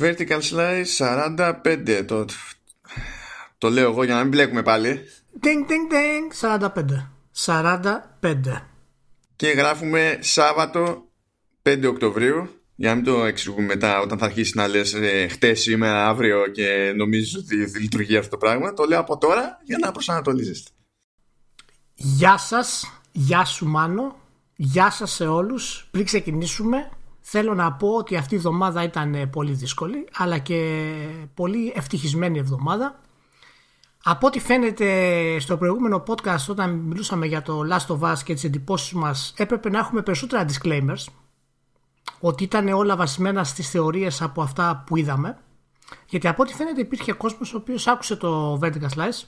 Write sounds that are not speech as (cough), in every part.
Vertical Slice 45. Το, το λέω εγώ για να μην μπλέκουμε πάλι. Ding, ding, ding. 45. 45. Και γράφουμε Σάββατο 5 Οκτωβρίου. Για να μην το εξηγούμε μετά όταν θα αρχίσει να λες ε, χτες σήμερα, αύριο και νομίζεις ότι λειτουργεί αυτό το πράγμα. Το λέω από τώρα για να προσανατολίζεστε. Γεια σας, γεια σου Μάνο, γεια σας σε όλους. Πριν ξεκινήσουμε θέλω να πω ότι αυτή η εβδομάδα ήταν ε, πολύ δύσκολη αλλά και πολύ ευτυχισμένη εβδομάδα. Από ό,τι φαίνεται στο προηγούμενο podcast όταν μιλούσαμε για το Last of Us και τις εντυπώσεις μας έπρεπε να έχουμε περισσότερα disclaimers ότι ήταν όλα βασισμένα στις θεωρίες από αυτά που είδαμε γιατί από ό,τι φαίνεται υπήρχε κόσμος ο οποίος άκουσε το Vertical Slice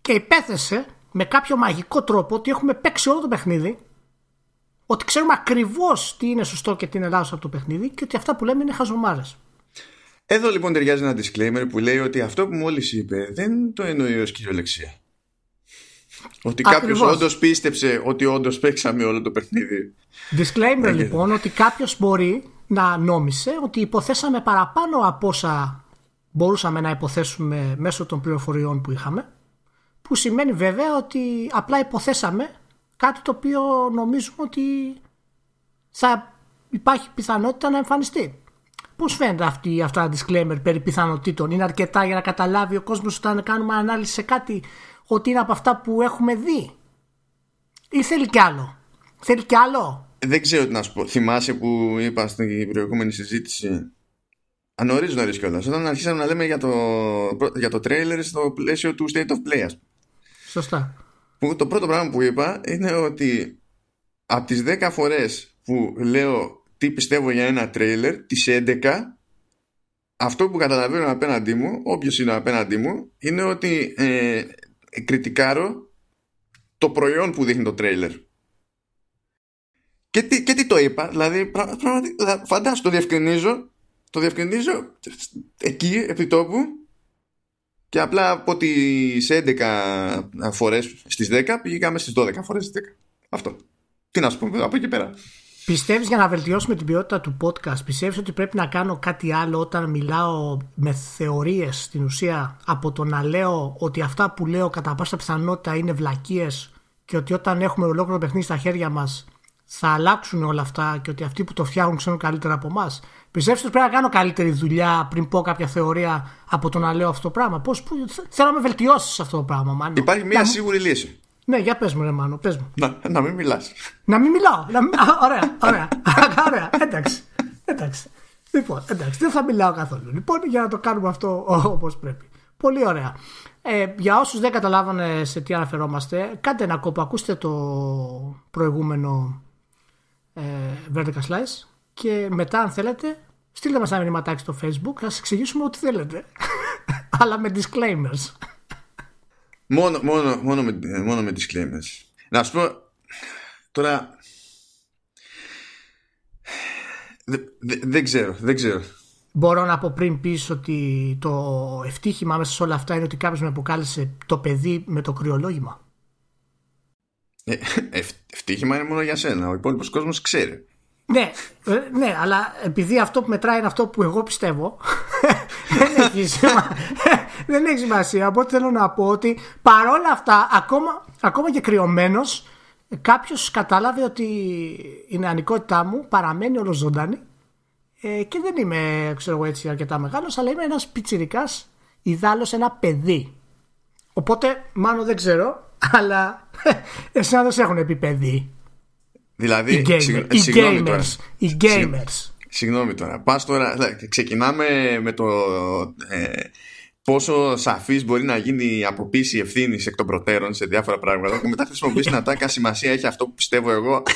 και υπέθεσε με κάποιο μαγικό τρόπο ότι έχουμε παίξει όλο το παιχνίδι ότι ξέρουμε ακριβώς τι είναι σωστό και τι είναι λάθος από το παιχνίδι και ότι αυτά που λέμε είναι χαζομάρες. Εδώ λοιπόν ταιριάζει ένα disclaimer που λέει ότι αυτό που μόλις είπε δεν το εννοεί ως κυριολεξία. Ότι κάποιος όντως πίστεψε ότι όντως παίξαμε όλο το παιχνίδι. Disclaimer λοιπόν ότι κάποιος μπορεί να νόμισε ότι υποθέσαμε παραπάνω από όσα μπορούσαμε να υποθέσουμε μέσω των πληροφοριών που είχαμε που σημαίνει βέβαια ότι απλά υποθέσαμε κάτι το οποίο νομίζουμε ότι θα υπάρχει πιθανότητα να εμφανιστεί. Πώς φαίνεται αυτή, αυτά τα disclaimer περί πιθανότητων. Είναι αρκετά για να καταλάβει ο κόσμος όταν κάνουμε ανάλυση σε κάτι ότι είναι από αυτά που έχουμε δει; Ή θέλει κι άλλο; Θέλει κι άλλο; Δεν ξέρω τι να σου πω. Θυμάσαι που είπα στην προηγούμενη συζήτηση; Ανωρίζω νωρίς κιόλας. Όταν αρχίσαμε να λέμε για το, για το trailer στο πλαίσιο του State of Play, Σωστά. Που το πρώτο πράγμα που είπα είναι ότι από τις 10 φορές που λέω τι πιστεύω για ένα τρέιλερ, τις 11 αυτό που καταλαβαίνω απέναντί μου, όποιος είναι απέναντί μου, είναι ότι ε, κριτικάρω το προϊόν που δείχνει το τρέιλερ. Και τι, και τι το είπα, δηλαδή πραγματικά, φαντάσου το διευκρινίζω, το διευκρινίζω εκεί επί τόπου και απλά από τις 11 φορές στις 10 πήγαμε στις 12 φορές στις 10. Αυτό. Τι να σου πω από εκεί πέρα. Πιστεύεις για να βελτιώσουμε την ποιότητα του podcast, πιστεύεις ότι πρέπει να κάνω κάτι άλλο όταν μιλάω με θεωρίες στην ουσία από το να λέω ότι αυτά που λέω κατά πάσα πιθανότητα είναι βλακίες και ότι όταν έχουμε ολόκληρο παιχνίδι στα χέρια μας θα αλλάξουν όλα αυτά και ότι αυτοί που το φτιάχνουν ξέρουν καλύτερα από εμάς. Πιστεύω ότι πρέπει να κάνω καλύτερη δουλειά πριν πω κάποια θεωρία από το να λέω αυτό το πράγμα; Πώς, που, θέλω να με βελτιώσεις αυτό το πράγμα, Μάνο. Υπάρχει μια σίγουρη λύση. Ναι, για πες μου, ρε Μάνο, πες μου. Να, να μην μιλάς. Να μην μιλάω. Να μην... ωραία, ωραία. (laughs) ωραία. Εντάξει. εντάξει. Λοιπόν, εντάξει, δεν θα μιλάω καθόλου. Λοιπόν, για να το κάνουμε αυτό (laughs) όπως πρέπει. Πολύ ωραία. Ε, για όσους δεν καταλάβανε σε τι αναφερόμαστε, κάντε ένα κόπο, ακούστε το προηγούμενο ε, Vertical Slice και μετά αν θέλετε στείλτε μας ένα μηνυματάκι στο facebook θα σας εξηγήσουμε ό,τι θέλετε (laughs) αλλά με disclaimers μόνο, μόνο, μόνο, με, μόνο με disclaimers να σου πω τώρα δεν ξέρω δεν ξέρω Μπορώ να πω πριν πεις ότι το ευτύχημα μέσα σε όλα αυτά είναι ότι κάποιος με αποκάλεσε το παιδί με το κρυολόγημα. Ε, (laughs) ευτύχημα είναι μόνο για σένα. Ο υπόλοιπος κόσμος ξέρει. Ναι, ε, ναι, αλλά επειδή αυτό που μετράει είναι αυτό που εγώ πιστεύω, (laughs) (laughs) δεν, έχει σημασία, δεν έχει σημασία. Οπότε θέλω να πω ότι παρόλα αυτά, ακόμα, ακόμα και κρυωμένος, κάποιος κατάλαβε ότι η νεανικότητά μου παραμένει όλο ζωντανή ε, και δεν είμαι, ξέρω εγώ έτσι, αρκετά μεγάλος, αλλά είμαι ένας πιτσυρικά, ιδάλω ένα παιδί. Οπότε, μάλλον δεν ξέρω, αλλά εσένα δεν σε έχουν πει παιδί. Δηλαδή, οι, gamer, οι gamers. Οι gamers. Συγγνώμη τώρα. Πας τώρα, ξεκινάμε με το ε, πόσο σαφής μπορεί να γίνει η αποποίηση ευθύνης εκ των προτέρων σε διάφορα πράγματα και μετά χρησιμοποιήσει να τάκα σημασία έχει αυτό που πιστεύω εγώ. (laughs)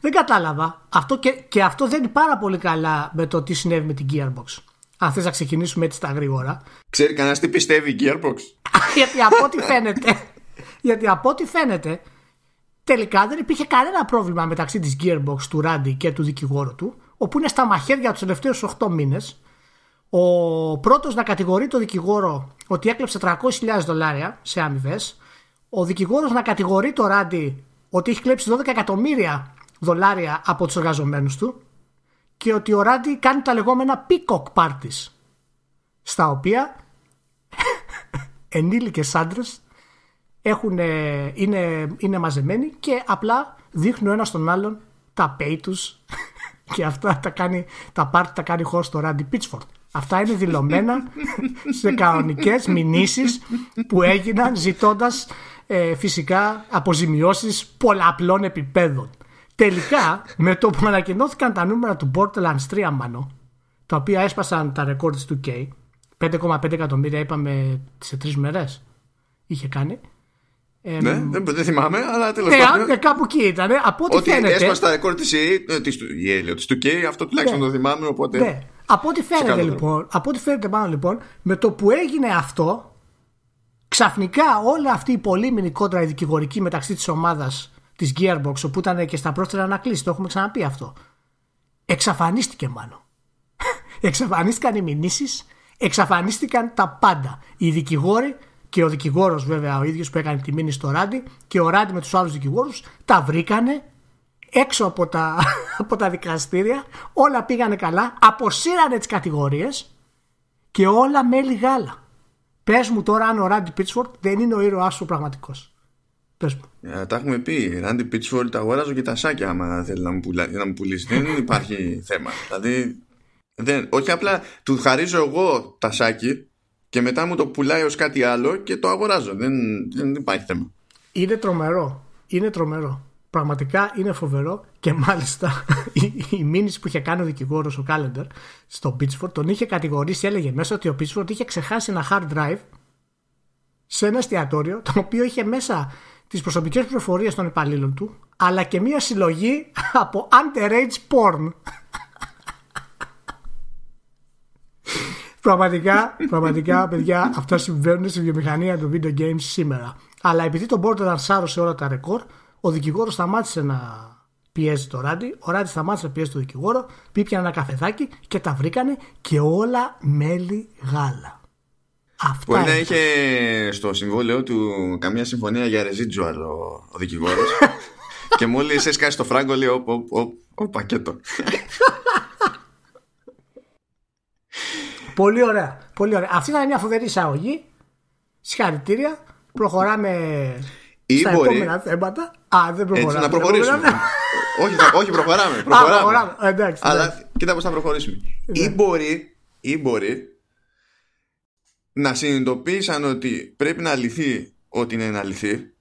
δεν κατάλαβα. Αυτό και, και αυτό δεν είναι πάρα πολύ καλά με το τι συνέβη με την Gearbox. Αν θες να ξεκινήσουμε έτσι τα γρήγορα. Ξέρει κανένας τι πιστεύει η Gearbox; (laughs) γιατί από ό,τι φαίνεται. γιατί από ό,τι φαίνεται. Τελικά δεν υπήρχε κανένα πρόβλημα μεταξύ της Gearbox του Ράντι και του δικηγόρου του, όπου είναι στα μαχαίρια τους τελευταίους 8 μήνες. Ο πρώτος να κατηγορεί το δικηγόρο ότι έκλεψε 300.000 δολάρια σε αμοιβές. Ο δικηγόρος να κατηγορεί το Ράντι ότι έχει κλέψει 12 εκατομμύρια δολάρια από τους εργαζομένους του και ότι ο Ράντι κάνει τα λεγόμενα peacock parties στα οποία (laughs) ενήλικες άντρες έχουν, είναι, είναι μαζεμένοι και απλά δείχνουν ένας στον άλλον τα πέι τους (laughs) και αυτά τα, κάνει, τα πάρτι τα κάνει χώρο στο Ράντι Πίτσφορντ. Αυτά είναι δηλωμένα (laughs) σε κανονικές μηνύσεις που έγιναν ζητώντας ε, φυσικά αποζημιώσεις πολλαπλών επιπέδων. Τελικά, με το που ανακοινώθηκαν τα νούμερα του Borderlands 3 μάνο, τα οποία έσπασαν τα ρεκόρ της 2K, 5,5 εκατομμύρια είπαμε σε τρεις μέρες, είχε κάνει. Ε, ναι, δεν, δεν θυμάμαι, αλλά τέλος ναι, πάντων. Ναι, κάπου εκεί ήταν. Από ό,τι ότι φαίνεται. έσπασε τα ρεκόρ της EA, της, της 2K, αυτό τουλάχιστον ναι, το θυμάμαι. Οπότε... Ναι. Από ό,τι φαίνεται λοιπόν, από ό,τι φαίνεται πάνω λοιπόν, με το που έγινε αυτό, ξαφνικά όλη αυτή η πολύμηνη κόντρα η δικηγορική μεταξύ της ομάδας της Gearbox, όπου ήταν και στα πρόσθετα να κλείσει, το έχουμε ξαναπεί αυτό. Εξαφανίστηκε μάλλον. (laughs) Εξαφανίστηκαν οι μηνύσεις, εξαφανίστηκαν τα πάντα. Οι δικηγόροι και ο δικηγόρος, βέβαια, ο ίδιος που έκανε τη μήνυση στο Ράντι και ο Ράντι με τους άλλους δικηγόρους τα βρήκανε έξω από τα, (laughs) από τα δικαστήρια. Όλα πήγανε καλά, αποσύρανε τις κατηγορίες και όλα μέλη γάλα. Πες μου τώρα αν ο Ράντι Πίτσφορντ δεν είναι ο ήρωάς σου πραγματικός. Πες μου. Ε, τα έχουμε πει. Ράντι Πίτσφορντ αγοράζω και τα σάκια άμα θέλει να μου, πουλά, να μου πουλήσεις. δεν υπάρχει θέμα. Δηλαδή, δεν, όχι απλά του χαρίζω εγώ τα σάκι και μετά μου το πουλάει ως κάτι άλλο και το αγοράζω. Δεν, δεν υπάρχει θέμα. Είναι τρομερό. Είναι τρομερό. Πραγματικά είναι φοβερό και μάλιστα (laughs) η, η μήνυση που είχε κάνει ο δικηγόρος ο Κάλεντερ στο Pitchford τον είχε κατηγορήσει, έλεγε μέσα ότι ο Pitchford είχε ξεχάσει ένα hard drive σε ένα εστιατόριο το οποίο είχε μέσα τις προσωπικές πληροφορίες των υπαλλήλων του αλλά και μια συλλογή από underage porn. Πραγματικά, πραγματικά, παιδιά, αυτά συμβαίνουν στη βιομηχανία των video games σήμερα. Αλλά επειδή το Borderlands σάρωσε όλα τα ρεκόρ, ο δικηγόρος σταμάτησε να πιέζει το Ράντι, ο Ράντι σταμάτησε να πιέζει το δικηγόρο, πήπιαν ένα καφεδάκι και τα βρήκανε και όλα μέλι γάλα. Αυτά Μπορεί να είχε στο συμβόλαιο του καμία συμφωνία για residual ο, ο δικηγόρος. (laughs) και μόλις έσκασε το φράγκο λέει: ο, πακέτο. (laughs) Πολύ ωραία. Πολύ ωραία. Αυτή ήταν μια φοβερή εισαγωγή. Συγχαρητήρια. Προχωράμε ή στα μπορεί... επόμενα θέματα. Α, δεν προχωράμε. Έτσι, να προχωρήσουμε. όχι, όχι, προχωράμε. (laughs) προχωράμε. Α, προχωράμε. Εντάξει, Αλλά εντάξει. κοίτα πώς θα προχωρήσουμε. Ή ναι. μπορεί, ή μπορεί να συνειδητοποίησαν ότι πρέπει να λυθεί ό,τι είναι να λυθεί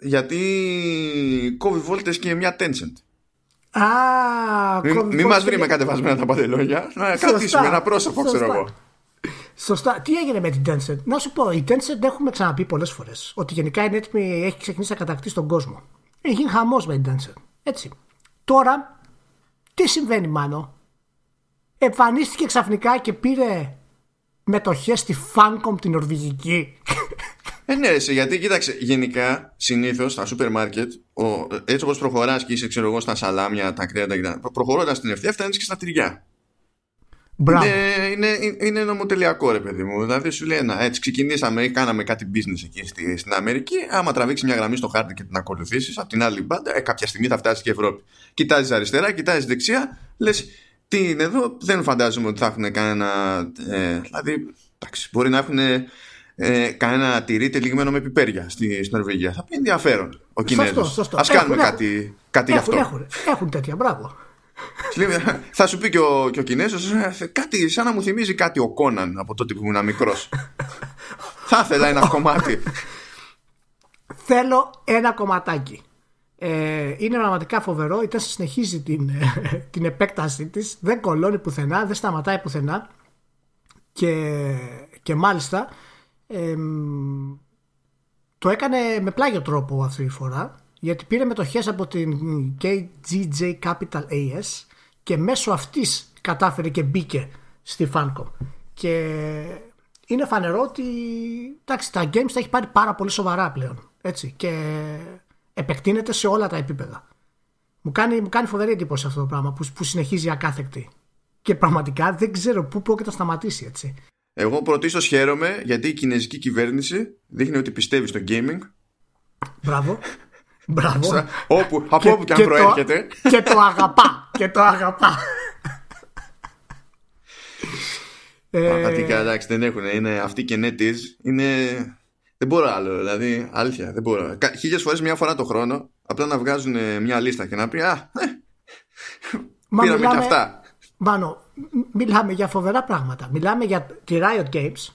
γιατί κόβει βόλτες και μια Tencent. Α, μην μη μας βρει με κατεβασμένα τα παντελόνια. Να κρατήσουμε ένα πρόσωπο, ξέρω εγώ. Σωστά. Τι έγινε με την Tencent; Να σου πω, η Tencent έχουμε ξαναπεί πολλές φορές ότι γενικά είναι έτοιμη, έχει ξεκινήσει να κατακτήσει τον κόσμο. Έχει γίνει χαμός με την Tencent. Έτσι. Τώρα, τι συμβαίνει, Μάνο; Εμφανίστηκε ξαφνικά και πήρε μετοχές στη Funcom την Νορβηγική. Ε, ναι, γιατί κοίταξε, γενικά συνήθως στα σούπερ μάρκετ, έτσι όπως προχωράς και είσαι, ξέρω εγώ, στα σαλάμια, τα κρέατα κτλ. Προχωρώντας στην ευθεία, φτάνεις και στα τυριά. Είναι, είναι, είναι νομοτελειακό ρε παιδί μου. Δηλαδή σου λέει ένα, έτσι ξεκινήσαμε ή κάναμε κάτι business εκεί στη, στην Αμερική. Άμα τραβήξεις μια γραμμή στο χάρτη και την ακολουθήσεις από την άλλη μπάντα, ε, κάποια στιγμή θα φτάσεις και Ευρώπη. Κοιτάζεις αριστερά, κοιτάζεις δεξιά, λες τι είναι εδώ, δεν φαντάζομαι ότι θα έχουν κανένα. Ε, δηλαδή, εντάξει, μπορεί να έχουν ε, κανένα τυρί τελειγμένο με πιπέρια στη, στην Νορβηγία. Θα πει ενδιαφέρον ο Κινέζος. Α κάνουμε έχουν, κάτι, κάτι έχουν, γι' αυτό. Έχουν, έχουν τέτοια, μπράβο. Θα σου πει και ο, και ο Κινέζος «Ε, κάτι σαν να μου θυμίζει κάτι ο Κόναν από τότε που ήμουν μικρός. (laughs) Θα ήθελα ένα κομμάτι. Θέλω ένα κομματάκι. Ε, είναι πραγματικά φοβερό. Ήταν συνεχίζει την, την επέκτασή της. Δεν κολώνει πουθενά δεν σταματάει πουθενά. Και, και μάλιστα το έκανε με πλάγιο τρόπο αυτή τη φορά γιατί πήρε μετοχές από την KGJ Capital AS και μέσω αυτής κατάφερε και μπήκε στη Funcom. Και είναι φανερό ότι εντάξει, τα games τα έχει πάρει πάρα πολύ σοβαρά πλέον. Έτσι, και επεκτείνεται σε όλα τα επίπεδα. Μου κάνει, μου κάνει φοβερή εντύπωση αυτό το πράγμα που, που συνεχίζει ακάθεκτη. Και πραγματικά δεν ξέρω πού πρόκειται να σταματήσει έτσι. Εγώ πρωτίστως χαίρομαι γιατί η κινέζικη κυβέρνηση δείχνει ότι πιστεύει στο gaming. Μπράβο. (laughs) Μπράβο. Όπου, από όπου και αν προέρχεται. και το αγαπά. και το αγαπά. Πραγματικά ε, εντάξει δεν έχουν. Είναι αυτοί και NetEase είναι. Δεν μπορώ άλλο. Δηλαδή, αλήθεια, δεν μπορώ. Χίλιες φορές μια φορά το χρόνο απλά να βγάζουν μια λίστα και να πει Α, ε, Μα πήραμε μιλάμε, και αυτά. Μάνο, μιλάμε για φοβερά πράγματα. Μιλάμε για τη Riot Games.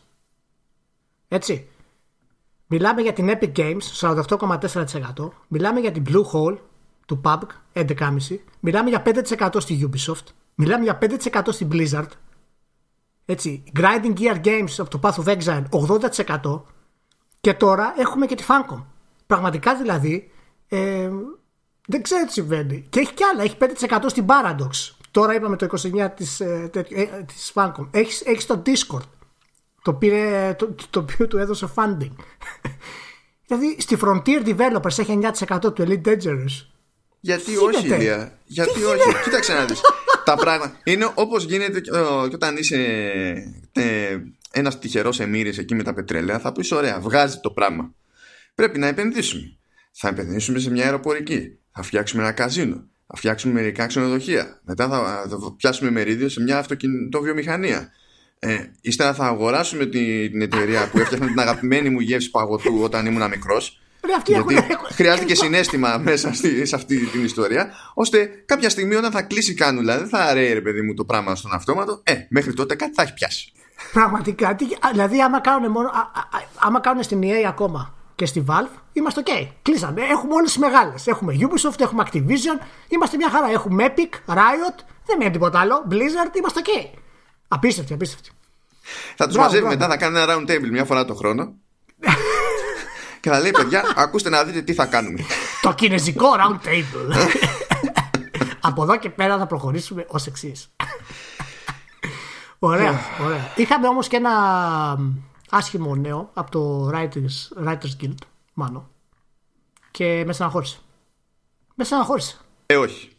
Έτσι. Μιλάμε για την Epic Games 48,4%. Μιλάμε για την Blue Hole του PUBG 11,5%. Μιλάμε για 5% στη Ubisoft. Μιλάμε για 5% στη Blizzard. Έτσι. Grinding Gear Games από το Path of Exile 80%. Και τώρα έχουμε και τη Funcom. Πραγματικά δηλαδή ε, δεν ξέρω τι συμβαίνει. Και έχει κι άλλα. Έχει 5% στην Paradox. Τώρα είπαμε το 29% της, ε, ε, της Funcom. Έχεις, έχεις το Discord. Το, πήρε, το, το οποίο του έδωσε funding. (laughs) δηλαδή στη Frontier Developers έχει 9% του Elite Dangerous. Γιατί όχι, Ηλία. Γιατί όχι. Κοίταξε να δεις. (laughs) Τα πράγματα είναι όπως γίνεται και όταν είσαι ε, ένας τυχερός εμμύρης εκεί με τα πετρέλαια θα πεις ωραία, βγάζει το πράγμα. Πρέπει να επενδύσουμε. Θα επενδύσουμε σε μια αεροπορική. Θα φτιάξουμε ένα καζίνο. Θα φτιάξουμε μερικά ξενοδοχεία. Μετά θα, θα πιάσουμε μερίδιο σε μια αυτοκινητοβιομηχανία. Ε, ύστερα θα αγοράσουμε την, εταιρεία που έφτιαχνε την αγαπημένη μου γεύση παγωτού όταν ήμουν μικρός. Γιατί χρειάζεται και συνέστημα μέσα στη, σε αυτή την ιστορία, ώστε κάποια στιγμή όταν θα κλείσει κάνουλα, δεν θα ρέει ρε παιδί μου το πράγμα στον αυτόματο. Ε, μέχρι τότε κάτι θα έχει πιάσει. Πραγματικά. Δηλαδή, άμα κάνουν, μόνο, άμα κάνουν στην EA ακόμα και στη Valve, είμαστε OK. Κλείσαμε. Έχουμε όλες τις μεγάλες. Έχουμε Ubisoft, έχουμε Activision, είμαστε μια χαρά. Έχουμε Epic, Riot, δεν μένει τίποτα άλλο. Blizzard, είμαστε OK. Απίστευτη, απίστευτη. Θα τους μαζεύει μετά, θα κάνει ένα round table μια φορά το χρόνο. (laughs) και θα λέει, παιδιά, ακούστε να δείτε τι θα κάνουμε. το κινέζικο round table. (laughs) Από εδώ και πέρα θα προχωρήσουμε ως εξής. ωραία, ωραία. Είχαμε όμως και ένα άσχημο νέο από το Writers, Writers Guild, μάλλον. Και με στεναχώρησε. Με στεναχώρησε. Ε, όχι.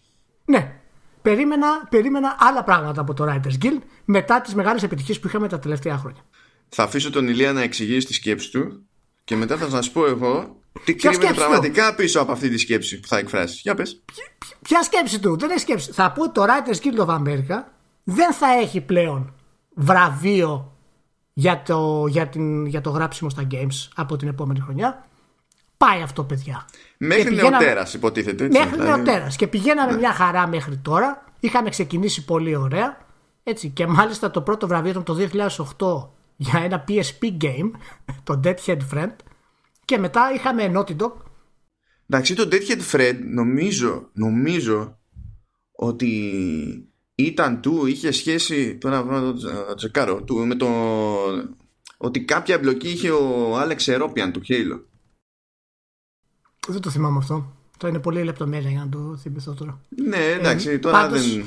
Ναι, περίμενα, περίμενα άλλα πράγματα από το Writers Guild μετά τις μεγάλες επιτυχίες που είχαμε τα τελευταία χρόνια. Θα αφήσω τον Ηλία να εξηγήσει τη σκέψη του και μετά θα σας πω εγώ τι κρύβεται πραγματικά πίσω από αυτή τη σκέψη που θα εκφράσει. Για πες. Ποια σκέψη του, δεν έχει σκέψη. Θα πω ότι το Writers Guild of America δεν θα έχει πλέον βραβείο για το, για, την, για το γράψιμο στα games από την επόμενη χρονιά. Πάει αυτό, παιδιά. Μέχρι πηγαίναμε... νεοτέρας υποτίθεται. Έτσι, μέχρι δηλαδή. νεοτέρας. Και πηγαίναμε ναι. μια χαρά μέχρι τώρα. Είχαμε ξεκινήσει πολύ ωραία. Έτσι, και μάλιστα το πρώτο βραβείο ήταν το 2008 για ένα PSP game, το Dead Head Friend. Και μετά είχαμε Naughty Dog. Εντάξει, το Dead Head Friend νομίζω, νομίζω ότι ήταν του, είχε σχέση, τώρα να το τσεκάρω, του, με το ότι κάποια εμπλοκή είχε ο Άλεξ Ερόπιαν του Halo. Δεν το θυμάμαι αυτό. Το είναι πολύ λεπτομέρεια για να το θυμηθώ τώρα. Ναι, εντάξει, ε, τώρα πάντως, δεν...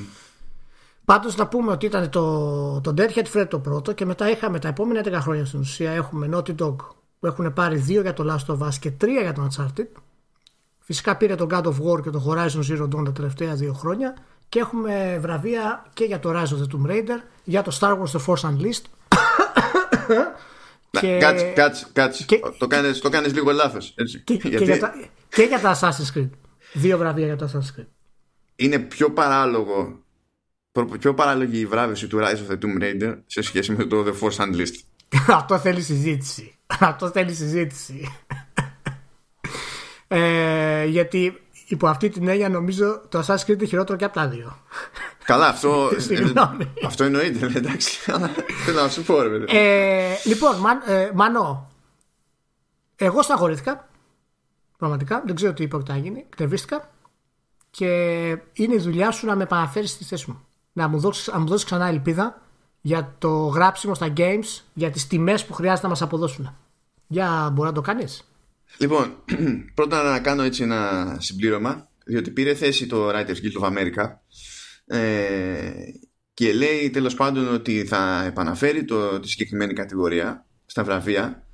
Πάντως να πούμε ότι ήταν το, το Deadhead Fred το πρώτο και μετά είχαμε τα επόμενα 10 χρόνια στην ουσία έχουμε Naughty Dog που έχουν πάρει δύο για το Last of Us και τρία για το Uncharted. Φυσικά πήρε το God of War και το Horizon Zero Dawn τα τελευταία δύο χρόνια και έχουμε βραβεία και για το Rise of the Tomb Raider, για το Star Wars The Force Unleashed. και... Κάτσε, κάτσε, κάτσε. Το κάνεις, το κάνεις λίγο λάθος. Έτσι. Και, Γιατί... και, για τα, και για τα Assassin's Creed. Δύο βραβεία για το Assassin's Creed. Είναι πιο παράλογο πιο παράλογη η βράβευση του Rise of the Tomb Raider σε σχέση με το The Force Unleashed. (laughs) Αυτό θέλει συζήτηση. Αυτό θέλει συζήτηση. ε, γιατί υπό αυτή την έννοια νομίζω το Assassin's Creed είναι χειρότερο και από τα δύο. Καλά, αυτό, αυτό εννοείται, εντάξει. Θέλω να σου πω, ρε ε, Λοιπόν, μαν, ε, Μανώ, εγώ σταγορήθηκα. Πραγματικά, δεν ξέρω τι είπα ότι θα γίνει. Κτεβίστηκα. Και είναι η δουλειά σου να με επαναφέρει στη θέση μου. Να μου δώσεις να μου δώσεις ξανά ελπίδα για το γράψιμο στα games, για τις τιμές που χρειάζεται να μας αποδώσουν. Για μπορεί να το κάνεις; Λοιπόν, πρώτα να κάνω έτσι ένα συμπλήρωμα, διότι πήρε θέση το Writers Guild of America ε, και λέει τέλος πάντων ότι θα επαναφέρει το, τη συγκεκριμένη κατηγορία στα βραβεία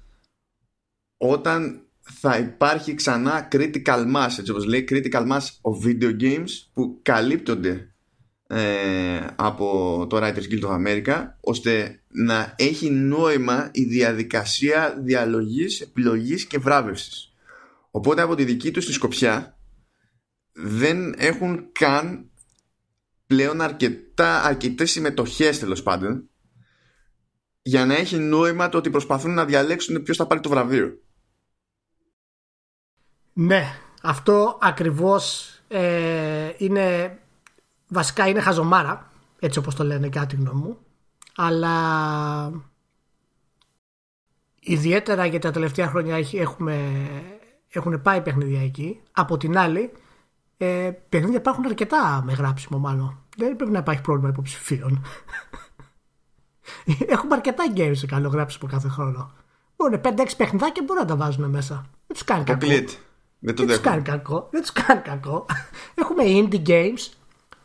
όταν θα υπάρχει ξανά critical mass, έτσι όπως λέει critical mass of video games που καλύπτονται ε, από το Writers Guild of America ώστε να έχει νόημα η διαδικασία διαλογής, επιλογής και βράβευσης. Οπότε από τη δική τους τη σκοπιά δεν έχουν καν πλέον αρκετά, αρκετές συμμετοχές τέλος πάντων για να έχει νόημα το ότι προσπαθούν να διαλέξουν ποιος θα πάρει το βραβείο. Ναι, αυτό ακριβώς ε, είναι βασικά είναι χαζομάρα έτσι όπως το λένε κάτι γνώμη μου. Αλλά ιδιαίτερα για τα τελευταία χρόνια έχουμε, έχουν πάει παιχνίδια εκεί. Από την άλλη ε, παιχνίδια υπάρχουν αρκετά με γράψιμο μάλλον. Δεν πρέπει να υπάρχει πρόβλημα υποψηφίων. (laughs) Έχουμε αρκετά games σε καλό γράψιμο κάθε χρόνο. Μπορούν 5-6 παιχνιδάκια μπορούν να τα βάζουν μέσα. Δεν τους κάνει κακό. Δεν το δεν τους κάνει κακό. Δεν τους κάνει κακό. (laughs) Έχουμε indie games.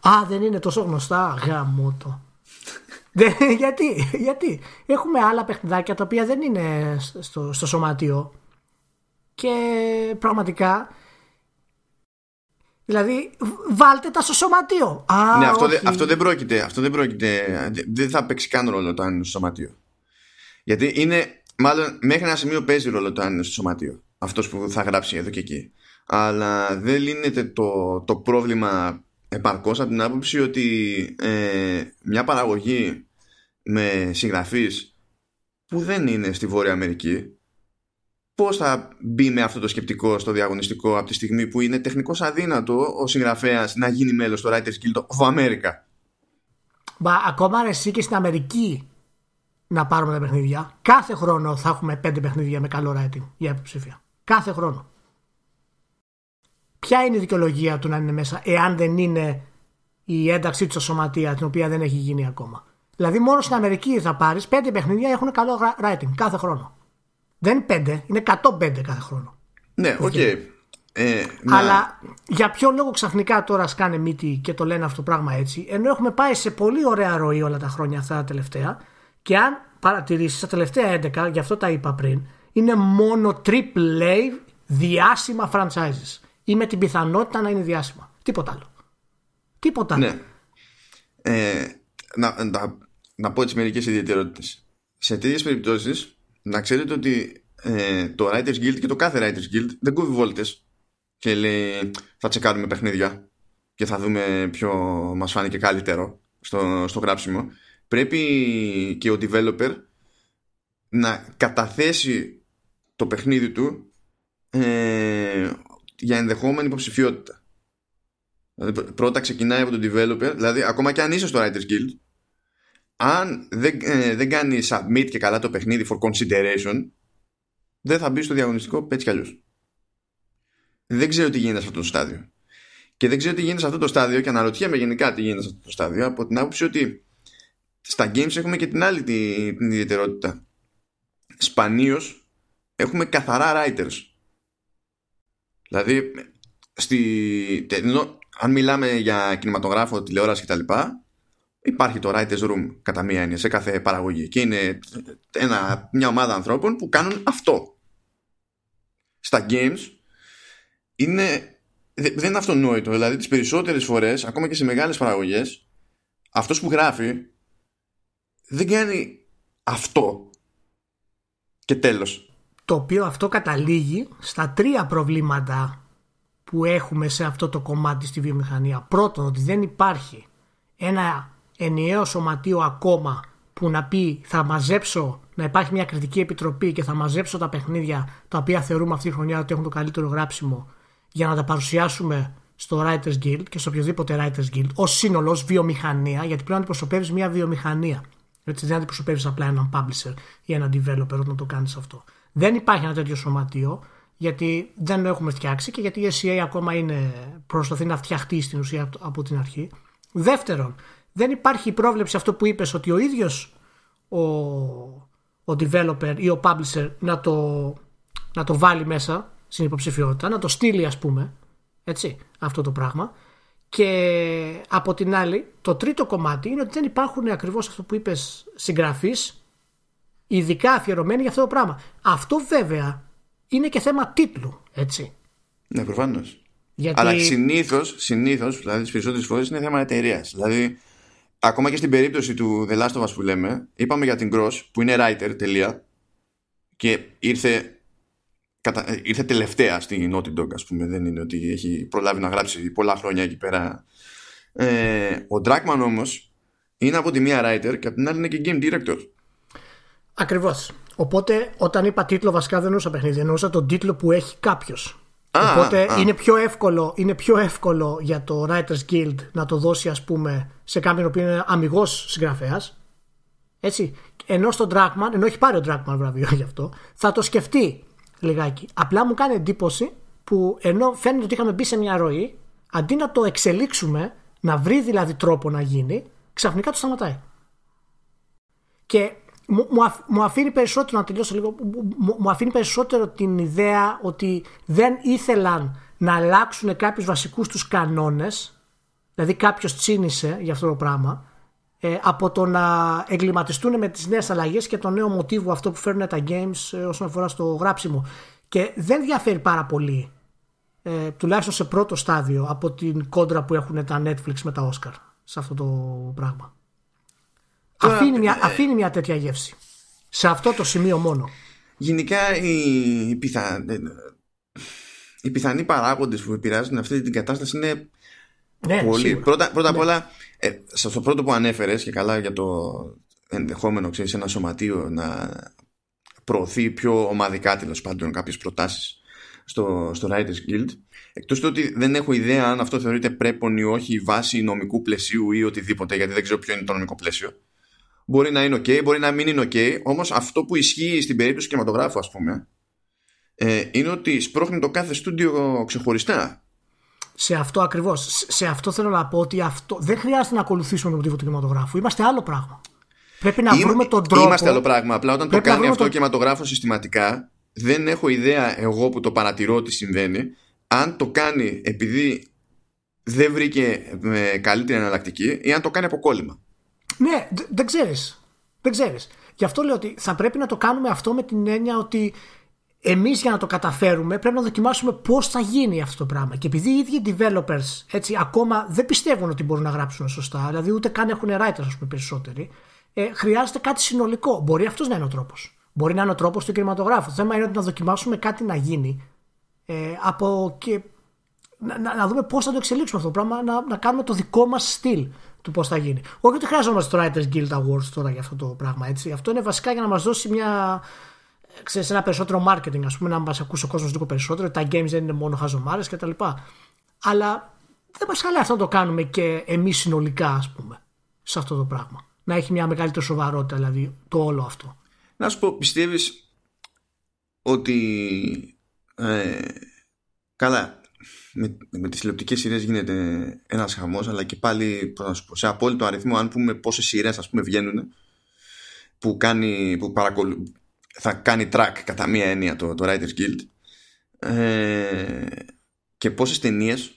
Α, δεν είναι τόσο γνωστά. Γαμώτο. (laughs) γιατί, γιατί; Έχουμε άλλα παιχνιδάκια τα οποία δεν είναι στο, στο σωματείο και πραγματικά Δηλαδή, βάλτε τα στο σωματείο. Α, ναι, αυτό, δε, αυτό δεν πρόκειται. Αυτό δεν πρόκειται. Δεν θα παίξει καν ρόλο το αν είναι στο σωματείο. Γιατί είναι, μάλλον μέχρι ένα σημείο παίζει ρόλο το αν είναι στο σωματείο αυτός που θα γράψει εδώ και εκεί. Αλλά δεν λύνεται το, το πρόβλημα επαρκώς από την άποψη ότι ε, μια παραγωγή με συγγραφείς που δεν είναι στη Βόρεια Αμερική πώς θα μπει με αυτό το σκεπτικό στο διαγωνιστικό από τη στιγμή που είναι τεχνικώς αδύνατο ο συγγραφέας να γίνει μέλος του Writers Guild of America; Μα ακόμα εσύ και στην Αμερική να πάρουμε τα παιχνίδια. Κάθε χρόνο θα έχουμε πέντε παιχνίδια με καλό rating για υποψήφια. Κάθε χρόνο. Ποια είναι η δικαιολογία του να είναι μέσα, εάν δεν είναι η ένταξή του στο σωματεία, την οποία δεν έχει γίνει ακόμα. Δηλαδή, μόνο στην Αμερική θα πάρεις πέντε παιχνίδια έχουν καλό rating κάθε χρόνο. Δεν είναι πέντε, είναι 105 κάθε χρόνο. Ναι, okay. Ε, Αλλά για ποιο λόγο ξαφνικά τώρα σκάνε μύτη και το λένε αυτό το πράγμα έτσι, ενώ έχουμε πάει σε πολύ ωραία ροή όλα τα χρόνια αυτά τα τελευταία και αν παρατηρήσεις τα τελευταία 11, γι' αυτό τα είπα πριν, είναι μόνο triple A διάσημα franchises ή με την πιθανότητα να είναι διάσημα. Τίποτα άλλο. Τίποτα άλλο. Ναι. Ε, να, να, να πω τι μερικές ιδιαιτερότητες. Σε τέτοιες περιπτώσεις να ξέρετε ότι ε, το Writers Guild και το κάθε Writers Guild δεν κόβει βόλτες και λέει θα τσεκάρουμε παιχνίδια και θα δούμε ποιο μας φάνηκε καλύτερο στο, στο γράψιμο. Πρέπει και ο developer να καταθέσει το παιχνίδι του ε, για ενδεχόμενη υποψηφιότητα. Δηλαδή, πρώτα ξεκινάει από τον developer, δηλαδή ακόμα και αν είσαι στο Writers Guild, αν δεν, ε, δεν κάνεις submit και καλά το παιχνίδι for consideration, δεν θα μπεις στο διαγωνιστικό έτσι κι αλλιώς. Δεν ξέρω τι γίνεται σε αυτό το στάδιο. Και δεν ξέρω τι γίνεται σε αυτό το στάδιο και αναρωτιέμαι γενικά τι γίνεται σε αυτό το στάδιο από την άποψη ότι στα games έχουμε και την άλλη την, την ιδιαιτερότητα. Σπανίως έχουμε καθαρά writers. Δηλαδή, στη, αν μιλάμε για κινηματογράφο, τηλεόραση κτλ., υπάρχει το writers room κατά μία έννοια σε κάθε παραγωγή. Και είναι ένα, μια ομάδα ανθρώπων που κάνουν αυτό. Στα games είναι, δεν είναι αυτονόητο. Δηλαδή, τις περισσότερες φορές, ακόμα και σε μεγάλες παραγωγές, αυτός που γράφει δεν κάνει αυτό. Και τέλος το οποίο αυτό καταλήγει στα τρία προβλήματα που έχουμε σε αυτό το κομμάτι στη βιομηχανία. Πρώτον, ότι δεν υπάρχει ένα ενιαίο σωματείο ακόμα που να πει θα μαζέψω, να υπάρχει μια κριτική επιτροπή και θα μαζέψω τα παιχνίδια τα οποία θεωρούμε αυτή τη χρονιά ότι έχουν το καλύτερο γράψιμο για να τα παρουσιάσουμε στο Writers Guild και στο οποιοδήποτε Writers Guild ως σύνολο, ως βιομηχανία, γιατί πρέπει να αντιπροσωπεύεις μια βιομηχανία. Έτσι, δεν αντιπροσωπεύεις απλά έναν publisher ή έναν developer όταν το κάνεις αυτό. Δεν υπάρχει ένα τέτοιο σωματείο γιατί δεν το έχουμε φτιάξει και γιατί η SCA ακόμα είναι προσπαθεί να φτιαχτεί στην ουσία από την αρχή. Δεύτερον, δεν υπάρχει πρόβλεψη αυτό που είπες ότι ο ίδιος ο, ο developer ή ο publisher να το, να το βάλει μέσα στην υποψηφιότητα, να το στείλει ας πούμε, έτσι, αυτό το πράγμα. Και από την άλλη, το τρίτο κομμάτι είναι ότι δεν υπάρχουν ακριβώς αυτό που είπες συγγραφείς ειδικά αφιερωμένη για αυτό το πράγμα. Αυτό βέβαια είναι και θέμα τίτλου, έτσι. Ναι, προφανώς. Γιατί... Αλλά συνήθως, συνήθως, δηλαδή τις περισσότερες φορές είναι θέμα εταιρείας. Δηλαδή, ακόμα και στην περίπτωση του The Last of Us που λέμε, είπαμε για την Cross που είναι writer, τελεία, και ήρθε κατα... Ε, ήρθε τελευταία στη Naughty Dog, ας πούμε. Δεν είναι ότι έχει προλάβει να γράψει πολλά χρόνια εκεί πέρα. Ε, ο Dragman όμως είναι από τη μία writer και από την άλλη είναι και game director. Ακριβώς. Οπότε όταν είπα τίτλο βασικά δεν εννοούσα παιχνίδι, εννοούσα τον τίτλο που έχει κάποιος. Οπότε Είναι, πιο εύκολο, είναι πιο εύκολο για το Writers Guild να το δώσει ας πούμε σε κάποιον που είναι αμυγός συγγραφέας έτσι. Ενώ στον Dragman, ενώ έχει πάρει ο Dragman βραβείο γι' αυτό, θα το σκεφτεί λιγάκι. Απλά μου κάνει εντύπωση που ενώ φαίνεται ότι είχαμε μπει σε μια ροή, αντί να το εξελίξουμε, να βρει δηλαδή τρόπο να γίνει, ξαφνικά το σταματάει. Και μου, μου αφήνει περισσότερο, να τελειώσω λίγο, μου αφήνει περισσότερο την ιδέα ότι δεν ήθελαν να αλλάξουν κάποιους βασικούς τους κανόνες, δηλαδή κάποιος τσίνησε για αυτό το πράγμα, ε, από το να εγκληματιστούν με τις νέες αλλαγές και το νέο μοτίβο αυτό που φέρνουν τα games ε, όσον αφορά στο γράψιμο. Και δεν διαφέρει πάρα πολύ, ε, τουλάχιστον σε πρώτο στάδιο, από την κόντρα που έχουν τα Netflix με τα Oscar σε αυτό το πράγμα. Αφήνει, μια, ε, αφήνει μια τέτοια γεύση. Σε αυτό το σημείο μόνο. Γενικά οι, πιθα... Ε, οι πιθανοί παράγοντες που επηρεάζουν αυτή την κατάσταση είναι ναι, πολύ. Πρώτα, πρώτα ναι. απ' όλα ε, στο πρώτο που ανέφερες και καλά για το ενδεχόμενο ξέρεις, ένα σωματείο να προωθεί πιο ομαδικά τέλος πάντων κάποιες προτάσεις στο, στο Writers Guild. Εκτός του ότι δεν έχω ιδέα αν αυτό θεωρείται πρέπον ή όχι βάση νομικού πλαισίου ή οτιδήποτε, γιατί δεν ξέρω ποιο είναι το νομικό πλαίσιο. Μπορεί να είναι OK, μπορεί να μην είναι OK, όμως αυτό που ισχύει στην περίπτωση κινηματογράφου, ας πούμε, ε, είναι ότι σπρώχνει το κάθε στούντιο ξεχωριστά σε αυτό ακριβώς. Σε αυτό θέλω να πω ότι αυτό δεν χρειάζεται να ακολουθήσουμε το μοτίβο του κινηματογράφου. Είμαστε άλλο πράγμα. Πρέπει να βρούμε τον τρόπο. Είμαστε άλλο πράγμα. Απλά όταν το κάνει αυτό ο κινηματογράφος συστηματικά, δεν έχω ιδέα εγώ που το παρατηρώ τι συμβαίνει. Αν το κάνει επειδή δεν βρήκε καλύτερη εναλλακτική ή αν το κάνει από κόλλημα. Ναι, δεν ξέρεις. Δεν ξέρεις. Γι' αυτό λέω ότι θα πρέπει να το κάνουμε αυτό με την έννοια ότι εμείς για να το καταφέρουμε πρέπει να δοκιμάσουμε πώς θα γίνει αυτό το πράγμα. Και επειδή οι ίδιοι developers έτσι, ακόμα δεν πιστεύουν ότι μπορούν να γράψουν σωστά, δηλαδή ούτε καν έχουν writers ας πούμε, περισσότεροι, ε, χρειάζεται κάτι συνολικό. Μπορεί αυτός να είναι ο τρόπος. Μπορεί να είναι ο τρόπος του κινηματογράφου. Το θέμα είναι ότι να δοκιμάσουμε κάτι να γίνει ε, από και να, να, να δούμε πώς θα το εξελίξουμε αυτό το πράγμα, να, να κάνουμε το δικό μας στυλ του πώς θα γίνει. Όχι ότι χρειαζόμαστε το Writers Guild Awards τώρα για αυτό το πράγμα. Έτσι. Αυτό είναι βασικά για να μας δώσει μια, ξέρεις, ένα περισσότερο marketing, ας πούμε, να μας ακούσει ο κόσμος λίγο περισσότερο. Τα games δεν είναι μόνο χαζομάρες κτλ. Αλλά δεν μας χαλάει αυτό να το κάνουμε και εμείς συνολικά, ας πούμε, σε αυτό το πράγμα. Να έχει μια μεγαλύτερη σοβαρότητα, δηλαδή, το όλο αυτό. Να σου πω, πιστεύεις ότι. Ε, καλά, με, με τις τηλεοπτικές σειρές γίνεται ένας χαμός αλλά και πάλι πω, σε απόλυτο αριθμό αν πούμε πόσες σειρές ας πούμε βγαίνουν που, κάνει, που, παρακολου, θα κάνει track κατά μία έννοια το, το Writers Guild ε, και πόσες ταινίες.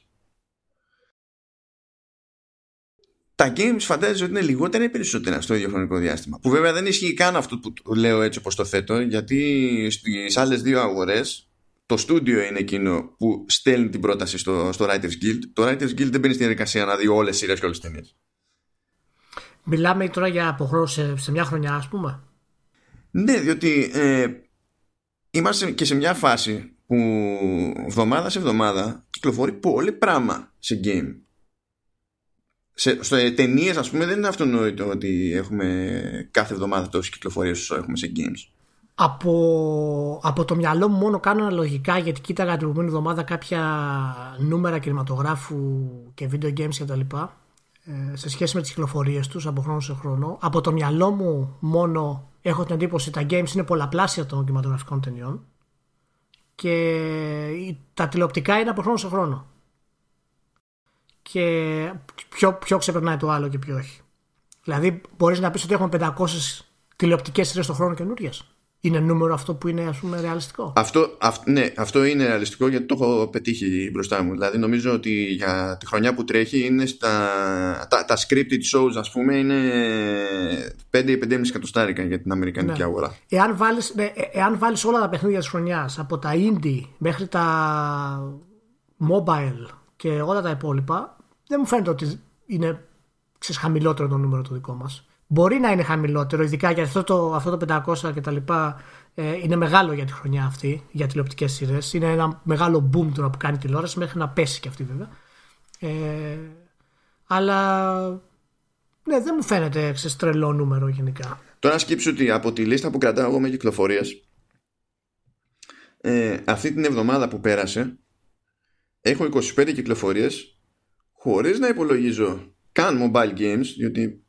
τα games φαντάζεσαι ότι είναι λιγότερα ή περισσότερα στο ίδιο χρονικό διάστημα; Που βέβαια δεν ισχύει καν αυτό που λέω έτσι όπως το θέτω, γιατί στις άλλες δύο αγορές το στούντιο είναι εκείνο που στέλνει την πρόταση στο, στο Writers Guild. Το Writers Guild δεν μπαίνει στην διαδικασία να δει όλες τις σειρές και όλες τις ταινίες. Μιλάμε τώρα για αποχρώσεις σε μια χρονιά ας πούμε. Ναι, διότι ε, είμαστε και σε μια φάση που εβδομάδα σε εβδομάδα κυκλοφορεί πολύ πράγμα σε game. Σε, στο ε, ταινίες, ας πούμε, δεν είναι αυτονόητο ότι έχουμε κάθε εβδομάδα τόσε κυκλοφορίε όσο έχουμε σε games. Από, από το μυαλό μου μόνο κάνω αναλογικά γιατί κοίταγα την προηγούμενη εβδομάδα κάποια νούμερα κινηματογράφου και video games κτλ. Ε, σε σχέση με τις κυκλοφορίες τους από χρόνο σε χρόνο. Από το μυαλό μου μόνο έχω την εντύπωση ότι τα games είναι πολλαπλάσια των κινηματογραφικών ταινιών και τα τηλεοπτικά είναι από χρόνο σε χρόνο. Και ποιο, ποιο ξεπερνάει το άλλο και ποιο όχι. Δηλαδή, μπορείς να πεις ότι έχουμε 500 τηλεοπτικές σειρές το χρόνο καινούριε. Είναι νούμερο αυτό που είναι ας πούμε ρεαλιστικό; Αυτό, αυ, ναι, αυτό είναι ρεαλιστικό γιατί το έχω πετύχει μπροστά μου. Δηλαδή νομίζω ότι για τη χρονιά που τρέχει είναι στα, τα, τα scripted shows ας πούμε είναι 5-5,5 εκατοστάρικα για την Αμερικανική ναι. αγορά. Εάν βάλεις, ναι, ε, εάν βάλεις όλα τα παιχνίδια της χρονιάς από τα indie μέχρι τα mobile και όλα τα υπόλοιπα δεν μου φαίνεται ότι είναι ξέρεις, χαμηλότερο το νούμερο το δικό μας. Μπορεί να είναι χαμηλότερο, ειδικά για αυτό το, αυτό το 500 και τα λοιπά. Ε, είναι μεγάλο για τη χρονιά αυτή, για τηλεοπτικές σειρές. Είναι ένα μεγάλο boom τώρα που κάνει τηλεόραση, μέχρι να πέσει και αυτή βέβαια. Ε, αλλά ναι, δεν μου φαίνεται σε τρελό νούμερο γενικά. Τώρα σκύψου ότι από τη λίστα που κρατάω εγώ με κυκλοφορίες, ε, αυτή την εβδομάδα που πέρασε, έχω 25 κυκλοφορίες χωρίς να υπολογίζω καν mobile games, διότι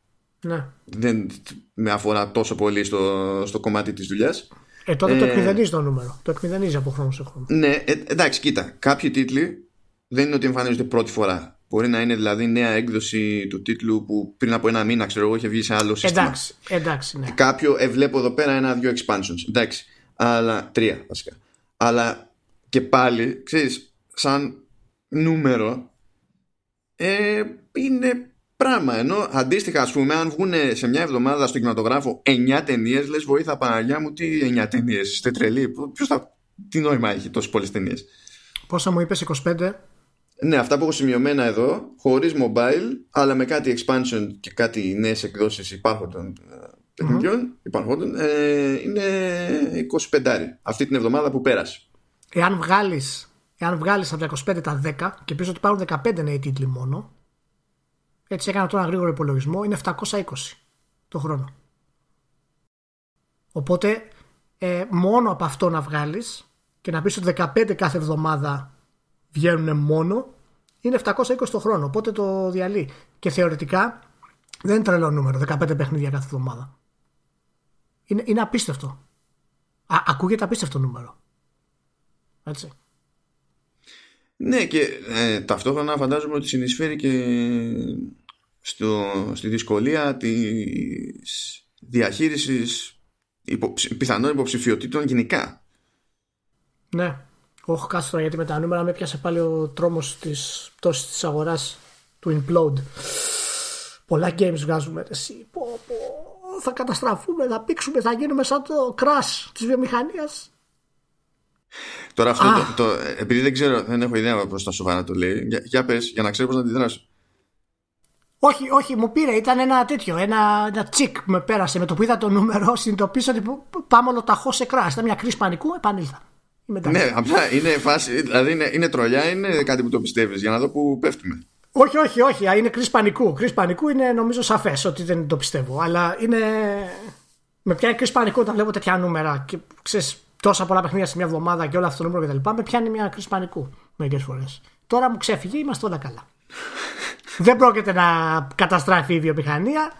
ναι. δεν με αφορά τόσο πολύ στο, στο κομμάτι της δουλειάς. Ε, τότε ε, το εκμηδενίζει το νούμερο. Το εκμηδενίζει από χρόνο σε χρόνο. Ναι, ε, εντάξει, κοίτα. Κάποιοι τίτλοι δεν είναι ότι εμφανίζονται πρώτη φορά. Μπορεί να είναι δηλαδή νέα έκδοση του τίτλου που πριν από ένα μήνα, ξέρω εγώ, είχε βγει σε άλλο σύστημα. Εντάξει, εντάξει, ναι. Κάποιο, ε, βλέπω εδώ πέρα ένα-δύο expansions. Εντάξει. Αλλά τρία βασικά. Αλλά και πάλι, ξέρεις, σαν νούμερο ε, είναι πράγμα. Ενώ αντίστοιχα, ας πούμε, αν βγουν σε μια εβδομάδα στο κινηματογράφο 9 ταινίες, λες βοήθα Παναγιά μου, τι 9 ταινίες, είστε τρελοί. Ποιος θα. Τι νόημα έχει τόσες πολλές ταινίες. Πόσα μου είπες, 25. Ναι, αυτά που έχω σημειωμένα εδώ, χωρίς mobile, αλλά με κάτι expansion και κάτι νέες εκδόσεις υπάρχοντων ε, παιχνιδιών, mm-hmm. ε, είναι 25 αυτή την εβδομάδα που πέρασε. Εάν βγάλεις εάν βγάλεις από τα 25 τα 10 και πεις ότι υπάρχουν 15 νέοι τίτλοι μόνο, έτσι έκανα τώρα ένα γρήγορο υπολογισμό, είναι 720 το χρόνο. Οπότε ε, μόνο από αυτό να βγάλεις και να πεις ότι 15 κάθε εβδομάδα βγαίνουν μόνο, είναι 720 το χρόνο. Οπότε το διαλύει. Και θεωρητικά δεν είναι τρελό νούμερο, 15 παιχνίδια κάθε εβδομάδα. Είναι, είναι απίστευτο. Α, ακούγεται απίστευτο νούμερο. Έτσι. Ναι και ε, ταυτόχρονα φαντάζομαι ότι συνεισφέρει και στο, στη δυσκολία της διαχείρισης υπο, πιθανών υποψηφιωτήτων γενικά. Ναι. Όχι κάστρο γιατί με τα νούμερα με πιάσε πάλι ο τρόμος της πτώσης της αγοράς του implode. Πολλά games βγάζουμε εσύ. Πω, πω, θα καταστραφούμε, θα πήξουμε, θα γίνουμε σαν το crash της βιομηχανίας. Τώρα αυτό το, το, επειδή δεν ξέρω, δεν έχω ιδέα πώς τα σοβαρά το λέει. Για, για πες, για να ξέρω πώς να αντιδράσω. Όχι, όχι, μου πήρε. Ήταν ένα τέτοιο. Ένα, ένα τσικ που με πέρασε. Με το που είδα το νούμερο, συνειδητοποίησα ότι πάμε όλο ταχώ σε κράση. Ήταν μια κρίση πανικού, επανήλθα. Ναι, απλά είναι φάση. Δηλαδή είναι, είναι τρολιά, είναι κάτι που το πιστεύεις για να δω που πέφτουμε. Όχι, όχι, όχι. Είναι κρίση πανικού. Κρίση πανικού είναι νομίζω σαφές ότι δεν το πιστεύω. Αλλά είναι. Με πιάνει κρίση πανικού όταν βλέπω τέτοια νούμερα και ξέρεις τόσα πολλά παιχνίδια σε μια εβδομάδα και όλα αυτό το νούμερο κτλ. Με πιάνει μια κρίση πανικού μερικές φορές. Τώρα μου ξέφυγε, είμαστε όλα καλά. Δεν πρόκειται να καταστράφει η βιομηχανία.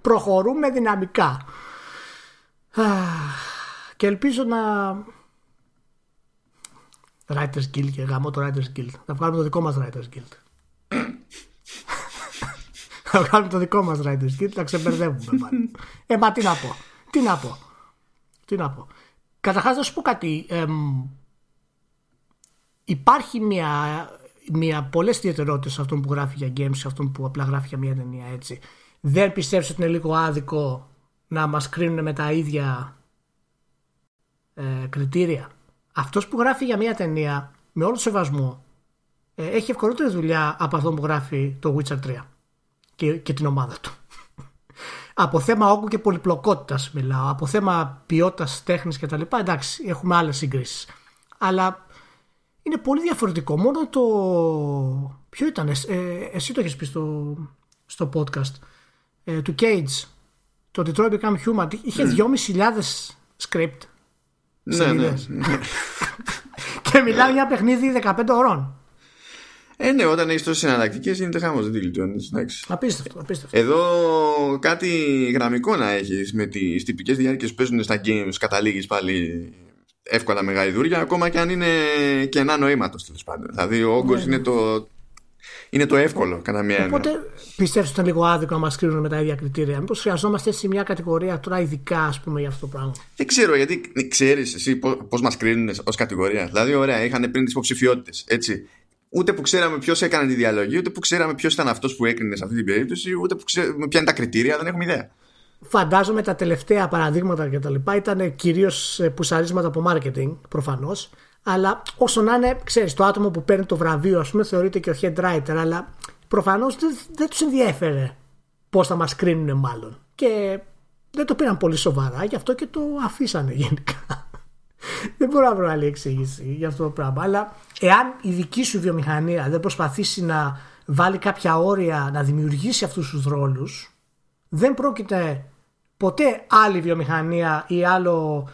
Προχωρούμε δυναμικά. Και ελπίζω να. Writers Guild και γάμο το Writers Guild. Θα βγάλουμε το δικό μας Writers Guild. θα βγάλουμε το δικό μας Writers Guild, θα ξεμπερδεύουμε Ε, μα τι να πω. Τι να πω. Τι να πω. Καταρχάς να σου πω κάτι. υπάρχει μια μια, πολλές ιδιαιτερότητες σε αυτόν που γράφει για games σε αυτόν που απλά γράφει για μια ταινία έτσι. Δεν πιστεύω ότι είναι λίγο άδικο να μας κρίνουν με τα ίδια ε, κριτήρια; Αυτός που γράφει για μια ταινία με όλο το σεβασμό ε, έχει ευκολότερη δουλειά από αυτόν που γράφει το Witcher 3 και, και την ομάδα του. (laughs) από θέμα όγκου και πολυπλοκότητας μιλάω, από θέμα ποιότητας τέχνης κτλ. Εντάξει, έχουμε άλλες συγκρίσεις. Αλλά είναι πολύ διαφορετικό. Μόνο το. Ποιο ήταν, ε, εσύ το έχεις πει στο, στο podcast ε, του Cage. Το Detroit Become Human είχε 2.500 script. Ναι, ναι, ναι. (laughs) και μιλάει για παιχνίδι 15 ώρων. Ε, ναι, όταν έχεις τόσες εναλλακτικές είναι χάμος, δεν τη λιτώνει. Απίστευτο, απίστευτο. Εδώ κάτι γραμμικό να έχεις με τις τυπικές διάρκειες που παίζουν στα games, καταλήγεις πάλι εύκολα με γαϊδούρια, ακόμα και αν είναι κενά νοήματος τέλος πάντων. Δηλαδή ο όγκος ναι, είναι, ναι. το, είναι το εύκολο κατά μία έννοια. Οπότε πιστεύει ότι είναι λίγο άδικο να μας κρίνουν με τα ίδια κριτήρια. Μήπως χρειαζόμαστε έτσι μια κατηγορία τώρα ειδικά ας πούμε, για αυτό το πράγμα; Δεν ξέρω, γιατί ξέρεις εσύ πώς μας κρίνουν ως κατηγορία. Δηλαδή, ωραία, είχαν πριν τις υποψηφιότητες. Έτσι. Ούτε που ξέραμε ποιος έκανε τη διαλογή, ούτε που ξέραμε ποιος ήταν αυτός που έκρινε σε αυτή την περίπτωση, ούτε που ξέραμε ποια είναι τα κριτήρια, δεν έχουμε ιδέα φαντάζομαι τα τελευταία παραδείγματα και τα λοιπά ήταν κυρίως ε, πουσαρίσματα από marketing προφανώς. Αλλά όσο να είναι, ξέρεις, το άτομο που παίρνει το βραβείο, ας πούμε, θεωρείται και ο head writer, αλλά προφανώς δεν, δεν τους ενδιέφερε πώς θα μας κρίνουν, μάλλον. και δεν το πήραν πολύ σοβαρά, γι' αυτό και το αφήσανε (laughs) γενικά. δεν μπορώ να βρω άλλη εξήγηση για αυτό το πράγμα. Αλλά εάν η δική σου βιομηχανία δεν προσπαθήσει να βάλει κάποια όρια, να δημιουργήσει αυτούς τους ρόλους, δεν πρόκειται ποτέ άλλη βιομηχανία ή άλλο,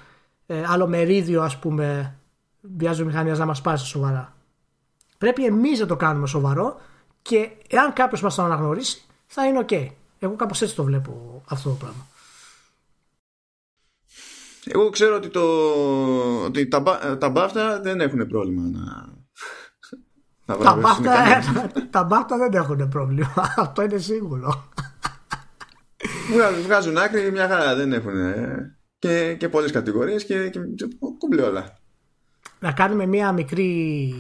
ε, άλλο μερίδιο ας πούμε μιας βιομηχανίας να μας πάρει σοβαρά. Πρέπει εμείς να το κάνουμε σοβαρό και εάν κάποιος μας το αναγνωρίσει θα είναι ok. Εγώ κάπως έτσι το βλέπω αυτό το πράγμα. Εγώ ξέρω ότι, το, ότι τα, τα μπάφτα δεν έχουν πρόβλημα να, να τα, μπάφτα, τα μπάφτα δεν έχουν πρόβλημα. (laughs) Αυτό είναι σίγουρο. Βγάζουν άκρη μια χαρά δεν έχουν και, και πολλές κατηγορίες και, και κουμπλέ όλα. Να κάνουμε μια μικρή,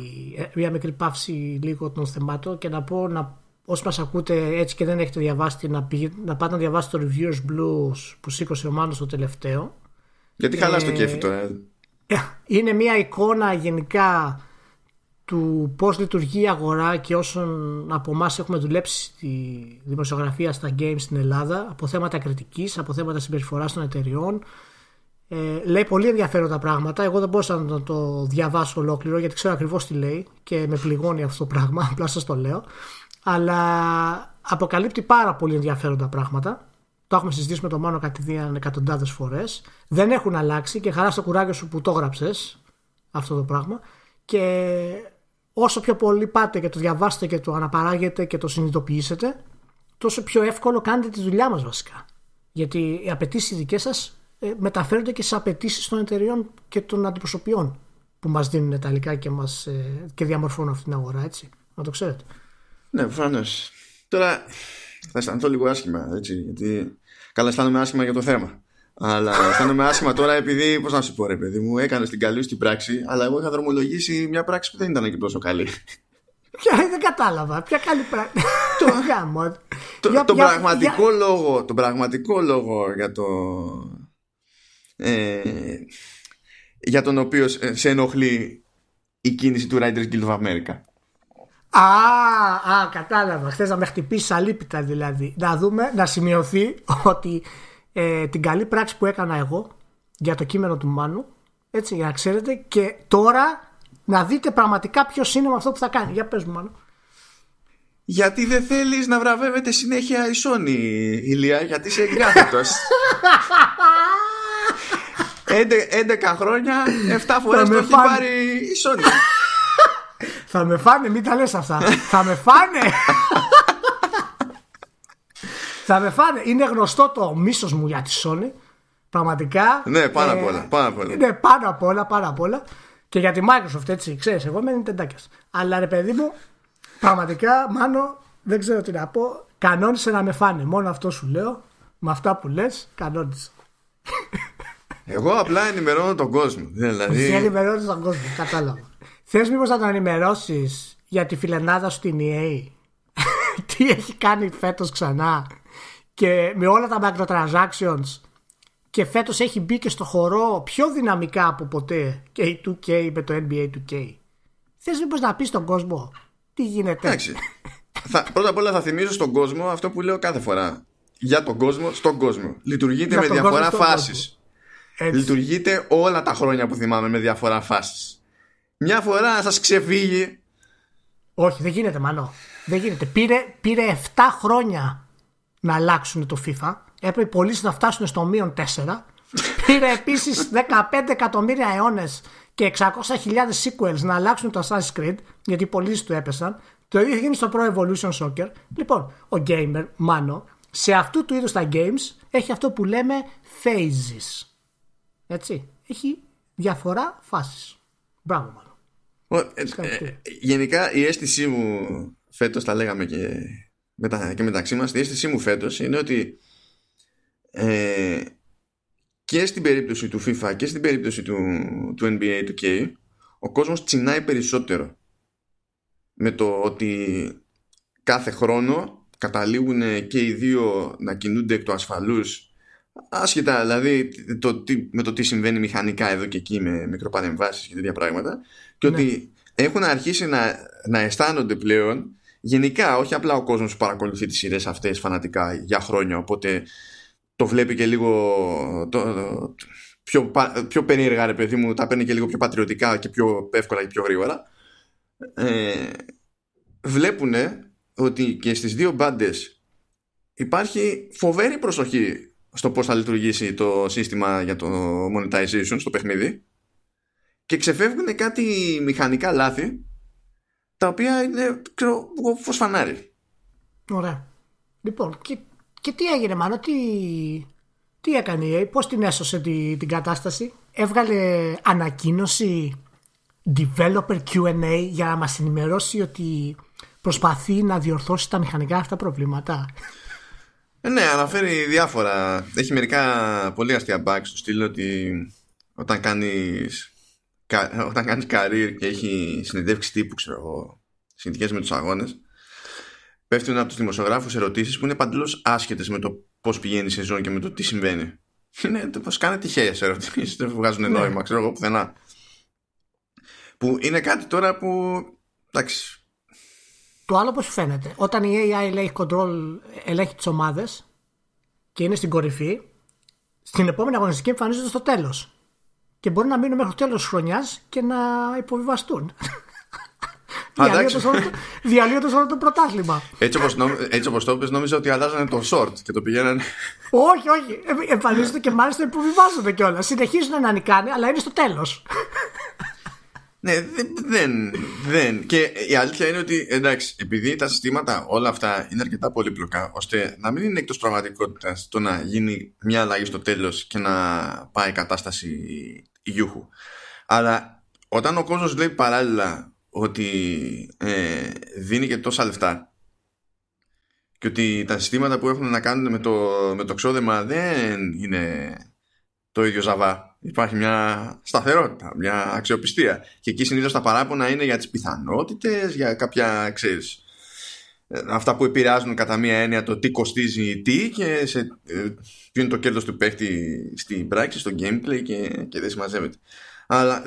μια μικρή παύση λίγο των θεμάτων και να πω να όσοι μας ακούτε έτσι και δεν έχετε διαβάσει να, να πάτε να διαβάσετε το Reviewers Blues που σήκωσε ο Μάνος το τελευταίο γιατί χαλάς το ε, κέφι τώρα. Ε, είναι μια εικόνα γενικά του πώς λειτουργεί η αγορά και όσων από εμάς έχουμε δουλέψει στη δημοσιογραφία στα games στην Ελλάδα από θέματα κριτικής, από θέματα συμπεριφοράς των εταιριών ε, λέει πολύ ενδιαφέροντα πράγματα εγώ δεν μπορούσα να το διαβάσω ολόκληρο γιατί ξέρω ακριβώς τι λέει και με πληγώνει αυτό το πράγμα (laughs) απλά σας το λέω αλλά αποκαλύπτει πάρα πολύ ενδιαφέροντα πράγματα το έχουμε συζητήσει με τον Μάνο κατηδίαν εκατοντάδες φορές. Δεν έχουν αλλάξει και χαρά στο κουράγιο σου που το έγραψε αυτό το πράγμα. Και όσο πιο πολύ πάτε και το διαβάσετε και το αναπαράγετε και το συνειδητοποιήσετε, τόσο πιο εύκολο κάνετε τη δουλειά μας βασικά. Γιατί οι απαιτήσεις δικέ σας ε, μεταφέρονται και στι απαιτήσεις των εταιριών και των αντιπροσωπιών που μας δίνουν τα υλικά και, μας, ε, και διαμορφώνουν αυτή την αγορά, έτσι. Να το ξέρετε. Ναι, προφανώς. Τώρα, θα αισθανθώ λίγο άσχημα, έτσι, γιατί καλά αισθάνομαι άσχημα για το θέμα. Αλλά αισθάνομαι άσχημα τώρα επειδή, πώς να σου πω ρε παιδί μου, έκανες την καλή στην πράξη, αλλά εγώ είχα δρομολογήσει μια πράξη που δεν ήταν και τόσο καλή. Ποια δεν κατάλαβα, ποια καλή πράξη. (laughs) το γάμο. Το, το, πραγματικό λόγο, το πραγματικό λόγο για το. Ε, για τον οποίο σε ενοχλεί η κίνηση του Riders Guild of America. Α, α, κατάλαβα. Χθες να με χτυπήσει αλήπητα δηλαδή. Να δούμε, να σημειωθεί ότι ε, την καλή πράξη που έκανα εγώ για το κείμενο του Μάνου, έτσι, για να ξέρετε, και τώρα να δείτε πραγματικά ποιο είναι με αυτό που θα κάνει. Για πες μου, Μάνου. Γιατί δεν θέλεις να βραβεύεται συνέχεια η Sony, Ηλία, γιατί είσαι εγκάθετος. (laughs) 11 χρόνια, 7 φορές το έχει πάρει η Sony. (laughs) Θα με φάνε, μην τα λες αυτά. (laughs) θα με φάνε. Θα με φάνε. Είναι γνωστό το μίσος μου για τη Sony. Πραγματικά. Ναι, πάνω απ' όλα. Πάνω απ' όλα. Ναι, πάνω απ' όλα, πάνω απ' όλα. Και για τη Microsoft, έτσι, ξέρεις, εγώ είμαι τεντάκια. Αλλά ρε παιδί μου, πραγματικά, μάνο, δεν ξέρω τι να πω. Κανόνισε να με φάνε. Μόνο αυτό σου λέω. Με αυτά που λες, κανόνισε. Εγώ απλά ενημερώνω τον κόσμο. Δηλαδή... Εσύ ενημερώνεις τον κόσμο, κατάλαβα. Θες μήπως να τον ενημερώσεις για τη φιλενάδα στην EA (laughs) τι έχει κάνει φέτος ξανά; Και με όλα τα microtransactions και φέτος έχει μπει και στο χορό πιο δυναμικά από ποτέ και η 2K με το NBA 2K. Θες μήπως να πεις στον κόσμο τι γίνεται; Εντάξει. θα, πρώτα απ' όλα θα θυμίζω στον κόσμο αυτό που λέω κάθε φορά. Για τον κόσμο, στον κόσμο. Λειτουργείται με διαφορά φάσεις. Λειτουργείται όλα τα χρόνια που θυμάμαι με διαφορά φάσεις μια φορά να σας ξεφύγει. Όχι, δεν γίνεται, μάλλον. Δεν γίνεται. Πήρε, πήρε 7 χρόνια να αλλάξουν το FIFA. Έπρεπε οι πωλήσεις να φτάσουν στο μείον 4. (laughs) Πήρε επίσης 15 εκατομμύρια αιώνες και 600.000 sequels να αλλάξουν το Assassin's Creed, γιατί οι πωλήσεις του έπεσαν. Το ίδιο γίνει στο Pro Evolution Soccer. Λοιπόν, ο gamer, μάνο, σε αυτού του είδους τα games έχει αυτό που λέμε phases. Έτσι. Έχει διαφορά φάσεις. Μπράβο, μάλλον. Ε, ε, γενικά η αίσθησή μου φέτος τα λέγαμε και, μετα, και μεταξύ μας η αίσθησή μου φέτος είναι ότι ε, και στην περίπτωση του FIFA και στην περίπτωση του, του NBA του K ο κόσμος τσινάει περισσότερο με το ότι κάθε χρόνο καταλήγουν και οι δύο να κινούνται εκ του ασφαλούς άσχετα δηλαδή το, με το τι συμβαίνει μηχανικά εδώ και εκεί με μικροπαρεμβάσεις και τέτοια πράγματα και ότι ναι. έχουν αρχίσει να, να αισθάνονται πλέον γενικά όχι απλά ο κόσμος που παρακολουθεί τις σειρές αυτές φανατικά για χρόνια οπότε το βλέπει και λίγο το, πιο, πιο περίεργα ρε παιδί μου, τα παίρνει και λίγο πιο πατριωτικά και πιο εύκολα και πιο γρήγορα. Ε, βλέπουν ότι και στις δύο μπάντες υπάρχει φοβερή προσοχή στο πώς θα λειτουργήσει το σύστημα για το monetization στο παιχνίδι και ξεφεύγουν κάτι μηχανικά λάθη τα οποία είναι ξέρω, φως φανάρι. Ωραία. Λοιπόν, και, και τι έγινε μάλλον, τι, τι έκανε η EA, πώς την έσωσε την, την κατάσταση; Έβγαλε ανακοίνωση developer Q&A για να μας ενημερώσει ότι προσπαθεί να διορθώσει τα μηχανικά αυτά προβλήματα; Ε, ναι, αναφέρει διάφορα. Έχει μερικά πολύ αστεία bugs στο στυλ ότι όταν κάνεις όταν κάνεις career και έχει συνεντεύξεις τύπου ξέρω εγώ συνδικές με τους αγώνες πέφτουν από τους δημοσιογράφους ερωτήσεις που είναι παντελώς άσχετες με το πώς πηγαίνει η σεζόν και με το τι συμβαίνει. Είναι πως κάνει τυχαίες ερωτήσεις δεν βγάζουν ναι. νόημα ξέρω εγώ πουθενά. Που είναι κάτι τώρα που εντάξει. Το άλλο πώς φαίνεται. Όταν η AI ελέγχει control ελέγχει τις ομάδες και είναι στην κορυφή στην επόμενη αγωνιστική εμφανίζονται στο τέλος και μπορεί να μείνουν μέχρι το τέλος της χρονιάς και να υποβιβαστούν. Διαλύοντας όλο το πρωτάθλημα. Έτσι όπως έτσι όπως το είπες νόμιζα ότι αλλάζανε το short και το πηγαίνανε. όχι, όχι. Ε, εμφανίζονται και μάλιστα υποβιβάζονται κιόλας. Συνεχίζουν να νικάνε, αλλά είναι στο τέλος. ναι, δεν, δεν. Και η αλήθεια είναι ότι εντάξει, επειδή τα συστήματα όλα αυτά είναι αρκετά πολύπλοκα, ώστε να μην είναι εκτός πραγματικότητας το να γίνει μια αλλαγή στο τέλος και να πάει η κατάσταση γιούχου. Αλλά όταν ο κόσμος λέει παράλληλα ότι ε, δίνει και τόσα λεφτά και ότι τα συστήματα που έχουν να κάνουν με το, με το ξόδεμα δεν είναι το ίδιο ζαβά. Υπάρχει μια σταθερότητα, μια αξιοπιστία. Και εκεί συνήθως τα παράπονα είναι για τις πιθανότητες, για κάποια, ξέρεις, ε, αυτά που επηρεάζουν κατά μία έννοια το τι κοστίζει τι και σε, ε, ποιο είναι το κέρδος του παίχτη στην πράξη, στο gameplay και, και δεν συμμαζεύεται. Αλλά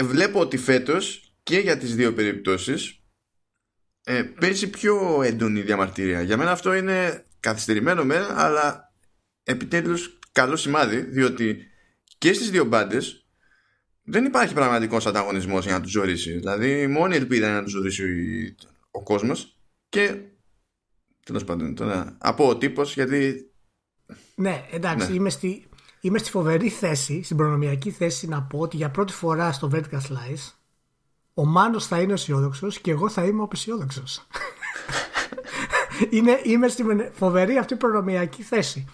βλέπω ότι φέτος και για τις δύο περιπτώσεις ε, παίζει πιο έντονη διαμαρτυρία. Για μένα αυτό είναι καθυστερημένο με, αλλά επιτέλους καλό σημάδι, διότι και στις δύο μπάντες δεν υπάρχει πραγματικός ανταγωνισμός για να τους ζωρίσει. Δηλαδή, μόνη ελπίδα είναι να τους ζωρίσει ο κόσμος και τέλος πάντων τώρα από ο τύπος γιατί ναι εντάξει ναι. Είμαι, στη, είμαι στη φοβερή θέση στην προνομιακή θέση να πω ότι για πρώτη φορά στο Vertical Slice ο Μάνος θα είναι αισιόδοξος και εγώ θα είμαι απεσιόδοξος. (laughs) είναι, είμαι στη φοβερή αυτή προνομιακή θέση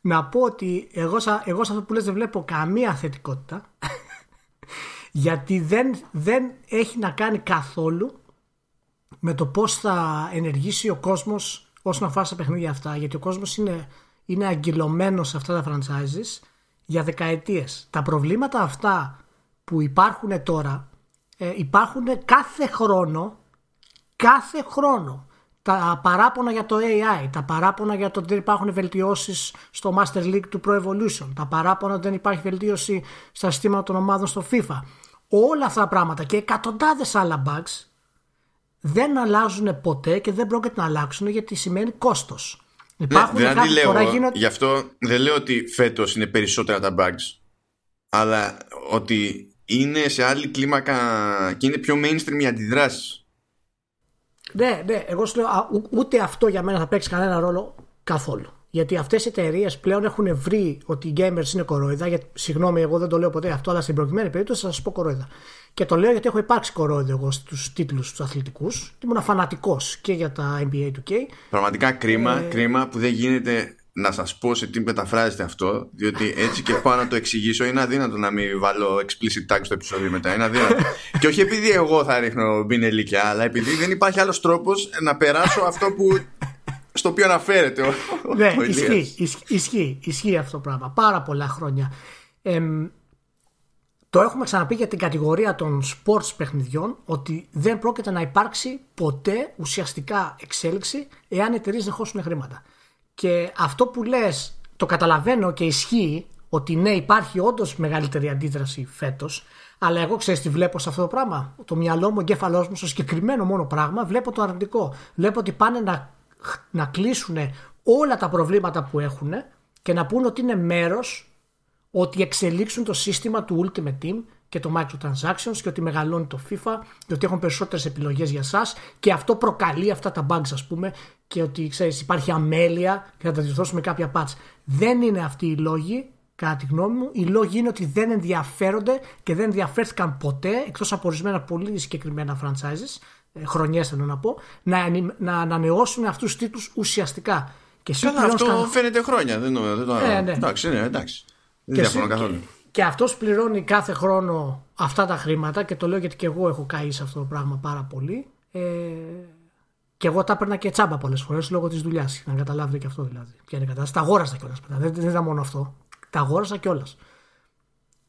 να πω ότι εγώ, εγώ σε αυτό που λες δεν βλέπω καμία θετικότητα (laughs) γιατί δεν, δεν έχει να κάνει καθόλου με το πώς θα ενεργήσει ο κόσμος όσον αφορά στα παιχνίδια αυτά γιατί ο κόσμος είναι, είναι αγκυλωμένος σε αυτά τα franchises για δεκαετίες. Τα προβλήματα αυτά που υπάρχουν τώρα ε, υπάρχουν κάθε χρόνο κάθε χρόνο τα παράπονα για το AI, τα παράπονα για το ότι δεν υπάρχουν βελτιώσεις στο Master League του Pro Evolution, τα παράπονα ότι δεν υπάρχει βελτίωση στα συστήματα των ομάδων στο FIFA. Όλα αυτά τα πράγματα και εκατοντάδες άλλα bugs δεν αλλάζουν ποτέ και δεν πρόκειται να αλλάξουν γιατί σημαίνει κόστος. Υπάρχουν ναι, δηλαδή λέω, γίνονται... γι' αυτό δεν λέω ότι φέτος είναι περισσότερα τα bugs αλλά ότι είναι σε άλλη κλίμακα και είναι πιο mainstream οι αντιδράσεις ναι, ναι, εγώ σου λέω ούτε αυτό για μένα θα παίξει κανένα ρόλο καθόλου. Γιατί αυτές οι εταιρείες πλέον έχουν βρει ότι οι gamers είναι κορόιδα. Γιατί, συγγνώμη, εγώ δεν το λέω ποτέ αυτό, αλλά στην προκειμένη περίπτωση θα σας πω κορόιδα. Και το λέω γιατί έχω υπάρξει κορόιδο εγώ στους τίτλους τους αθλητικούς. Ήμουν φανατικός και για τα NBA 2K. Πραγματικά κρίμα, ε... κρίμα που δεν γίνεται να σας πω σε τι μεταφράζεται αυτό διότι έτσι και πάω να το εξηγήσω είναι αδύνατο να μην βάλω explicit tag στο επεισόδιο μετά είναι αδύνατο (laughs) και όχι επειδή εγώ θα ρίχνω μπινελίκια αλλά επειδή δεν υπάρχει άλλος τρόπος να περάσω αυτό που στο οποίο αναφέρεται ο, ναι, ο ισχύει, ισχύει, ισχύει, αυτό το πράγμα πάρα πολλά χρόνια ε, το έχουμε ξαναπεί για την κατηγορία των sports παιχνιδιών ότι δεν πρόκειται να υπάρξει ποτέ ουσιαστικά εξέλιξη εάν εταιρείες δεν χώσουν χρήματα. Και αυτό που λες, το καταλαβαίνω και ισχύει ότι ναι, υπάρχει όντως μεγαλύτερη αντίδραση φέτος. Αλλά εγώ ξέρεις τι βλέπω σε αυτό το πράγμα. Το μυαλό μου, ο εγκέφαλός μου, στο συγκεκριμένο μόνο πράγμα, βλέπω το αρνητικό. Βλέπω ότι πάνε να, να κλείσουν όλα τα προβλήματα που έχουν και να πούν ότι είναι μέρος ότι εξελίξουν το σύστημα του Ultimate Team και το microtransactions και ότι μεγαλώνει το FIFA και ότι έχουν περισσότερες επιλογές για σας και αυτό προκαλεί αυτά τα bugs ας πούμε και ότι ξέρεις, υπάρχει αμέλεια και θα τα διορθώσουμε κάποια patch. Δεν είναι αυτοί οι λόγοι κατά τη γνώμη μου. Οι λόγοι είναι ότι δεν ενδιαφέρονται και δεν ενδιαφέρθηκαν ποτέ εκτός από ορισμένα πολύ συγκεκριμένα franchises ε, χρονιές θέλω να πω να, να ανανεώσουν αυτούς τους τίτλους ουσιαστικά. Και Καλά, αυτό φαίνεται χρόνια. Δεν, δεν το... Ε, ναι. Εντάξει, ναι, εντάξει. Δεν διαφωνώ καθόλου. και αυτός πληρώνει κάθε χρόνο αυτά τα χρήματα και το λέω γιατί και εγώ έχω καεί σε αυτό το πράγμα πάρα πολύ. Ε, και εγώ τα έπαιρνα και τσάμπα πολλές φορές λόγω της δουλειάς να καταλάβετε και αυτό δηλαδή. Ποια είναι η κατάσταση, τα αγόρασα κιόλας δεν, δεν ήταν μόνο αυτό. Τα αγόρασα κιόλας.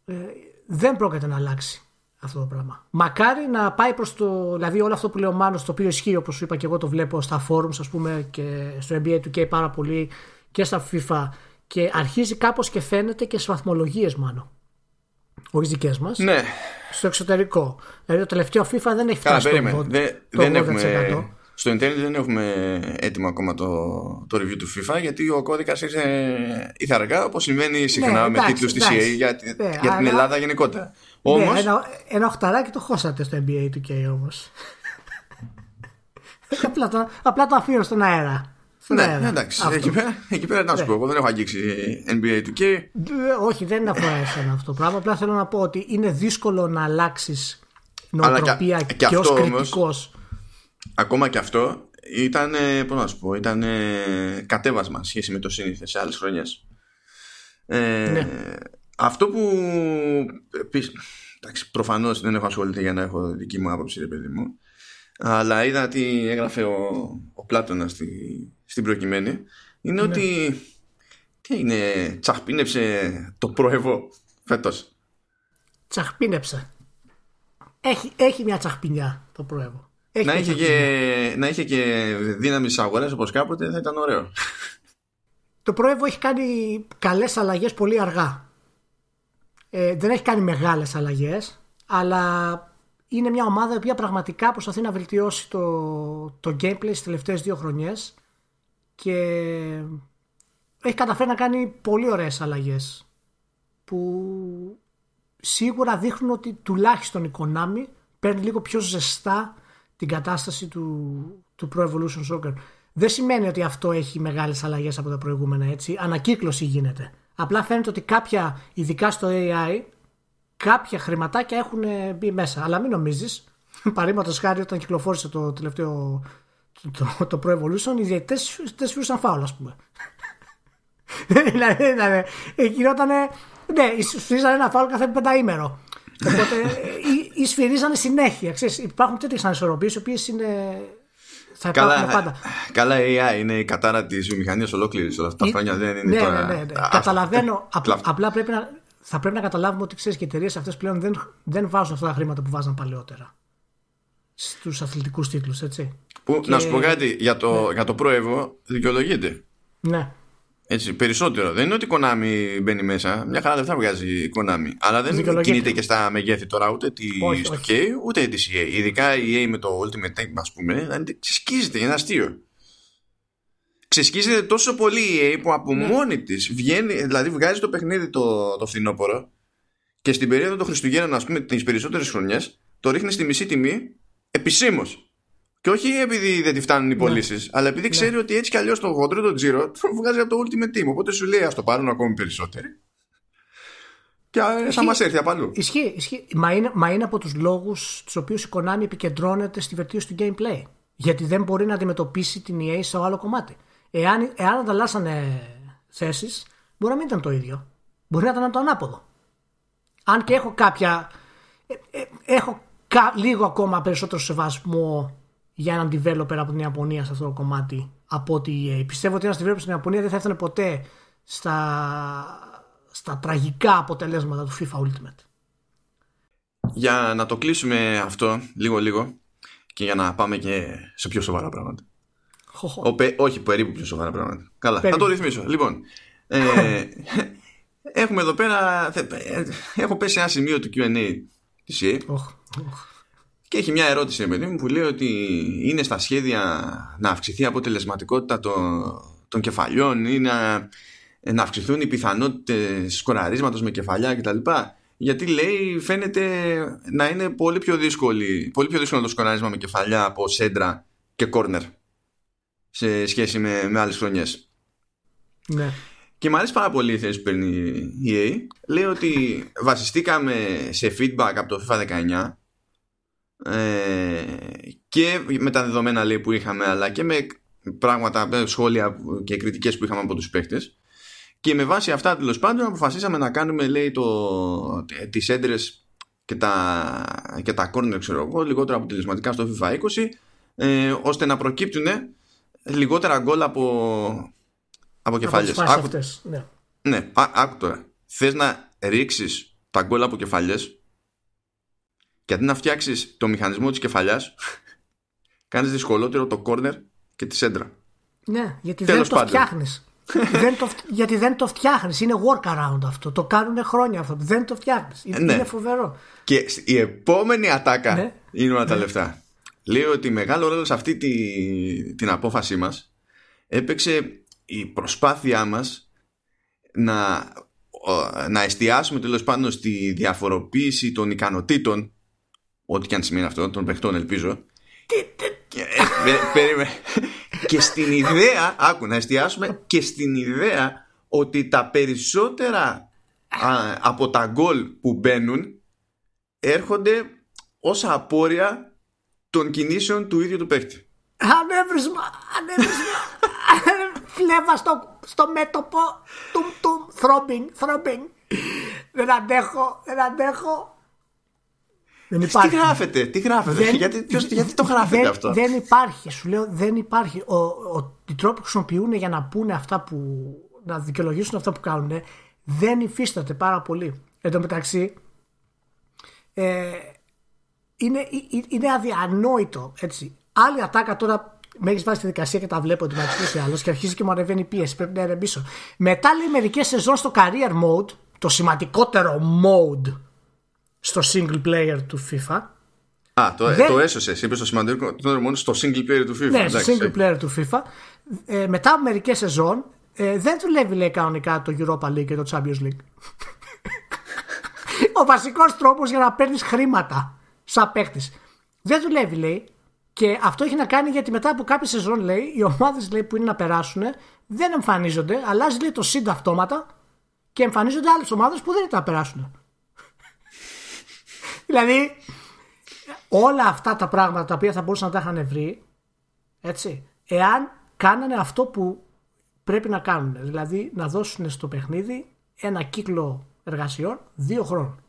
Ε, δεν πρόκειται να αλλάξει αυτό το πράγμα. Μακάρι να πάει προς το. Δηλαδή, όλο αυτό που λέει ο Μάνος, το οποίο ισχύει όπως είπα και εγώ το βλέπω στα forums, ας πούμε, και στο NBA του k πάρα πολύ και στα FIFA και αρχίζει κάπως και φαίνεται και στις βαθμολογίες μάλλον όχι δικές μας. Ναι. Στο εξωτερικό. Δηλαδή το τελευταίο FIFA δεν έχει φτάσει Καλά, στο δεν, δεν έχουμε, Στο Internet δεν έχουμε έτοιμο ακόμα το, το review του FIFA γιατί ο κώδικας είναι ηθαργά όπως συμβαίνει συχνά ναι, με τίτλους της EA για, ναι, για την Ελλάδα γενικότερα. Ναι, όμως... ένα, ένα οχταράκι το χώσατε στο NBA του K όμως. (laughs) απλά, το, απλά το αφήνω στον αέρα. Ναι, ναι, εντάξει. Εκεί πέρα, εκεί πέρα να σου ναι. πω. Εγώ δεν έχω αγγίξει NBA του και. Όχι, δεν είναι αφορά εσένα αυτό το πράγμα. Απλά θέλω να πω ότι είναι δύσκολο να αλλάξεις νοοτροπία και, και, ως κριτικός. Ακόμα και αυτό ήταν, πώς να σου πω, ήταν κατέβασμα σχέση με το σύνηθε σε άλλες χρονιές. Ε, ναι. Αυτό που. Εντάξει, προφανώς δεν έχω ασχοληθεί για να έχω δική μου άποψη, ρε παιδί μου. Αλλά είδα τι έγραφε ο, ο Πλάτωνας στη, στην προκειμένη είναι ναι. ότι τι είναι, τσαχπίνεψε το πρόεδρο φέτος. Τσαχπίνεψε. Έχει, έχει μια τσαχπινιά το πρόεδρο. να, είχε και, να είχε και δύναμη στις αγορές όπως κάποτε θα ήταν ωραίο. Το πρόεδρο έχει κάνει καλές αλλαγές πολύ αργά. Ε, δεν έχει κάνει μεγάλες αλλαγές αλλά είναι μια ομάδα η οποία πραγματικά προσπαθεί να βελτιώσει το, το gameplay στις τελευταίες δύο χρονιές και έχει καταφέρει να κάνει πολύ ωραίες αλλαγές που σίγουρα δείχνουν ότι τουλάχιστον η Konami παίρνει λίγο πιο ζεστά την κατάσταση του, του Pro Evolution Soccer. Δεν σημαίνει ότι αυτό έχει μεγάλες αλλαγές από τα προηγούμενα έτσι. Ανακύκλωση γίνεται. Απλά φαίνεται ότι κάποια, ειδικά στο AI, κάποια χρηματάκια έχουν μπει μέσα. Αλλά μην νομίζεις, (laughs) παρήματος χάρη όταν κυκλοφόρησε το τελευταίο το, το Pro Evolution, οι διαιτητές δεν σφυρούσαν φάουλ, ας πούμε. (laughs) δηλαδή, δηλαδή, γινότανε, ναι, σφυρίζανε ένα φάουλ κάθε πενταήμερο. Οπότε, ή, ή σφυρίζανε συνέχεια. Ξέρεις, υπάρχουν τέτοιες ανισορροπίες, οι οποίες είναι θα καλά, πάντα. Καλά, AI είναι η κατάρα της βιομηχανίας ολόκληρης όλα αυτά τα χρόνια. Δεν είναι ναι, τώρα... ναι, ναι, ναι. Καταλαβαίνω. απλά, απλά πρέπει να, θα πρέπει να καταλάβουμε ότι ξέρεις και οι εταιρείες αυτές πλέον δεν, δεν βάζουν αυτά τα χρήματα που βάζαν παλαιότερα στους αθλητικούς τίτλους, έτσι. Που, Να σου πω κάτι, για το, ναι. για το πρόεδρο δικαιολογείται. Ναι. Έτσι, περισσότερο. Δεν είναι ότι η Konami μπαίνει μέσα. Μια χαρά λεφτά βγάζει η Konami. Αλλά δεν κινείται και στα μεγέθη τώρα ούτε τη K ούτε τη EA. Ειδικά η EA με το Ultimate Team, ας πούμε, δηλαδή, ξεσκίζεται. Είναι αστείο. Ξεσκίζεται τόσο πολύ η EA που από ναι. μόνη της βγαίνει, δηλαδή βγάζει το παιχνίδι το, το φθινόπωρο και στην περίοδο των Χριστουγέννων, ας πούμε, τις περισσότερες χρονιές, το ρίχνει στη μισή τιμή επισήμως. Και όχι επειδή δεν τη φτάνουν οι ναι. πωλήσεις, αλλά επειδή ναι. ξέρει ότι έτσι κι αλλιώς το γόντρο, το τζίρο, το βγάζει από το Ultimate Team. Οπότε σου λέει, ας το πάρουν ακόμη περισσότεροι. Και θα μας έρθει απαλού. Ισχύει, ισχύει. Μα είναι, μα είναι από τους λόγους του οποίους η Konami επικεντρώνεται στη βελτίωση του gameplay. Γιατί δεν μπορεί να αντιμετωπίσει την EA σε άλλο κομμάτι. Εάν, εάν ανταλλάσσανε θέσεις, μπορεί να μην ήταν το ίδιο. Μπορεί να ήταν το ανάποδο. Αν και έχω κάποια. Ε, ε, έχω λίγο ακόμα περισσότερο σεβασμό για έναν developer από την Ιαπωνία σε αυτό το κομμάτι από ότι πιστεύω ότι ένας developer στην Ιαπωνία δεν θα έφτανε ποτέ στα, στα τραγικά αποτελέσματα του FIFA Ultimate. Για να το κλείσουμε αυτό λίγο λίγο και για να πάμε και σε πιο σοβαρά πράγματα. Ο, όχι, περίπου πιο σοβαρά πράγματα. Καλά, περίπου. θα το ρυθμίσω. Λοιπόν, ε, (laughs) έχουμε εδώ πέρα. Έχω πέσει ένα σημείο του QA της EA. Και έχει μια ερώτηση παιδί μου που λέει ότι είναι στα σχέδια να αυξηθεί η αποτελεσματικότητα των, των κεφαλιών ή να να αυξηθούν οι πιθανότητες σκοραρίσματος με κεφαλιά κτλ. Γιατί λέει φαίνεται να είναι πολύ πιο, δύσκολη, πολύ πιο δύσκολο το σκοράρισμα με κεφαλιά από σέντρα και κόρνερ σε σχέση με, με άλλες χρονιές. Ναι. Και μου αρέσει πάρα πολύ η θέση που παίρνει η EA. Λέει ότι βασιστήκαμε σε feedback από το FIFA 19 ε, και με τα δεδομένα λέει, που είχαμε αλλά και με πράγματα, σχόλια και κριτικές που είχαμε από τους παίχτες και με βάση αυτά τέλος πάντων αποφασίσαμε να κάνουμε λέει το, τις έντρες και τα, και τα corner ξέρω εγώ λιγότερο αποτελεσματικά στο FIFA 20 ε, ώστε να προκύπτουν λιγότερα γκολ από, από κεφάλιες. Από αυτές, ναι. Ναι, άκου τώρα. Θες να ρίξεις τα γκολ από κεφαλιές και αντί να φτιάξεις το μηχανισμό της κεφαλιάς (laughs) κάνεις δυσκολότερο το corner και τη σέντρα. Ναι, γιατί Τέλος (laughs) δεν το φτιάχνεις δεν το, γιατί δεν το φτιάχνεις. Είναι workaround αυτό. Το κάνουν χρόνια αυτό. Δεν το φτιάχνεις. Είναι, ναι. είναι φοβερό. Και η επόμενη ατάκα ναι. είναι όλα τα ναι. λεφτά. Λέει ότι μεγάλο ρόλο σε αυτή τη, την απόφασή μας έπαιξε η προσπάθειά μας να, να εστιάσουμε τέλος πάντων στη διαφοροποίηση των ικανοτήτων ό,τι και αν σημαίνει αυτό, των παιχτών ελπίζω. Και στην ιδέα, άκου να εστιάσουμε και στην ιδέα ότι τα περισσότερα από τα γκολ που μπαίνουν έρχονται ως απόρρια των κινήσεων του ίδιου του παίκτη. Ανέβρισμα, ανέβρισμα. (laughs) Φλέβα στο, στο μέτωπο. Τουμ τουμ, throbbing, throbbing. Δεν αντέχω, δεν αντέχω. Δεν υπάρχει. Τι γράφετε, τι γράφετε, δεν, γιατί, ποιος, γιατί το γράφετε δεν, αυτό; Δεν υπάρχει, σου λέω, δεν υπάρχει. Ο, ο, οι τρόποι που χρησιμοποιούν για να πούνε αυτά που. να δικαιολογήσουν αυτά που κάνουν δεν υφίσταται πάρα πολύ. Εν τω μεταξύ, ε, είναι, ε, ε, είναι αδιανόητο έτσι. Άλλη ατάκα τώρα με έχεις βάσει τη δικασία και τα βλέπω ότι με άλλος και αρχίζει και μου ανεβαίνει η πίεση. Πρέπει να ερεμπήσω. Μετά λέει μερικές σεζόν στο career mode, το σημαντικότερο mode στο single player του FIFA. Α, το, δεν... το έσωσε. Είπες στο σημαντικό το μόνο στο single player του FIFA. Ναι, στο single player του FIFA. Ε, μετά από μερικές σεζόν ε, δεν δουλεύει λέει κανονικά το Europa League και το Champions League. (laughs) Ο βασικός τρόπος για να παίρνεις χρήματα σαν παίχτης. Δεν δουλεύει λέει. Και αυτό έχει να κάνει γιατί μετά από κάποια σεζόν λέει οι ομάδες που είναι να περάσουν δεν εμφανίζονται. Αλλάζει λέει το seed αυτόματα και εμφανίζονται άλλες ομάδες που δεν είναι να περάσουν (laughs) δηλαδή, όλα αυτά τα πράγματα τα οποία θα μπορούσαν να τα είχαν βρει, έτσι, εάν κάνανε αυτό που πρέπει να κάνουν, δηλαδή να δώσουν στο παιχνίδι ένα κύκλο εργασιών δύο χρόνων.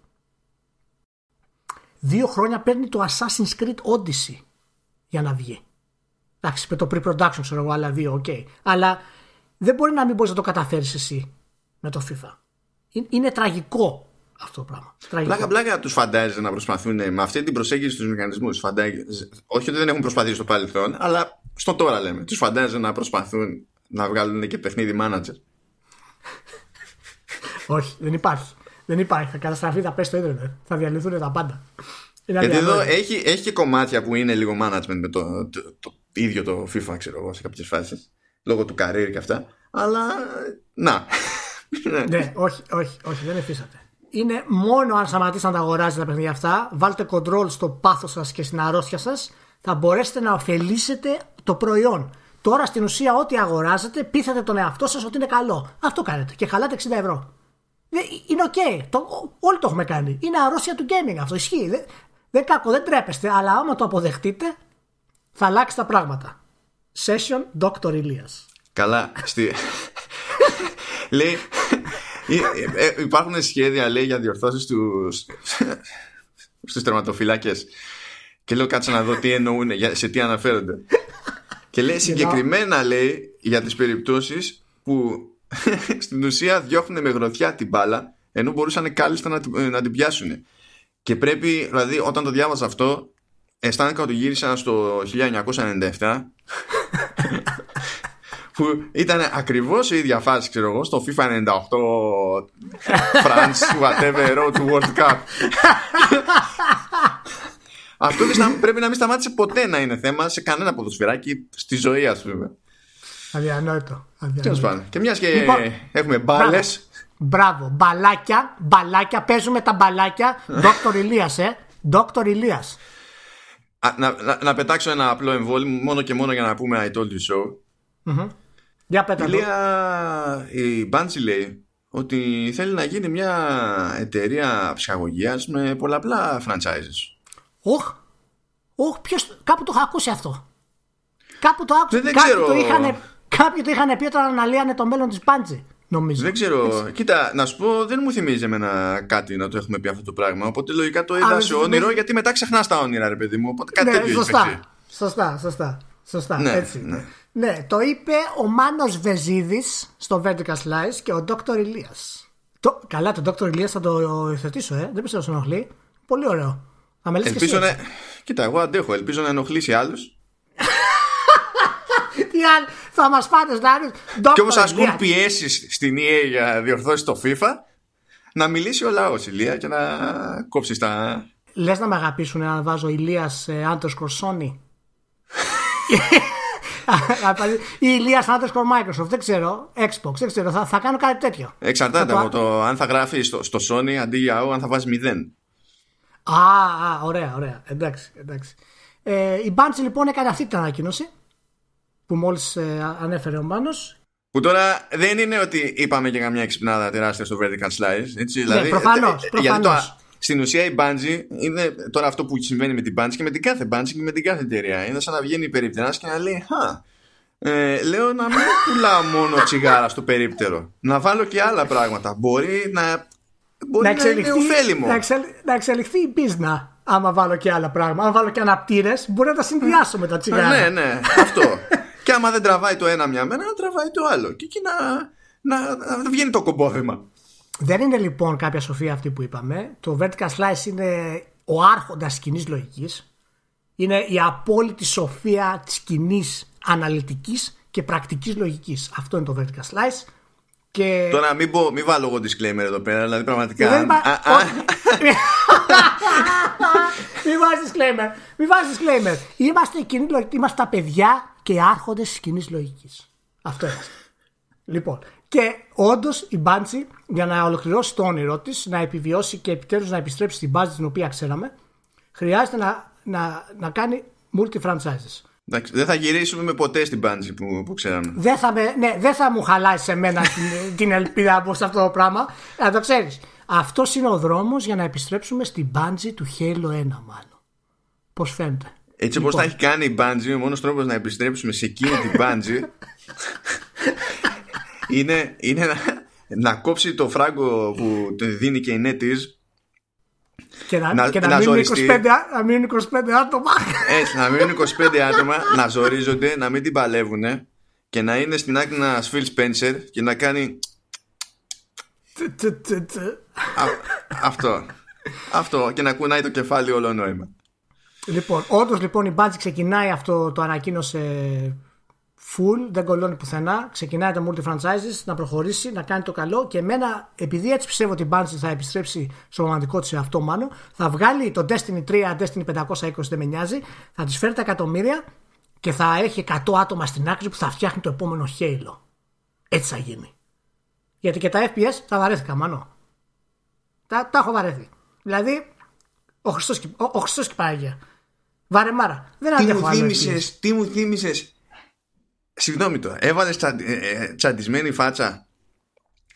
Δύο χρόνια παίρνει το Assassin's Creed Odyssey για να βγει. Εντάξει, με το pre-production ξέρω εγώ, άλλα δύο, okay. Αλλά δεν μπορεί να μην μπορείς να το καταφέρεις εσύ με το FIFA. Είναι τραγικό αυτό το πράγμα. Πλάκα, πλάκα τους φαντάζεσαι να προσπαθούν με αυτή την προσέγγιση στους μηχανισμούς. Όχι ότι δεν έχουν προσπαθήσει στο παρελθόν, αλλά στο τώρα λέμε. Τους φαντάζεσαι να προσπαθούν να βγάλουν και παιχνίδι manager. Όχι, δεν υπάρχει. Δεν υπάρχει. Θα καταστραφεί, θα πέσει το ίντερνετ. Θα διαλυθούν τα πάντα. Γιατί εδώ έχει, έχει και κομμάτια που είναι λίγο management με το, το, το, ίδιο το FIFA, ξέρω εγώ, σε κάποιες φάσεις. Λόγω του career και αυτά. Αλλά να. (laughs) ναι, όχι, όχι, όχι, δεν εφήσατε είναι μόνο αν σταματήσετε να τα αγοράζετε τα παιχνίδια αυτά, βάλτε control στο πάθος σας και στην αρρώστια σας, θα μπορέσετε να ωφελήσετε το προϊόν. Τώρα στην ουσία ό,τι αγοράζετε πείθετε τον εαυτό σας ότι είναι καλό. Αυτό κάνετε και χαλάτε 60 ευρώ. Είναι okay. όλοι το έχουμε κάνει. Είναι αρρώστια του gaming αυτό. Ισχύει. Δεν, δεν κακό, δεν ντρέπεστε. Αλλά άμα το αποδεχτείτε, θα αλλάξει τα πράγματα. Session Dr. Elias. Καλά. Στη... Λέει, ε, ε, υπάρχουν σχέδια, λέει, για διορθώσεις στους, στους τερματοφυλάκες. Και λέω κάτσε να δω τι εννοούν, σε τι αναφέρονται. Και λέει συγκεκριμένα, λέει, για τις περιπτώσεις που (laughs) στην ουσία διώχνουν με γροθιά την μπάλα, ενώ μπορούσαν κάλλιστα να, να την πιάσουν. Και πρέπει, δηλαδή, όταν το διάβαζα αυτό, αισθάνθηκα ότι γύρισα στο 1997 (laughs) που ήταν ακριβώς η ίδια φάση, ξέρω εγώ, στο FIFA 98 France, whatever, road to World Cup. (laughs) Αυτό δεν πρέπει να μην σταμάτησε ποτέ να είναι θέμα σε κανένα ποδοσφαιράκι στη ζωή, ας πούμε. Αδιανόητο. Τέλος πάντων. Και μιας και λοιπόν, έχουμε μπάλες. Μπράβο. Μπαλάκια. Μπαλάκια. Παίζουμε τα μπαλάκια. (laughs) Δόκτωρ Ηλίας, ε. Δόκτωρ Ηλίας. Να, να, να, πετάξω ένα απλό εμβόλυμο μόνο και μόνο για να πούμε I told you so. Mm-hmm. Για πέτα η, Λία, η Bungie λέει ότι θέλει να γίνει μια εταιρεία ψυχαγωγίας με πολλαπλά franchises. Οχ, οχ, ποιος, κάπου το είχα ακούσει αυτό. Κάπου το άκουσα. Δεν, ξέρω. Το είχαν, κάποιοι το είχαν πει όταν αναλύανε το μέλλον της Bungie. Νομίζω. Δεν ξέρω. Κοίτα, να σου πω, δεν μου θυμίζει εμένα κάτι να το έχουμε πει αυτό το πράγμα. Οπότε λογικά το είδα σε όνειρο, γιατί μετά ξεχνάς τα όνειρα, ρε παιδί μου. Οπότε κάτι ναι, τέτοιο σωστά. σωστά, σωστά, σωστά. Ναι, έτσι. Ναι. ναι, το είπε ο Μάνος Βεζίδης στο Vertical Slice και ο Dr. Ηλίας. Το, καλά, το Dr. Ηλίας θα το υιοθετήσω, ε. Δεν πιστεύω να ενοχλεί. Πολύ ωραίο. Ελπίζω να... Κοίτα, εγώ αντέχω. Ελπίζω να ενοχλήσει άλλους (laughs) τι άλλο, θα μας πάνε δηλαδή. Και όπω ασκούν πιέσεις στην EA για να διορθώσεις το FIFA, να μιλήσει ο λαός Ηλία και να κόψεις τα. Λες να με αγαπήσουν να βάζω Ηλίας Άντρος Κορσόνη; (laughs) ή Ηλίας Άντρε Microsoft, δεν ξέρω. Xbox, δεν ξέρω. Θα, θα κάνω κάτι τέτοιο. Εξαρτάται από το αν θα γράφει στο, στο Sony αντί για O, αν θα βάζεις 0. Α, α, ωραία, ωραία. Εντάξει, εντάξει. Ε, η Bungie λοιπόν έκανε αυτή την ανακοίνωση που μόλις ε, ανέφερε ο Μάνος που τώρα δεν είναι ότι είπαμε και καμιά εξυπνάδα τεράστια στο Vertical Slice. Έτσι, ναι, δηλαδή, προφανώς, ε, προφανώς. το, στην ουσία η Bungie είναι τώρα αυτό που συμβαίνει με την Bungie και με την κάθε Bungie και με την κάθε εταιρεία. Είναι σαν να βγαίνει η περίπτερας και να λέει Χα, ε, λέω να μην πουλάω μόνο τσιγάρα στο περίπτερο. Να βάλω και άλλα πράγματα. Μπορεί να, μπορεί να, εξελιχθεί, να Να, εξελ, να εξελιχθεί η πίσνα άμα βάλω και άλλα πράγματα. Αν βάλω και αναπτήρες, μπορεί να τα συνδυάσω με τα τσιγάρα. ναι, ναι, αυτό. (laughs) Και άμα δεν τραβάει το ένα μια μέρα, να τραβάει το άλλο. Και εκεί να, να, να βγαίνει το κομπόδεμα. Δεν είναι λοιπόν κάποια σοφία αυτή που είπαμε. Το vertical slice είναι ο άρχοντας κοινή λογικής. Είναι η απόλυτη σοφία της κοινή αναλυτικής και πρακτικής λογικής. Αυτό είναι το vertical slice. Και... Τώρα μην, πω, μην βάλω εγώ disclaimer εδώ πέρα, δηλαδή πραγματικά. Δεν (laughs) (laughs) Μην βάζεις disclaimer. Μην βάζεις disclaimer. Είμαστε, είμαστε τα παιδιά και οι άρχοντες της κοινής λογικής. Αυτό είμαστε. Λοιπόν, και όντως η Μπάντσι για να ολοκληρώσει το όνειρό της, να επιβιώσει και επιτέλους να επιστρέψει στην μπάζα την οποία ξέραμε, χρειάζεται να, να, να κάνει multi-franchises. Εντάξει, δεν θα γυρίσουμε με ποτέ στην Bungie που, που ξέραμε. Δεν θα, με, ναι, δεν θα μου χαλάσει σε μένα την, την ελπίδα από σε αυτό το πράγμα. Να το ξέρεις. Αυτός είναι ο δρόμος για να επιστρέψουμε στην Bungie του Halo 1, μάλλον. Πώς φαίνεται; Έτσι λοιπόν. όπως τα έχει κάνει η Bungie, ο μόνος τρόπος να επιστρέψουμε σε εκείνη την Bungie (laughs) είναι, είναι να, να, κόψει το φράγκο που δίνει και η NetEase και να, να, και να, να μείνουν 25, να μείνουν 25 άτομα. (laughs) Έτσι, να μείνουν 25 άτομα, να ζορίζονται, να μην την παλεύουν και να είναι στην άκρη ένας Phil Spencer και να κάνει. Αυτό. Αυτό. Και να κουνάει το κεφάλι όλο νόημα. Λοιπόν, όντως λοιπόν η Bungie ξεκινάει αυτό, το ανακοίνωσε full, δεν κολλώνει πουθενά. Ξεκινάει το multi franchises να προχωρήσει, να κάνει το καλό και εμένα, επειδή έτσι πιστεύω ότι η Bungie θα επιστρέψει στο ρομαντικό της αυτό μάλλον, θα βγάλει το Destiny 3, Destiny 520, δεν με νοιάζει, θα της φέρει τα εκατομμύρια και θα έχει 100 άτομα στην άκρη που θα φτιάχνει το επόμενο Halo. Έτσι θα γίνει. Γιατί και τα FPS τα βαρέθηκα, μάνο. Τα, τα έχω βαρέθει. Δηλαδή, ο Χριστός, ο, ο Χριστός και Παναγία. Βαρεμάρα. Δεν τι μου θύμισες, τι μου θύμισες. Συγγνώμη τώρα, έβαλες τσα, ε, ε, τσαντισμένη φάτσα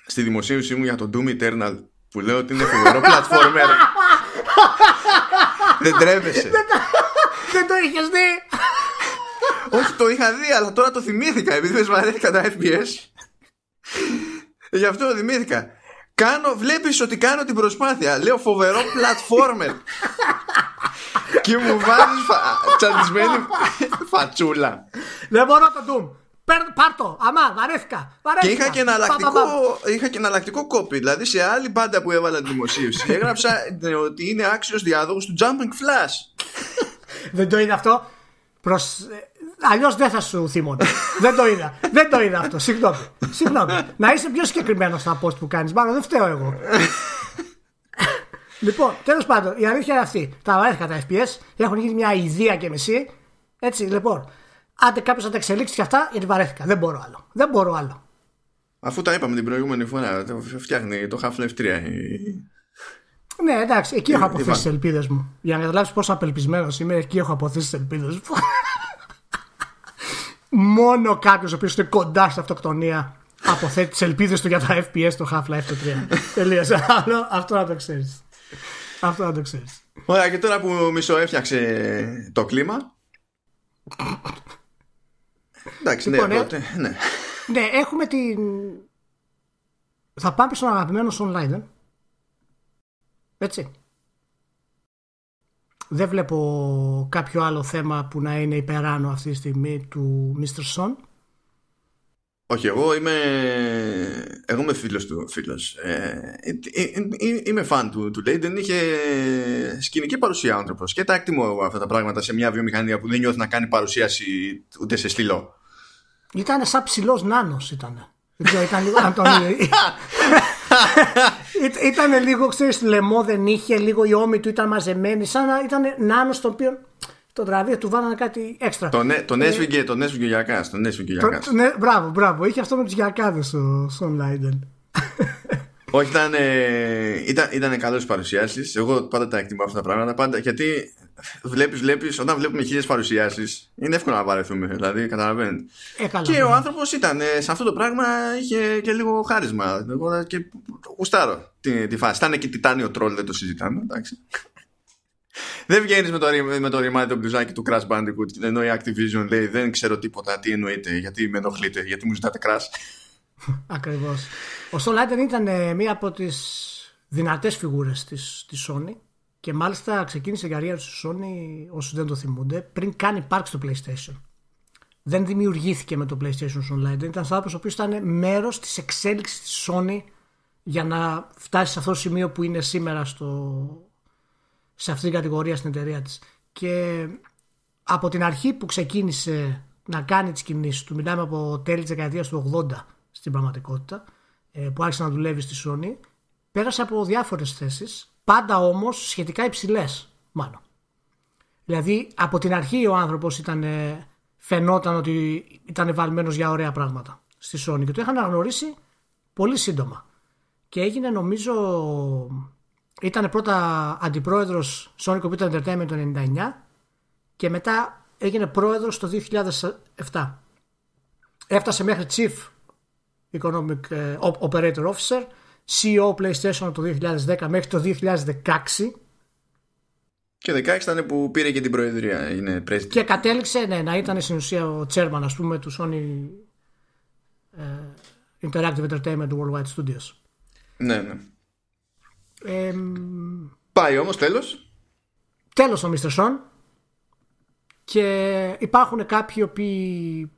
στη δημοσίευσή μου για το Doom Eternal που λέω ότι είναι φοβερό (laughs) platformer. Δεν τρέπεσαι. Δεν το είχες δει. Όχι, το είχα δει, αλλά τώρα το θυμήθηκα επειδή δεν βαρέθηκα τα FPS. Γι' αυτό θυμήθηκα. Κάνω, βλέπεις ότι κάνω την προσπάθεια. Λέω φοβερό platformer (laughs) και μου βάζεις φα... τσαντισμένη φατσούλα. Δεν μπορώ να το δούμε. Πάρ το, αμά, βαρέθηκα. βαρέθηκα. Και είχα και, εναλλακτικό, είχα και εναλλακτικό κόπι. Δηλαδή σε άλλη μπάντα που έβαλα τη δημοσίευση (laughs) έγραψα ότι είναι άξιος διάδοχος του Jumping Flash. δεν το είδα αυτό. Προς... Αλλιώς δεν θα σου θύμωνε. δεν το είδα. δεν το είδα αυτό. Συγγνώμη. Συγγνώμη. να είσαι πιο συγκεκριμένος στα post που κάνεις. Μάλλον δεν φταίω εγώ. Λοιπόν, τέλος πάντων, η αλήθεια είναι αυτή. Τα βαρέθηκα τα FPS, έχουν γίνει μια ιδέα και μισή. Έτσι, λοιπόν. άντε κάποιος να τα εξελίξει και αυτά, γιατί βαρέθηκα. Δεν μπορώ άλλο. Δεν μπορώ άλλο. Αφού τα είπαμε την προηγούμενη φορά, φτιάχνει το Half-Life 3. Ναι, εντάξει, εκεί έχω αποθέσεις τι ελπίδες μου. Για να καταλάβεις πόσο απελπισμένος είμαι, εκεί έχω αποθέσεις τι ελπίδες μου. Μόνο κάποιος ο οποίος είναι κοντά στην αυτοκτονία αποθέτει τις ελπίδες του για τα FPS στο Half-Life 3. (laughs) Τελείωσε. Αυτό να το ξέρεις. Αυτό να το ξέρεις. Ωραία, και τώρα που μισό έφτιαξε το κλίμα. Εντάξει, ναι, λοιπόν, ε, ναι. ναι, έχουμε την. Θα πάμε στον αγαπημένο online. Ε. Έτσι. Δεν βλέπω κάποιο άλλο θέμα που να είναι υπεράνω αυτή τη στιγμή του Mr. Son. Όχι, εγώ είμαι, εγώ είμαι φίλος του φίλος. Ε, ε, ε, είμαι φαν του, του Λέιντεν. Είχε σκηνική παρουσία ο άνθρωπος και τα εκτιμώ εγώ αυτά τα πράγματα σε μια βιομηχανία που δεν νιώθει να κάνει παρουσίαση ούτε σε στυλό. Ήταν σαν ψηλός νάνος ήταν. ήταν λίγο (laughs) ήταν λίγο, ξέρεις, λαιμό δεν είχε, λίγο η ώμη του ήταν μαζεμένη, σαν να ήταν νάνος το οποίο το βραβείο του βάλανε κάτι έξτρα. Τον, ε, τον έσβηγε, τον έσβηγε Γιακάς, τον έσβηγε Γιακάς. Ναι, μπράβο, μπράβο, είχε αυτό με τους Γιακάδες ο Σον Λάιντεν. Όχι, ήταν, ε, ήταν, ήταν καλό παρουσιάσεις. Εγώ πάντα τα εκτιμώ αυτά τα πράγματα. Πάντα, γιατί βλέπεις, βλέπεις, όταν βλέπουμε χίλιες παρουσιάσεις, είναι εύκολο να βαρεθούμε. Δηλαδή, καταλαβαίνετε. Ε, και ο άνθρωπος ήταν ε, σε αυτό το πράγμα, είχε και λίγο χάρισμα. Εγώ και γουστάρω τη, τη φάση. Ήταν και τιτάνιο τρόλ, δεν το συζητάμε. Εντάξει. δεν βγαίνεις με το, με το ρημάδι το μπλουζάκι του Crash Bandicoot ενώ η Activision λέει δεν ξέρω τίποτα τι εννοείται, γιατί με ενοχλείτε, γιατί μου ζητάτε Crash. (laughs) Ακριβώς. Ο Στολάιτερ ήταν ε, μία από τις δυνατές φιγούρες της της Sony και μάλιστα ξεκίνησε η καριέρα του στη Sony, όσοι δεν το θυμούνται, πριν καν υπάρξει το PlayStation. Δεν δημιουργήθηκε με το PlayStation Online. Ήταν άνθρωπος ο οποίος ήταν μέρος της εξέλιξης της Sony για να φτάσει σε αυτό το σημείο που είναι σήμερα στο, σε αυτή την κατηγορία στην εταιρεία της. Και από την αρχή που ξεκίνησε να κάνει τις κινήσεις του, μιλάμε από τέλη της δεκαετίας του 80 στην πραγματικότητα, ε, που άρχισε να δουλεύει στη Sony, πέρασε από διάφορες θέσεις, πάντα όμως σχετικά υψηλές μάλλον. Δηλαδή από την αρχή ο άνθρωπος ήταν, φαινόταν ότι ήταν βάλμένος για ωραία πράγματα στη Sony και το είχαν αναγνωρίσει πολύ σύντομα. Και έγινε νομίζω ήταν πρώτα αντιπρόεδρος Sony Computer Entertainment το 1999 και μετά έγινε πρόεδρος το 2007. Έφτασε μέχρι Chief Economic ε, Operator Officer, CEO PlayStation το 2010 μέχρι το 2016 και 16 ήταν που πήρε και την προεδρία. Είναι και κατέληξε ναι, να ήταν στην ουσία ο chairman ας πούμε του Sony ε, Interactive Entertainment Worldwide Studios. Ναι, ναι. Πάει όμως τέλος. Τέλος ο Mr. Son. Και υπάρχουν κάποιοι οποίοι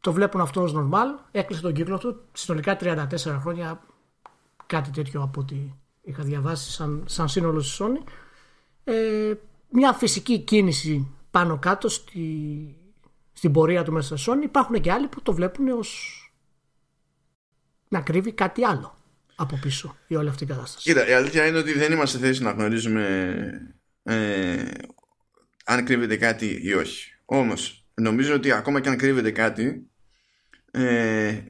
το βλέπουν αυτό ως normal. Έκλεισε τον κύκλο του. Συνολικά 34 χρόνια. Κάτι τέτοιο από ό,τι είχα διαβάσει σαν, σαν σύνολο στη Sony. Ε, μια φυσική κίνηση πάνω κάτω στη, στην πορεία του μέσα στη Sony. Υπάρχουν και άλλοι που το βλέπουν ως να κρύβει κάτι άλλο από πίσω η όλη αυτή η κατάσταση. Κοίτα, η αλήθεια είναι ότι δεν είμαστε θέση να γνωρίζουμε ε, αν κρύβεται κάτι ή όχι. Όμως, νομίζω ότι ακόμα και αν κρύβεται κάτι, ε,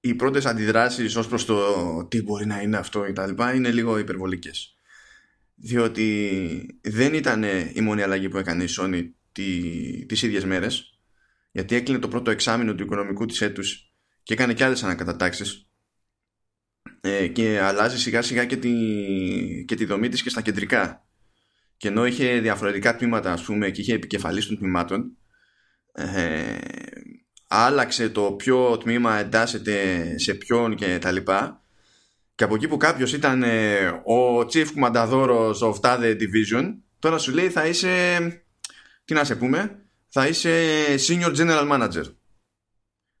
οι πρώτες αντιδράσεις ως προς το τι μπορεί να είναι αυτό ή τα λοιπά είναι λίγο υπερβολικές. Διότι δεν ήταν η μόνη αλλαγή που έκανε η Sony τις ίδιες μέρες γιατί έκλεινε το πρώτο εξάμεινο του οικονομικού της έτους και έκανε και άλλες ανακατατάξεις ε, και αλλάζει σιγά σιγά και τη, και τη δομή της και στα κεντρικά και ενώ είχε διαφορετικά τμήματα ας πούμε και είχε επικεφαλής των τμήματων ε, άλλαξε το ποιο τμήμα εντάσσεται σε ποιον και τα λοιπά. Και από εκεί που κάποιος ήταν ε, ο chief κουμανταδόρος of the division τώρα σου λέει θα είσαι τι να σε πούμε θα είσαι senior general manager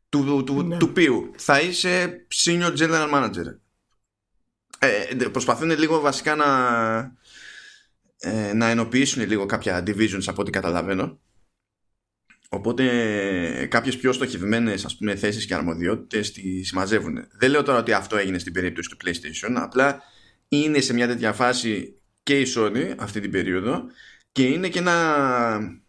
του, του, ναι. του ποιου θα είσαι senior general manager. Ε, προσπαθούν λίγο βασικά να ε, να ενοποιήσουν λίγο κάποια divisions από ό,τι καταλαβαίνω οπότε κάποιες πιο στοχευμένες ας πούμε θέσεις και αρμοδιότητες τη συμμαζεύουν δεν λέω τώρα ότι αυτό έγινε στην περίπτωση του PlayStation απλά είναι σε μια τέτοια φάση και η Sony αυτή την περίοδο και είναι και ένα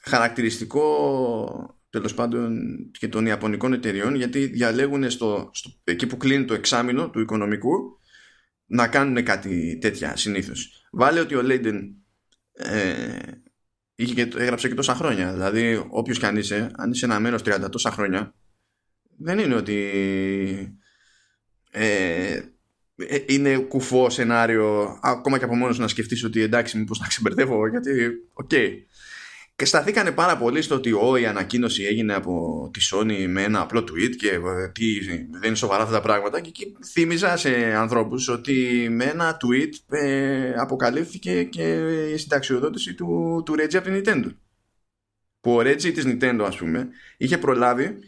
χαρακτηριστικό τέλος πάντων και των Ιαπωνικών εταιριών γιατί διαλέγουν στο, στο, εκεί που κλείνει το εξάμεινο του οικονομικού να κάνουν κάτι τέτοια συνήθως. Βάλε ότι ο Λέιντεν ε, είχε και, έγραψε και τόσα χρόνια. Δηλαδή, όποιος κι αν είσαι, αν είσαι ένα μέρος 30 τόσα χρόνια, δεν είναι ότι ε, ε, είναι κουφό σενάριο ακόμα και από μόνος να σκεφτείς ότι εντάξει μήπως να ξεμπερδεύω γιατί okay. Και σταθήκανε πάρα πολύ στο ότι ό, η ανακοίνωση έγινε από τη Sony με ένα απλό tweet και ε, τι, δεν είναι σοβαρά αυτά τα πράγματα και εκεί θύμιζα σε ανθρώπους ότι με ένα tweet ε, αποκαλύφθηκε και η συνταξιοδότηση του, του Reggie από την Nintendo. Που ο Reggie της Nintendo ας πούμε είχε προλάβει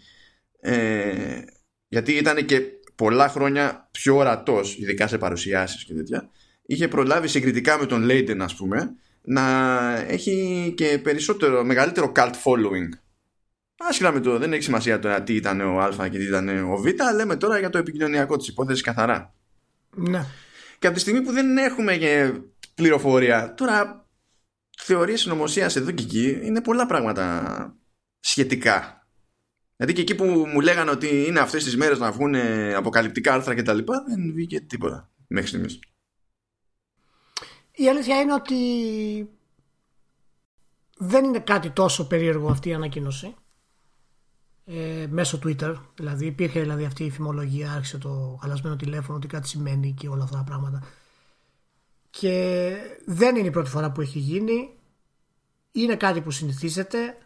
ε, γιατί ήταν και πολλά χρόνια πιο ορατός, ειδικά σε παρουσιάσεις και τέτοια, είχε προλάβει συγκριτικά με τον Λέιντεν, ας πούμε, να έχει και περισσότερο, μεγαλύτερο cult following. Άσχετα με το, δεν έχει σημασία τώρα τι ήταν ο Α και τι ήταν ο Β, λέμε τώρα για το επικοινωνιακό της υπόθεση καθαρά. Ναι. Και από τη στιγμή που δεν έχουμε πληροφορία, τώρα θεωρίες συνωμοσίας εδώ και εκεί είναι πολλά πράγματα σχετικά Δηλαδή και εκεί που μου λέγανε ότι είναι αυτές τις μέρες να βγουν αποκαλυπτικά άρθρα και τα λοιπά, δεν βγήκε τίποτα μέχρι στιγμής. Η αλήθεια είναι ότι δεν είναι κάτι τόσο περίεργο αυτή η ανακοίνωση. Ε, μέσω Twitter, δηλαδή υπήρχε δηλαδή αυτή η φημολογία, άρχισε το χαλασμένο τηλέφωνο, ότι κάτι σημαίνει και όλα αυτά τα πράγματα. Και δεν είναι η πρώτη φορά που έχει γίνει. Είναι κάτι που συνηθίζεται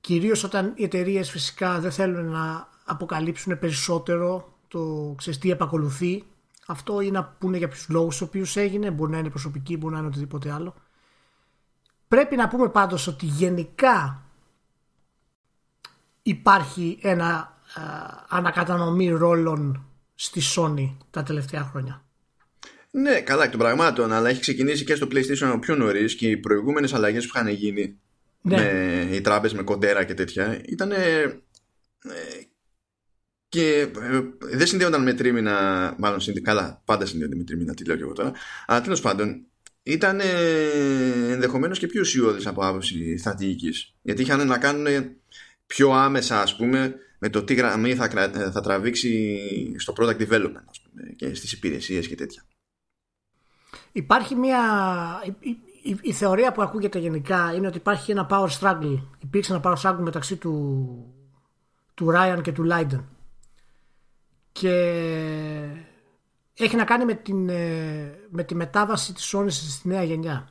Κυρίως όταν οι εταιρείες φυσικά δεν θέλουν να αποκαλύψουν περισσότερο το ξέρεις τι επακολουθεί. Αυτό ή να πούνε για ποιους λόγους στους οποίους έγινε, μπορεί να είναι προσωπική, μπορεί να είναι οτιδήποτε άλλο. Πρέπει να πούμε πάντως ότι γενικά υπάρχει ένα α, ανακατανομή ρόλων στη Sony τα τελευταία χρόνια. Ναι, καλά εκ των πραγμάτων, αλλά έχει ξεκινήσει και στο PlayStation πιο νωρίς και οι προηγούμενες αλλαγές που είχαν γίνει ναι. με οι τράμπες με κοντέρα και τέτοια ήταν ε, και ε, δεν συνδέονταν με τρίμηνα μάλλον συνδέ, καλά πάντα συνδέονται με τρίμηνα τι λέω και εγώ τώρα αλλά τέλος πάντων ήταν ενδεχομένως και πιο ουσιώδης από άποψη στρατηγικής. γιατί είχαν να κάνουν πιο άμεσα ας πούμε με το τι γραμμή θα, θα τραβήξει στο product development ας πούμε, και στις υπηρεσίες και τέτοια Υπάρχει μια η, η, θεωρία που ακούγεται γενικά είναι ότι υπάρχει ένα power struggle. Υπήρξε ένα power struggle μεταξύ του, του Ryan και του Leiden. Και έχει να κάνει με, την, ε, με τη μετάβαση της Sony στη νέα γενιά.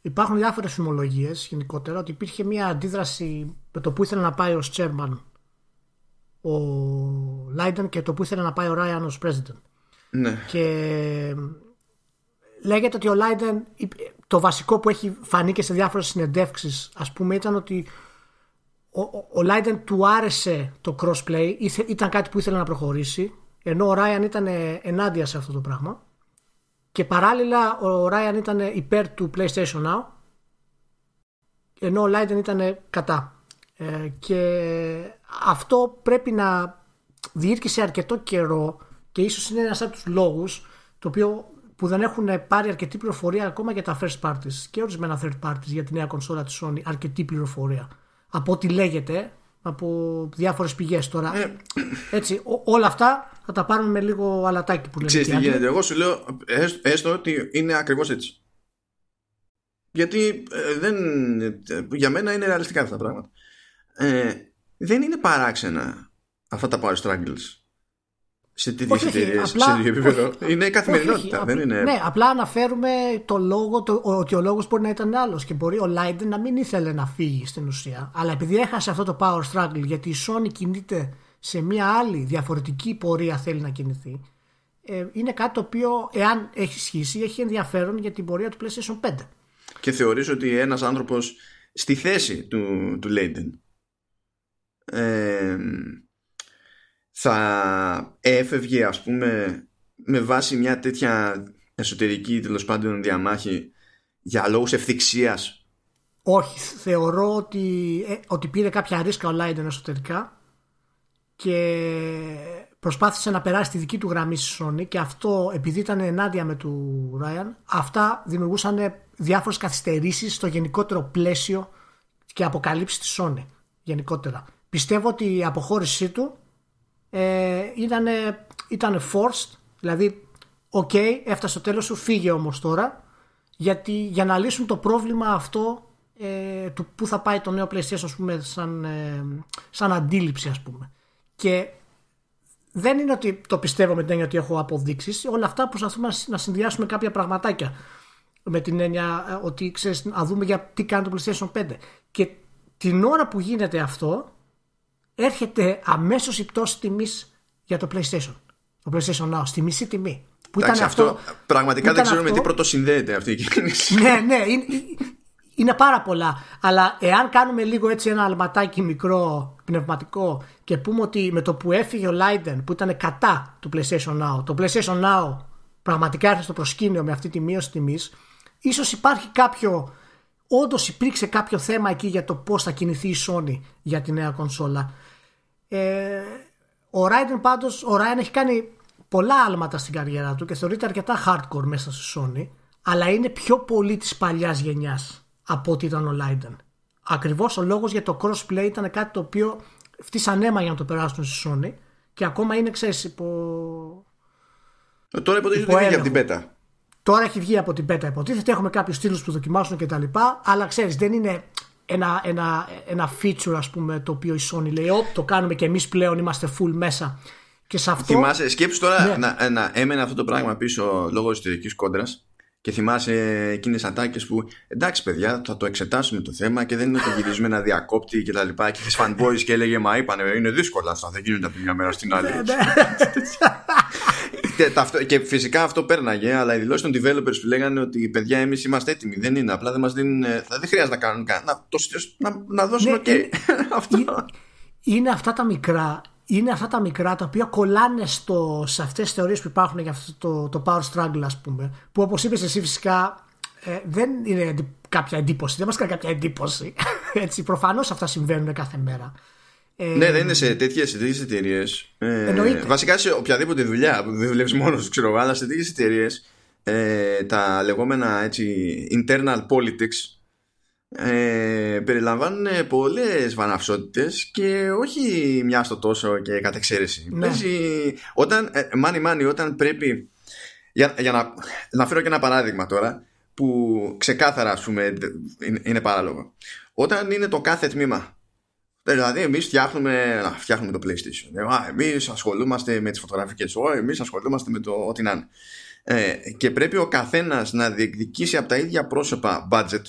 Υπάρχουν διάφορες φημολογίες γενικότερα ότι υπήρχε μια αντίδραση με το που ήθελε να πάει ως chairman ο Leiden και το που ήθελε να πάει ο Ryan ως president. Ναι. Και λέγεται ότι ο Λάιντεν, το βασικό που έχει φανεί και σε διάφορες συνεντεύξεις ας πούμε ήταν ότι ο, ο, Λάιντεν του άρεσε το crossplay, ήταν κάτι που ήθελε να προχωρήσει ενώ ο Ράιαν ήταν ενάντια σε αυτό το πράγμα. Και παράλληλα ο Ράιαν ήταν υπέρ του PlayStation Now ενώ ο Λάιντεν ήταν κατά. Ε, και αυτό πρέπει να διήρκησε αρκετό καιρό και ίσως είναι ένας από τους λόγους το οποίο που δεν έχουν πάρει αρκετή πληροφορία ακόμα για τα first parties και ορισμένα third parties για τη νέα κονσόλα της Sony αρκετή πληροφορία από ό,τι λέγεται από διάφορες πηγές τώρα. Ε. έτσι όλα αυτά θα τα πάρουμε με λίγο αλατάκι που λέμε Ξέρεις τι γίνεται. εγώ σου λέω έστω ότι είναι ακριβώς έτσι. Γιατί ε, δεν, για μένα είναι ρεαλιστικά αυτά τα πράγματα. Ε, δεν είναι παράξενα αυτά τα power struggles σε τέτοιε εταιρείε, σε τέτοιο επίπεδο. Είναι καθημερινότητα. δεν είναι... Ναι, απλά αναφέρουμε το λόγο, το, ότι ο λόγος μπορεί να ήταν άλλος και μπορεί ο Λάιντεν να μην ήθελε να φύγει στην ουσία. Αλλά επειδή έχασε αυτό το power struggle, γιατί η Sony κινείται σε μια άλλη διαφορετική πορεία θέλει να κινηθεί, ε, είναι κάτι το οποίο, εάν έχει ισχύσει, έχει ενδιαφέρον για την πορεία του PlayStation 5. Και θεωρείς ότι ένας άνθρωπος στη θέση του, του Λέιντεν ε, θα έφευγε ας πούμε με βάση μια τέτοια εσωτερική τέλος πάντων διαμάχη για λόγους ευθυξίας; Όχι θεωρώ ότι, ε, ότι πήρε κάποια ρίσκα ο Λάιντεν εσωτερικά και προσπάθησε να περάσει τη δική του γραμμή στη Sony και αυτό επειδή ήταν ενάντια με του Ράιαν αυτά δημιουργούσαν διάφορες καθυστερήσεις στο γενικότερο πλαίσιο και αποκαλύψεις της Sony γενικότερα. Πιστεύω ότι η αποχώρησή του ε, ήταν, ήταν forced, δηλαδή okay, έφτασε στο τέλος σου, φύγε όμως τώρα γιατί για να λύσουν το πρόβλημα αυτό ε, του πού θα πάει το νέο PlayStation ας πούμε, σαν, ε, σαν αντίληψη ας πούμε. Και δεν είναι ότι το πιστεύω με την έννοια ότι έχω αποδείξεις, όλα αυτά προσπαθούμε να συνδυάσουμε κάποια πραγματάκια με την έννοια ε, ότι ξέρεις να δούμε για τι κάνει το PlayStation 5 και την ώρα που γίνεται αυτό έρχεται αμέσως η πτώση τιμής για το PlayStation. Το PlayStation Now στη μισή τιμή. Που ήταν αυτό, πραγματικά δεν ξέρω με τι πρώτο συνδέεται αυτή η κίνηση ναι ναι είναι, είναι πάρα πολλά. Αλλά εάν κάνουμε λίγο έτσι ένα αλματάκι μικρό πνευματικό και πούμε ότι με το που έφυγε ο Leiden που ήταν κατά του PlayStation Now το PlayStation Now πραγματικά έρθει στο προσκήνιο με αυτή τη μείωση τιμής ίσως υπάρχει κάποιο όντως υπήρξε κάποιο θέμα εκεί για το πώς θα κινηθεί η Sony για τη νέα κονσόλα. Ε, ο Raiden πάντως ο Ryan έχει κάνει πολλά άλματα στην καριέρα του και θεωρείται αρκετά hardcore μέσα στη Sony αλλά είναι πιο πολύ της παλιάς γενιάς από ό,τι ήταν ο Leiden. Ακριβώς ο λόγος για το crossplay ήταν κάτι το οποίο φτύσαν αίμα για να το περάσουν στη Sony και ακόμα είναι ξέρεις υπό ε, Τώρα υποτίθεται ότι από την πέτα. Τώρα έχει βγει από την πέτα υποτίθεται, έχουμε κάποιους στήλους που δοκιμάσουν κτλ. Αλλά ξέρεις, δεν είναι ένα, ένα, ένα feature ας πούμε το οποίο η Sony λέει Ω, το κάνουμε και εμείς πλέον είμαστε full μέσα και σε αυτό... Θυμάσαι, σκέψου τώρα ναι. να, να έμενε αυτό το πράγμα πίσω λόγω ιστορικής κόντρας και θυμάσαι εκείνες ατάκες που εντάξει, παιδιά, θα το εξετάσουμε το θέμα και δεν είναι το γυρίζουμε να διακόπτει και τα λοιπά. Και τις fanboys και έλεγε Μα είπανε, είναι δύσκολα αυτά, δεν γίνονται από μια μέρα στην άλλη. Ναι, ναι. και, και φυσικά αυτό πέρναγε, αλλά οι δηλώσεις των developers που λέγανε ότι παιδιά, εμείς είμαστε έτοιμοι. Δεν είναι απλά, δεν μας δίνουν. Δεν χρειάζεται να κάνουν καν. Να, να, να δώσουν ναι, OK. (laughs) αυτό. Είναι αυτά τα μικρά είναι αυτά τα μικρά τα οποία κολλάνε στο, σε αυτές τις θεωρίες που υπάρχουν για αυτό το, το power struggle ας πούμε που όπως είπες εσύ φυσικά ε, δεν είναι κάποια εντύπωση δεν μας κάνει κάποια εντύπωση (laughs) έτσι προφανώς αυτά συμβαίνουν κάθε μέρα ε, ναι, δεν είναι σε τέτοιες εταιρείες. Ε, βασικά σε οποιαδήποτε δουλειά που δεν δουλεύεις μόνος σου, ξέρω αλλά σε τέτοιες εταιρείες ε, τα λεγόμενα έτσι, internal politics ε, περιλαμβάνουν πολλές βαναυσότητες και όχι μια στο τόσο και κατ' εξαίρεση. Ναι. όταν, ε, μάνι μάνι, όταν πρέπει για, για να, να φέρω και ένα παράδειγμα τώρα που ξεκάθαρα ας πούμε είναι, είναι παράλογο. Όταν είναι το κάθε τμήμα Δηλαδή, εμείς φτιάχνουμε, φτιάχνουμε το PlayStation. Εμείς ασχολούμαστε με τις φωτογραφικές. Εμείς ασχολούμαστε με το ό,τι να είναι. Ε, και πρέπει ο καθένας να διεκδικήσει από τα ίδια πρόσωπα budget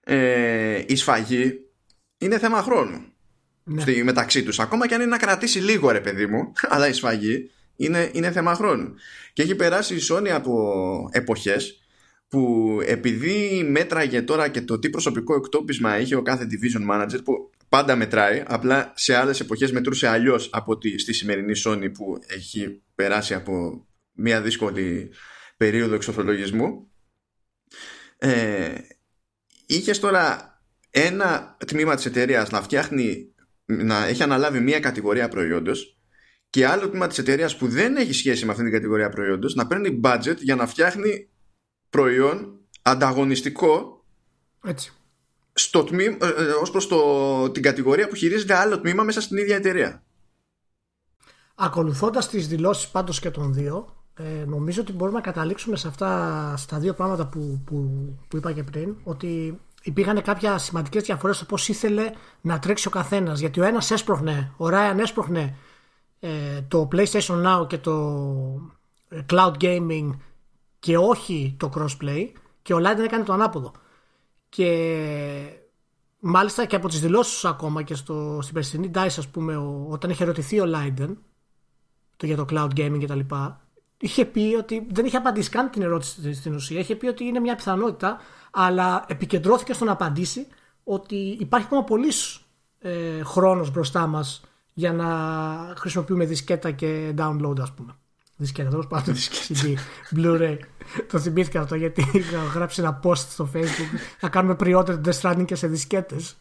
ε, η σφαγή είναι θέμα χρόνου ναι. στη, μεταξύ τους ακόμα και αν είναι να κρατήσει λίγο ρε παιδί μου (laughs) αλλά η σφαγή είναι, είναι θέμα χρόνου και έχει περάσει η Sony από εποχές που επειδή μέτραγε τώρα και το τι προσωπικό εκτόπισμα είχε ο κάθε division manager που πάντα μετράει απλά σε άλλες εποχές μετρούσε αλλιώς από ότι στη σημερινή Sony που έχει περάσει από μια δύσκολη περίοδο εξοφρολογισμού ε, είχες τώρα ένα τμήμα της εταιρείας να φτιάχνει να έχει αναλάβει μία κατηγορία προϊόντος και άλλο τμήμα της εταιρείας που δεν έχει σχέση με αυτήν την κατηγορία προϊόντος να παίρνει budget για να φτιάχνει προϊόν ανταγωνιστικό Έτσι. Στο τμήμα, ε, ε, ως προς το, την κατηγορία που χειρίζεται άλλο τμήμα μέσα στην ίδια εταιρεία. Ακολουθώντας τις δηλώσεις πάντως και των δύο ε, νομίζω ότι μπορούμε να καταλήξουμε σε αυτά στα δύο πράγματα που, που, που είπα και πριν ότι υπήρχαν κάποια σημαντικές διαφορές στο πώς ήθελε να τρέξει ο καθένας γιατί ο ένας έσπροχνε, ο Ryan έσπροχνε ε, το PlayStation Now και το ε, Cloud Gaming και όχι το Crossplay και ο Leiden έκανε το ανάποδο και μάλιστα και από τις δηλώσεις ακόμα και στο, στην περσινή DICE ας πούμε ο, όταν είχε ερωτηθεί ο Leiden το, για το Cloud Gaming και τα λοιπά είχε πει ότι δεν είχε απαντήσει καν την ερώτηση στην ουσία. Είχε πει ότι είναι μια πιθανότητα, αλλά επικεντρώθηκε στο να απαντήσει ότι υπάρχει ακόμα πολύς ε, χρόνος μπροστά μας για να χρησιμοποιούμε δισκέτα και download ας πούμε. Δισκέτα, τέλο πάντων. CD, Blu-ray. το θυμήθηκα αυτό γιατί είχα γράψει ένα post στο Facebook να κάνουμε pre-order Death Stranding και σε δισκέτες.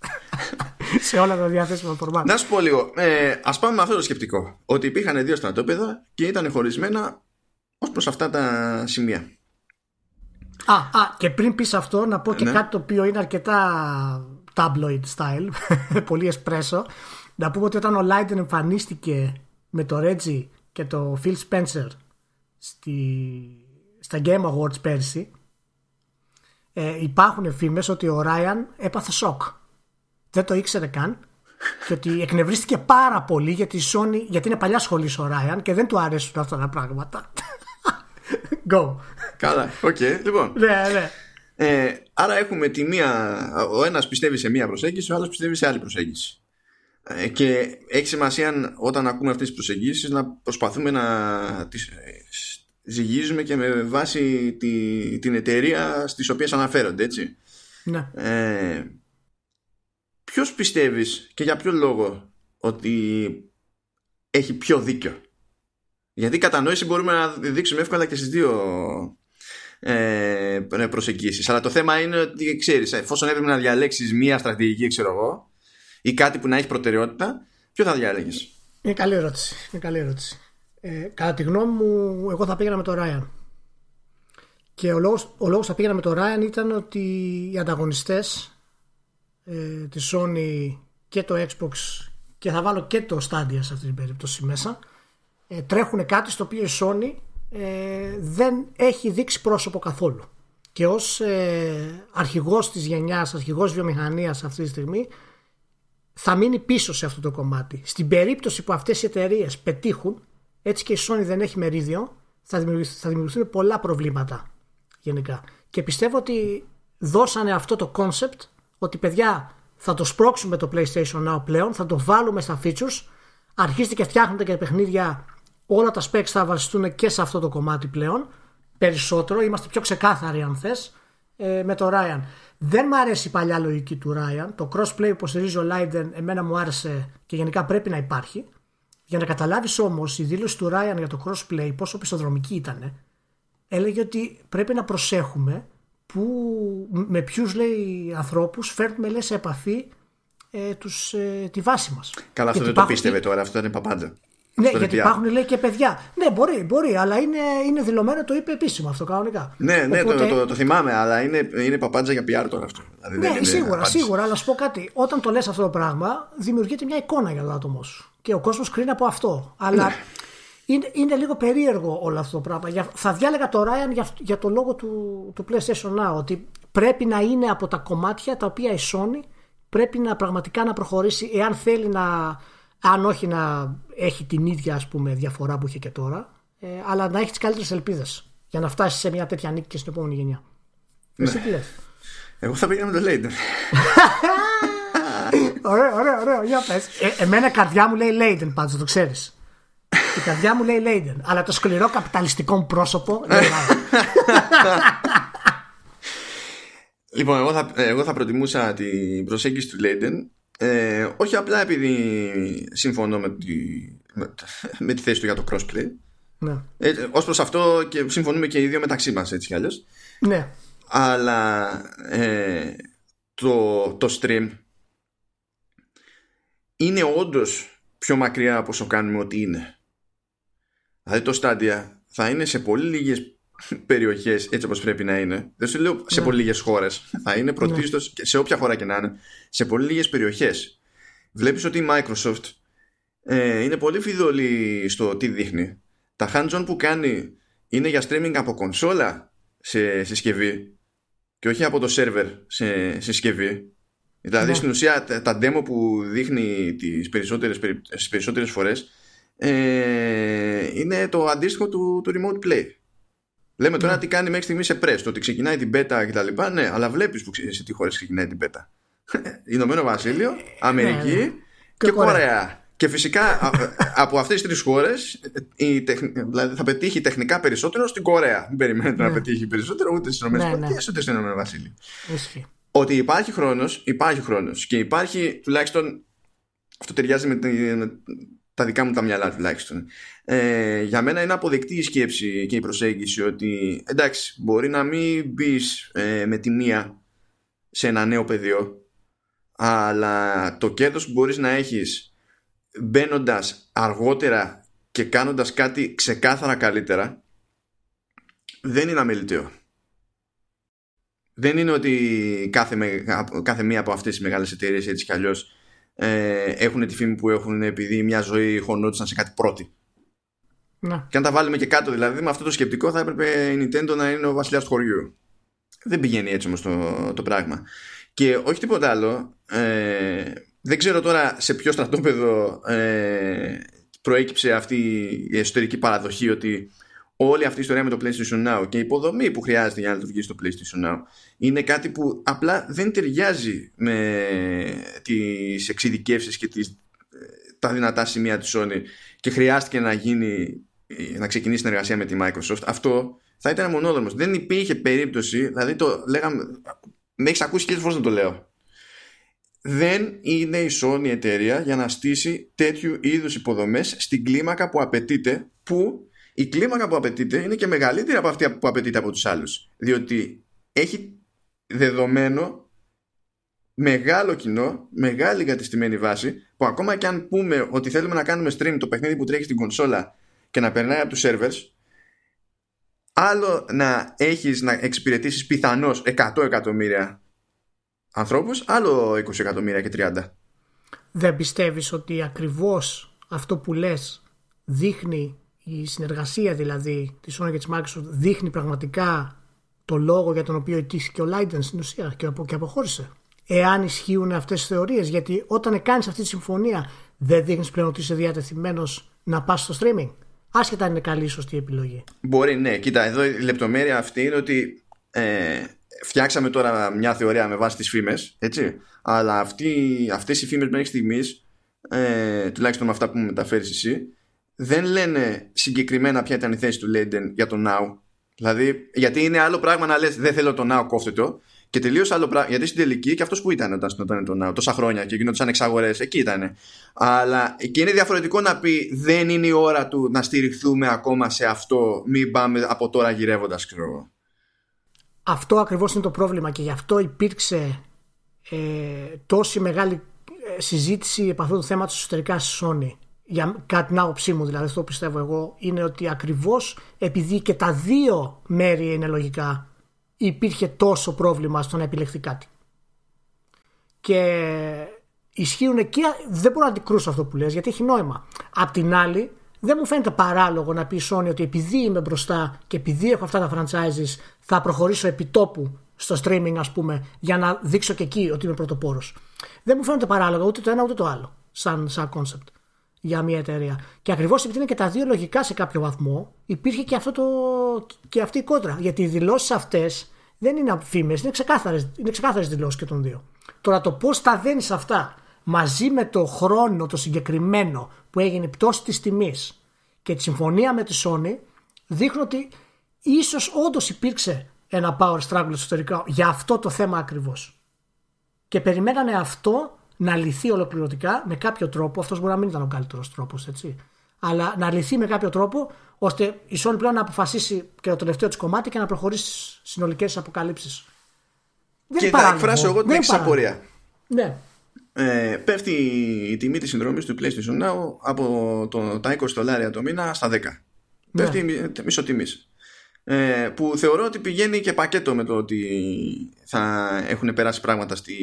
σε όλα τα διαθέσιμα φορμάτια. Να σου πω λίγο. Ε, Α πάμε με αυτό το σκεπτικό. Ότι υπήρχαν δύο στρατόπεδα και ήταν χωρισμένα ως προς αυτά τα σημεία. Α, α και πριν πεις αυτό να πω και ναι. κάτι το οποίο είναι αρκετά tabloid style, (laughs) πολύ εσπρέσο. Να πούμε ότι όταν ο Λάιντεν εμφανίστηκε με το Reggie και το Phil Spencer στη, στα Game Awards πέρσι, ε, υπάρχουν φήμες ότι ο Ράιαν έπαθε σοκ. Δεν το ήξερε καν και ότι εκνευρίστηκε πάρα πολύ γιατί, Sony, γιατί είναι παλιά σχολή ο Ράιαν και δεν του αρέσουν αυτά τα πράγματα. (laughs) Go. Καλά, okay. Λοιπόν. Ναι, ναι. Ε, άρα έχουμε τη μία, ο ένας πιστεύει σε μία προσέγγιση, ο άλλος πιστεύει σε άλλη προσέγγιση. Ε, και έχει σημασία όταν ακούμε αυτές τις προσεγγίσεις να προσπαθούμε να τις ε, ζυγίζουμε και με βάση τη, την εταιρεία στις οποίες αναφέρονται, έτσι. Ναι. Ε, ποιος πιστεύεις και για ποιο λόγο ότι έχει πιο δίκιο; Γιατί κατανόηση μπορούμε να δείξουμε εύκολα και στις δύο ε, προσεγγίσεις. Αλλά το θέμα είναι ότι ξέρεις, εφόσον έπρεπε να διαλέξεις μία στρατηγική, ξέρω εγώ, ή κάτι που να έχει προτεραιότητα, ποιο θα διάλεγες; Είναι καλή ερώτηση. Είναι καλή ερώτηση. Ε, κατά τη γνώμη μου, εγώ θα πήγαινα με τον Ryan. Και ο λόγος, ο λόγος θα πήγαινα με τον Ryan ήταν ότι οι ανταγωνιστές ε, της Sony και το Xbox και θα βάλω και το Stadia σε αυτή την περίπτωση μέσα ε, τρέχουν κάτι στο οποίο η Sony ε, δεν έχει δείξει πρόσωπο καθόλου. Και ως ε, αρχηγός της γενιάς, αρχηγός βιομηχανίας αυτή τη στιγμή θα μείνει πίσω σε αυτό το κομμάτι. Στην περίπτωση που αυτές οι εταιρείες πετύχουν, έτσι και η Sony δεν έχει μερίδιο, θα δημιουργηθούν, θα δημιουργηθούν πολλά προβλήματα γενικά. Και πιστεύω ότι δώσανε αυτό το concept ότι παιδιά θα το σπρώξουμε το PlayStation Now πλέον, θα το βάλουμε στα features, αρχίστε και φτιάχνετε και παιχνίδια όλα τα specs θα βασιστούν και σε αυτό το κομμάτι πλέον περισσότερο, είμαστε πιο ξεκάθαροι αν θες ε, με το Ryan. Δεν μου αρέσει η παλιά λογική του Ryan. Το crossplay που υποστηρίζει ο Leiden εμένα μου άρεσε και γενικά πρέπει να υπάρχει. Για να καταλάβεις όμως η δήλωση του Ryan για το crossplay πόσο πιστοδρομική ήταν, έλεγε ότι πρέπει να προσέχουμε που, με ποιους λέει ανθρώπους φέρνουμε λέει, σε επαφή ε, τους, ε, τη βάση μας. Καλά, αυτό δεν το πίστευε τώρα, αυτό είναι παπάντζα. Ναι, γιατί υπάρχουν λέει και παιδιά. Ναι, μπορεί, μπορεί, αλλά είναι, είναι δηλωμένο, το είπε επίσημα αυτό κανονικά. Ναι, ναι, Οπότε... το, το, το, θυμάμαι, αλλά είναι, είναι παπάντζα για PR τώρα αυτό. Δηλαδή, ναι, σίγουρα, σίγουρα, αλλά σου πω κάτι. Όταν το λες αυτό το πράγμα, δημιουργείται μια εικόνα για το άτομο σου. Και ο κόσμος κρίνει από αυτό. Αλλά ναι. είναι, είναι λίγο περίεργο όλο αυτό το πράγμα. Θα διάλεγα το Ryan για, για το λόγο του, του PlayStation Now, ότι πρέπει να είναι από τα κομμάτια τα οποία η Sony πρέπει να πραγματικά να προχωρήσει εάν θέλει να αν όχι να έχει την ίδια ας πούμε, διαφορά που είχε και τώρα, ε, αλλά να έχεις τις καλύτερες ελπίδες για να φτάσεις σε μια τέτοια νίκη και στην επόμενη γενιά. Ναι. Εσύ τι λες; Εγώ θα πήγα με το Λέιντερ. ωραίο, ωραίο, ωραίο. Για πες. Ε, εμένα η καρδιά μου λέει Λέιντεν πάντως, το ξέρεις. Η καρδιά μου λέει Λέιντεν. Αλλά το σκληρό καπιταλιστικό μου πρόσωπο (laughs) Λοιπόν, εγώ θα, εγώ θα προτιμούσα την προσέγγιση του Λέιντεν ε, όχι απλά επειδή συμφωνώ με τη, με, τη θέση του για το crossplay. Ναι. Ε, ως προς αυτό και συμφωνούμε και οι δύο μεταξύ μας έτσι κι αλλιώς. Ναι. Αλλά ε, το, το stream είναι όντως πιο μακριά από όσο κάνουμε ότι είναι. Δηλαδή το Stadia θα είναι σε πολύ λίγες περιοχές έτσι όπως πρέπει να είναι δεν σου λέω σε ναι. πολύ λίγες χώρες θα είναι πρωτίστως ναι. σε όποια χώρα και να είναι σε πολύ λίγες περιοχές βλέπεις ότι η Microsoft ε, είναι πολύ φιδωλή στο τι δείχνει τα hands-on που κάνει είναι για streaming από κονσόλα σε συσκευή και όχι από το server σε συσκευή δηλαδή ναι. στην ουσία τα demo που δείχνει τις περισσότερες, τις περισσότερες φορές ε, είναι το αντίστοιχο του, του remote play Λέμε τώρα ναι. τι κάνει μέχρι στιγμής σε press, το ότι ξεκινάει την beta κτλ. Ναι, αλλά βλέπεις που σε τι χώρες ξεκινάει την beta. (laughs) Ηνωμένο Βασίλειο, Αμερική ναι, ναι. και, Κορέα. Και φυσικά (laughs) από αυτές τις τρεις χώρες δηλαδή θα πετύχει τεχνικά περισσότερο στην Κορέα. Δεν περιμένετε να πετύχει περισσότερο ούτε στις ΗΠΑ ούτε στο Ηνωμένο Βασίλειο. Ότι υπάρχει χρόνος, υπάρχει χρόνος. Και υπάρχει τουλάχιστον. Αυτό ταιριάζει με, τα δικά μου τα μυαλά τουλάχιστον. Ε, για μένα είναι αποδεκτή η σκέψη και η προσέγγιση ότι εντάξει μπορεί να μην μπεις ε, με τη μία σε ένα νέο πεδίο αλλά το κέρδος που μπορείς να έχεις μπαίνοντας αργότερα και κάνοντας κάτι ξεκάθαρα καλύτερα δεν είναι αμεληταίο. Δεν είναι ότι κάθε, κάθε μία από αυτές τις μεγάλες εταιρείες έτσι κι αλλιώς ε, έχουν τη φήμη που έχουν επειδή μια ζωή χωνόντουσαν σε κάτι πρώτη. Να. Και αν τα βάλουμε και κάτω δηλαδή με αυτό το σκεπτικό θα έπρεπε η Nintendo να είναι ο βασιλιάς του χωριού. Δεν πηγαίνει έτσι όμως το, το πράγμα. Και όχι τίποτα άλλο, ε, δεν ξέρω τώρα σε ποιο στρατόπεδο ε, προέκυψε αυτή η εσωτερική παραδοχή ότι όλη αυτή η ιστορία με το PlayStation Now και η υποδομή που χρειάζεται για να το βγει στο PlayStation Now είναι κάτι που απλά δεν ταιριάζει με τις εξειδικεύσεις και τις, τα δυνατά σημεία της Sony και χρειάστηκε να γίνει να ξεκινήσει συνεργασία με τη Microsoft. Αυτό θα ήταν μονόδρομος. Δεν υπήρχε περίπτωση δηλαδή το λέγαμε με έχεις ακούσει και φορές να το λέω. Δεν είναι η Sony εταιρεία για να στήσει τέτοιου είδους υποδομές στην κλίμακα που απαιτείται που η κλίμακα που απαιτείται είναι και μεγαλύτερη από αυτή που απαιτείται από τους άλλους διότι έχει δεδομένο μεγάλο κοινό, μεγάλη εγκατεστημένη βάση που ακόμα και αν πούμε ότι θέλουμε να κάνουμε stream το παιχνίδι που τρέχει στην κονσόλα και να περνάει από τους servers άλλο να έχεις να εξυπηρετήσεις πιθανώς 100 εκατομμύρια ανθρώπους, άλλο 20 εκατομμύρια και 30. Δεν πιστεύεις ότι ακριβώς αυτό που λες δείχνει η συνεργασία δηλαδή της Sony και της Microsoft δείχνει πραγματικά το λόγο για τον οποίο ετήθηκε ο Leiden στην ουσία και, απο, και αποχώρησε. Εάν ισχύουν αυτές τις θεωρίες γιατί όταν κάνεις αυτή τη συμφωνία δεν δείχνεις πλέον ότι είσαι διατεθειμένος να πας στο streaming. Άσχετα αν είναι καλή ή σωστή επιλογή. Μπορεί, ναι. Κοίτα, εδώ η λεπτομέρεια αυτή είναι ότι ε, φτιάξαμε τώρα μια θεωρία με βάση τις φήμες, έτσι. Αλλά αυτοί, αυτές οι φήμες μέχρι στιγμής, ε, τουλάχιστον με αυτά που μου μεταφέρεις εσύ, δεν λένε συγκεκριμένα ποια ήταν η θέση του Λέιντεν για το Now. Δηλαδή, γιατί είναι άλλο πράγμα να λες δεν θέλω το Now, κόφτε το. Και τελείως άλλο πράγμα. Γιατί στην τελική και αυτός που ήταν όταν ήταν το Now, τόσα χρόνια και γίνονταν εξαγορές, εκεί ήταν. Αλλά και είναι διαφορετικό να πει δεν είναι η ώρα του να στηριχθούμε ακόμα σε αυτό, μην πάμε από τώρα γυρεύοντας, ξέρω εγώ. Αυτό ακριβώς είναι το πρόβλημα και γι' αυτό υπήρξε ε, τόση μεγάλη ε, συζήτηση επ' αυτού του θέματος εσωτερικά στη Sony. Για κάτι την άποψή μου δηλαδή, αυτό πιστεύω εγώ, είναι ότι ακριβώς επειδή και τα δύο μέρη είναι λογικά, υπήρχε τόσο πρόβλημα στο να επιλεχθεί κάτι. Και ισχύουν και δεν μπορώ να αντικρούσω αυτό που λες γιατί έχει νόημα. Απ' την άλλη δεν μου φαίνεται παράλογο να πεις η Sony ότι επειδή είμαι μπροστά και επειδή έχω αυτά τα franchises θα προχωρήσω επιτόπου στο streaming ας πούμε για να δείξω και εκεί ότι είμαι πρωτοπόρος. Δεν μου φαίνεται παράλογο ούτε το ένα ούτε το άλλο σαν, σαν concept για μια εταιρεία. Και ακριβώς επειδή είναι και τα δύο λογικά σε κάποιο βαθμό υπήρχε και, αυτό το, και αυτή η κόντρα. Γιατί οι δηλώσεις αυτές δεν είναι φήμες, είναι ξεκάθαρες, είναι ξεκάθαρες δηλώσεις και των δύο. Τώρα το πώς τα δένεις αυτά μαζί με το χρόνο το συγκεκριμένο που έγινε η πτώση της τιμής και τη συμφωνία με τη Sony δείχνουν ότι ίσως όντως υπήρξε ένα power struggle εσωτερικά για αυτό το θέμα ακριβώς. Και περιμένανε αυτό να λυθεί ολοκληρωτικά με κάποιο τρόπο. Αυτός μπορεί να μην ήταν ο καλύτερος τρόπος, έτσι. Αλλά να λυθεί με κάποιο τρόπο ώστε η Sony πλέον να αποφασίσει και το τελευταίο της κομμάτι και να προχωρήσει συνολικές αποκαλύψεις. Και θα εκφράσω εγώ την εξή απορία. Ναι ε, πέφτει η τιμή της συνδρομής του PlayStation Now από το, τα 20 δολάρια το μήνα στα 10. Ναι. Πέφτει μισοτιμής. Ε, που θεωρώ ότι πηγαίνει και πακέτο με το ότι θα έχουν περάσει πράγματα στη,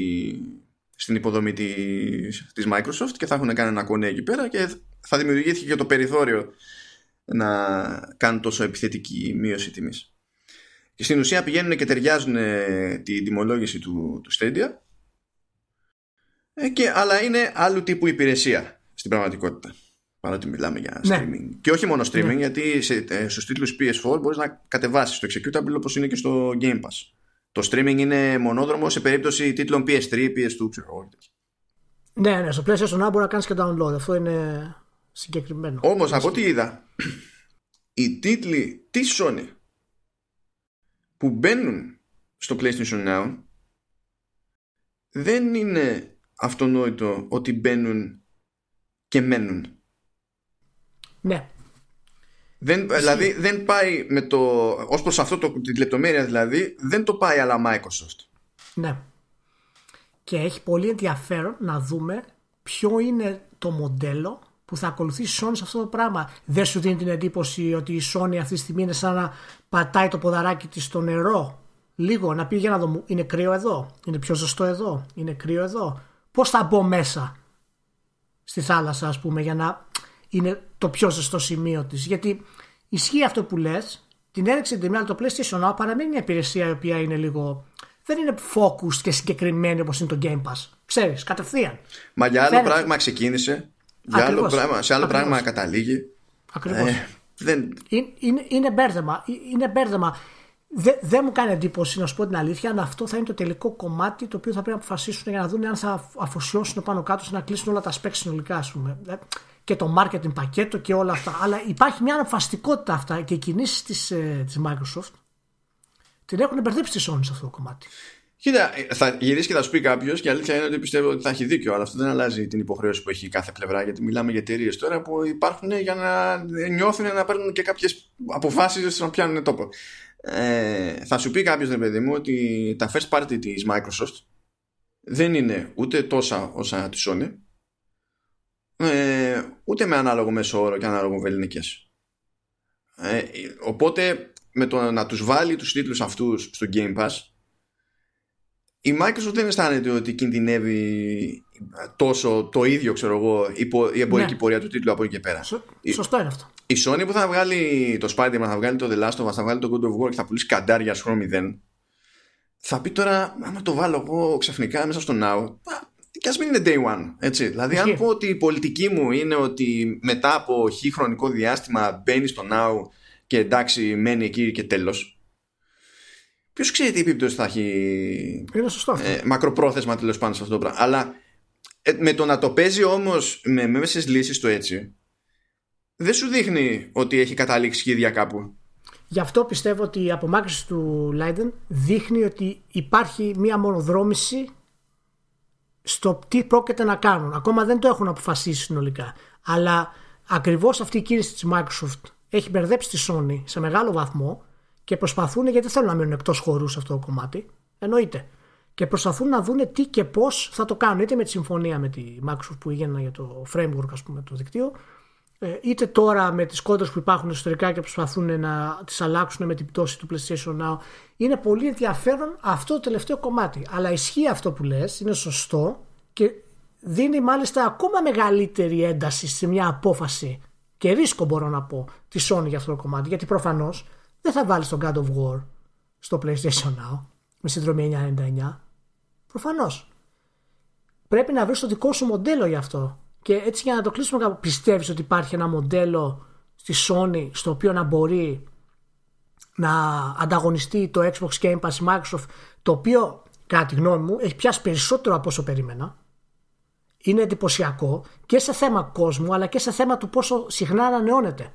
στην υποδομή της, της Microsoft και θα έχουν κάνει ένα κονέ εκεί πέρα και θα δημιουργήθηκε και το περιθώριο να κάνουν τόσο επιθετική μείωση τιμής. Και στην ουσία πηγαίνουν και ταιριάζουν την τιμολόγηση του, του Stadia ε, και, αλλά είναι άλλου τύπου υπηρεσία στην πραγματικότητα. Παρότι μιλάμε για ναι. streaming. Και όχι μόνο streaming, ναι. γιατί σε, ε, στους τίτλους PS4 μπορείς να κατεβάσεις το executable όπως είναι και στο Game Pass. Το streaming είναι μονόδρομο σε περίπτωση τίτλων PS3, PS2, ξέρω Ναι, ναι, στο PlayStation Now μπορεί να κάνεις και download. Αυτό είναι συγκεκριμένο. Όμως από ό,τι είδα, οι τίτλοι της Sony που μπαίνουν στο PlayStation Now δεν είναι αυτονόητο ότι μπαίνουν και μένουν. Ναι. Δεν, δηλαδή δεν πάει με το ως προς αυτό το, τη λεπτομέρεια δηλαδή δεν το πάει αλλά Microsoft. Ναι. Και έχει πολύ ενδιαφέρον να δούμε ποιο είναι το μοντέλο που θα ακολουθήσει η Sony σε αυτό το πράγμα. Δεν σου δίνει την εντύπωση ότι η Sony αυτή τη στιγμή είναι σαν να πατάει το ποδαράκι της στο νερό λίγο να πει για να δω, είναι κρύο εδώ, είναι πιο ζεστό εδώ, είναι κρύο εδώ. Πώς θα μπω μέσα στη θάλασσα ας πούμε για να είναι το πιο ζεστό σημείο της. Γιατί ισχύει αυτό που λες, την έδειξε την αλλά το PlayStation Now παραμένει μια υπηρεσία η οποία είναι λίγο δεν είναι focused και συγκεκριμένη όπως είναι το Game Pass. Ξέρεις, κατευθείαν. Μα για άλλο Φαίνεται. πράγμα ξεκίνησε, για άλλο πράγμα, σε άλλο Ακριβώς. πράγμα καταλήγει. Ακριβώς. Ε, δεν... είναι, είναι, είναι μπέρδεμα. Ε, είναι μπέρδεμα. Δεν δε μου κάνει εντύπωση, να σου πω την αλήθεια, αν αυτό θα είναι το τελικό κομμάτι το οποίο θα πρέπει να αποφασίσουν για να δουν αν θα αφοσιώσουν πάνω κάτω να κλείσουν όλα τα specs συνολικά, ας πούμε. Ε, και το marketing πακέτο και όλα αυτά. Αλλά υπάρχει μια αναφαστικότητα αυτά και οι κινήσεις της ε, της Microsoft την έχουν μπερδέψει τη Sony σε αυτό το κομμάτι. Κοίτα, θα γυρίσει και θα σου πει κάποιος και η αλήθεια είναι ότι πιστεύω ότι θα έχει δίκιο, αλλά αυτό δεν αλλάζει την υποχρέωση που έχει κάθε πλευρά. Γιατί μιλάμε για εταιρείες τώρα που υπάρχουν για να νιώθουν να παίρνουν και κάποιες αποφάσεις ώστε να πιάνουν τόπο. Ε, θα σου πει κάποιος, ρε παιδί μου, ότι τα first party της Microsoft δεν είναι ούτε τόσα όσα τη Sony, ε, ούτε με ανάλογο μέσο όρο και ανάλογο βεληνικέ. Ε, οπότε με το να τους βάλει τους τίτλους αυτούς στο Game Pass η Microsoft δεν αισθάνεται ότι κινδυνεύει τόσο το ίδιο ξέρω εγώ η εμπορική ναι. πορεία του τίτλου από εκεί και πέρα Σω, Σωστό είναι αυτό Η Sony που θα βγάλει το Spider-Man θα βγάλει το The Last of Us θα βγάλει το God of War και θα πουλήσει καντάρια σχόλο 0 θα πει τώρα άμα το βάλω εγώ ξαφνικά μέσα στο Now και ας μην είναι day one έτσι. δηλαδή αν πω ότι η πολιτική μου είναι ότι μετά από χι χρονικό διάστημα μπαίνει στο Now και εντάξει μένει εκεί και τέλος Ποιος ξέρει τι επίπτωση θα έχει. Είναι σωστό. Ε, μακροπρόθεσμα τέλος πάντων σε αυτό το πράγμα. Αλλά ε, με το να το παίζει όμως με μέσες λύσεις το έτσι, δεν σου δείχνει ότι έχει καταλήξει σχέδια κάπου. Γι' αυτό πιστεύω ότι η απομάκρυνση του Leiden δείχνει ότι υπάρχει μία μονοδρόμηση στο τι πρόκειται να κάνουν. Ακόμα δεν το έχουν αποφασίσει συνολικά. Αλλά ακριβώς αυτή η κίνηση της Microsoft έχει μπερδέψει τη Sony σε μεγάλο βαθμό και προσπαθούν, γιατί δεν θέλουν να μείνουν εκτός χώρου σε αυτό το κομμάτι, εννοείται. Και προσπαθούν να δουν τι και πώς θα το κάνουν, είτε με τη συμφωνία με τη Microsoft που έγινε για το framework, ας πούμε, το δικτύο, ε, είτε τώρα με τις κόντρες που υπάρχουν εσωτερικά και προσπαθούν να τις αλλάξουν με την πτώση του PlayStation Now. Είναι πολύ ενδιαφέρον αυτό το τελευταίο κομμάτι. Αλλά ισχύει αυτό που λες, είναι σωστό και δίνει μάλιστα ακόμα μεγαλύτερη ένταση σε μια απόφαση και ρίσκο μπορώ να πω της Sony για αυτό το κομμάτι γιατί προφανώς δεν θα βάλει τον God of War στο PlayStation Now με συνδρομή 999. Προφανώς. Πρέπει να βρεις το δικό σου μοντέλο γι' αυτό. Και έτσι για να το κλείσουμε κάπου, πιστεύεις ότι υπάρχει ένα μοντέλο στη Sony στο οποίο να μπορεί να ανταγωνιστεί το Xbox Game Pass Microsoft το οποίο κατά τη γνώμη μου έχει πιάσει περισσότερο από όσο περίμενα είναι εντυπωσιακό και σε θέμα κόσμου αλλά και σε θέμα του πόσο συχνά ανανεώνεται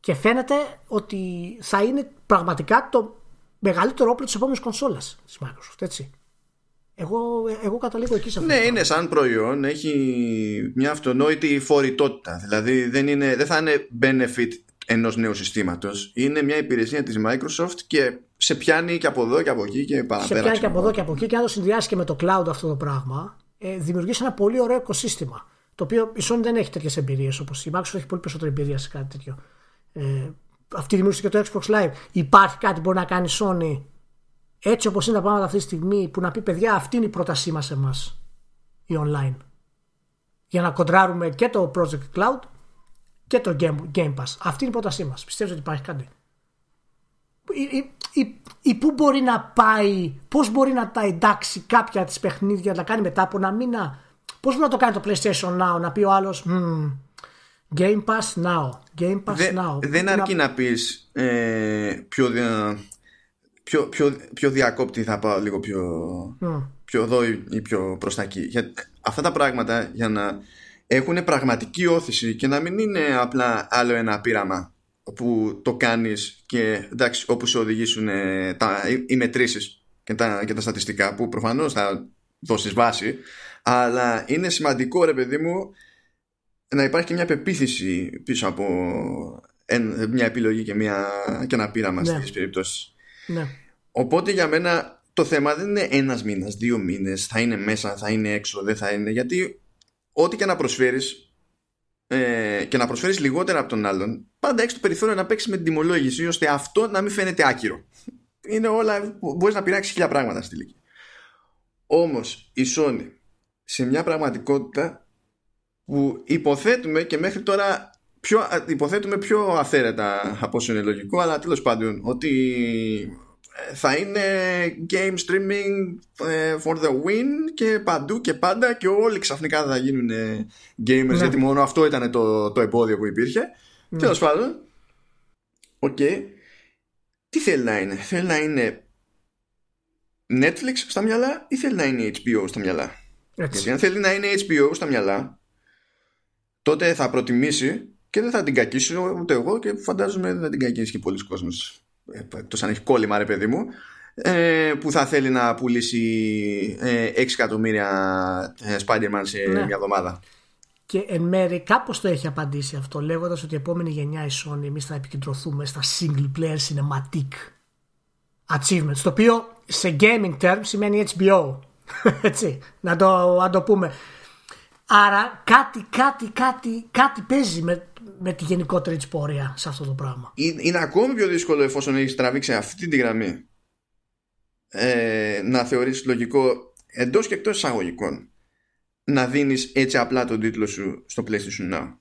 και φαίνεται ότι θα είναι πραγματικά το μεγαλύτερο όπλο της επόμενης κονσόλας της Microsoft, έτσι. Εγώ, εγώ καταλήγω εκεί σε αυτό. Ναι, είναι σαν προϊόν, έχει μια αυτονόητη φορητότητα. Δηλαδή δεν, είναι, δεν θα είναι benefit ενός νέου συστήματος. Είναι μια υπηρεσία της Microsoft και σε πιάνει και από εδώ και από εκεί και παραπέρα. Σε πιάνει και από εδώ και από εκεί και αν το συνδυάσει και με το cloud αυτό το πράγμα, ε, δημιουργείς ένα πολύ ωραίο οικοσύστημα. Το οποίο η Sony δεν έχει τέτοιες εμπειρίες όπως η Microsoft έχει πολύ περισσότερη εμπειρία σε κάτι τέτοιο ε, αυτή δημιούργησε και το Xbox Live. Υπάρχει κάτι που μπορεί να κάνει Sony έτσι όπως είναι τα πράγματα αυτή τη στιγμή που να πει παιδιά αυτή είναι η πρότασή μας εμάς η online για να κοντράρουμε και το Project Cloud και το Game, Game Pass. Αυτή είναι η πρότασή μας. Πιστεύω ότι υπάρχει κάτι; Ή, ή, ή, πού μπορεί να πάει, πώς μπορεί να τα εντάξει κάποια της παιχνίδια να κάνει μετά από ένα μήνα; Πώς μπορεί να το κάνει το PlayStation Now να πει ο άλλος Game Pass Now. Game Pass Now. Δεν αρκεί να, να πεις ε, πιο, πιο, πιο, πιο διακόπτη θα πάω λίγο πιο, πιο εδώ ή πιο προς τα εκεί. Για, αυτά τα πράγματα για να έχουν πραγματική όθηση και να μην είναι απλά άλλο ένα πείραμα που το κάνεις και εντάξει όπου σε οδηγήσουν ε, τα, οι, οι μετρήσεις και τα, και τα στατιστικά που προφανώς θα δώσεις βάση αλλά είναι σημαντικό ρε παιδί μου να υπάρχει και μια πεποίθηση πίσω από μια επιλογή και, μια, και ένα πείραμα ναι. στις περιπτώσεις. Ναι. Οπότε για μένα το θέμα δεν είναι ένας μήνας, δύο μήνες, θα είναι μέσα, θα είναι έξω, δεν θα είναι, γιατί ό,τι και να προσφέρεις ε, και να προσφέρεις λιγότερα από τον άλλον, πάντα έχεις το περιθώριο να παίξεις με την τιμολόγηση ώστε αυτό να μην φαίνεται άκυρο. είναι όλα, μπορείς να πειράξεις χίλια πράγματα στη λίγη. Όμως η Sony σε μια πραγματικότητα που υποθέτουμε και μέχρι τώρα πιο, υποθέτουμε πιο αφαίρετα από όσο είναι λογικό αλλά τέλος πάντων ότι ε, θα είναι game streaming ε, for the win και παντού και πάντα και όλοι ξαφνικά θα γίνουν gamers ναι. γιατί μόνο αυτό ήταν το, το εμπόδιο που υπήρχε ναι. τέλος πάντων okay. τι θέλει να είναι θέλει να είναι Netflix στα μυαλά ή θέλει να είναι HBO στα μυαλά; Έτσι. γιατί αν θέλει να είναι HBO στα μυαλά τότε θα προτιμήσει και δεν θα την κακίσει ούτε εγώ και φαντάζομαι δεν θα την κακίσει και πολλοί κόσμος ε, εκτός αν έχει κόλλημα ρε παιδί μου ε, που θα θέλει να πουλήσει 6 ε, εκατομμύρια Spider-Man σε ναι. μια εβδομάδα. Και εν μέρει κάπως το έχει απαντήσει αυτό λέγοντας ότι η επόμενη γενιά η Sony εμείς θα επικεντρωθούμε στα single player cinematic achievements το οποίο σε gaming terms σημαίνει HBO (laughs) έτσι να το, να το πούμε Άρα κάτι, κάτι, κάτι, κάτι παίζει με, με τη γενικότερη της πορεία σε αυτό το πράγμα. Είναι ακόμη πιο δύσκολο εφόσον έχεις τραβήξει αυτή τη γραμμή ε, να θεωρείς λογικό εντός και εκτός εισαγωγικών να δίνεις έτσι απλά τον τίτλο σου στο PlayStation Now.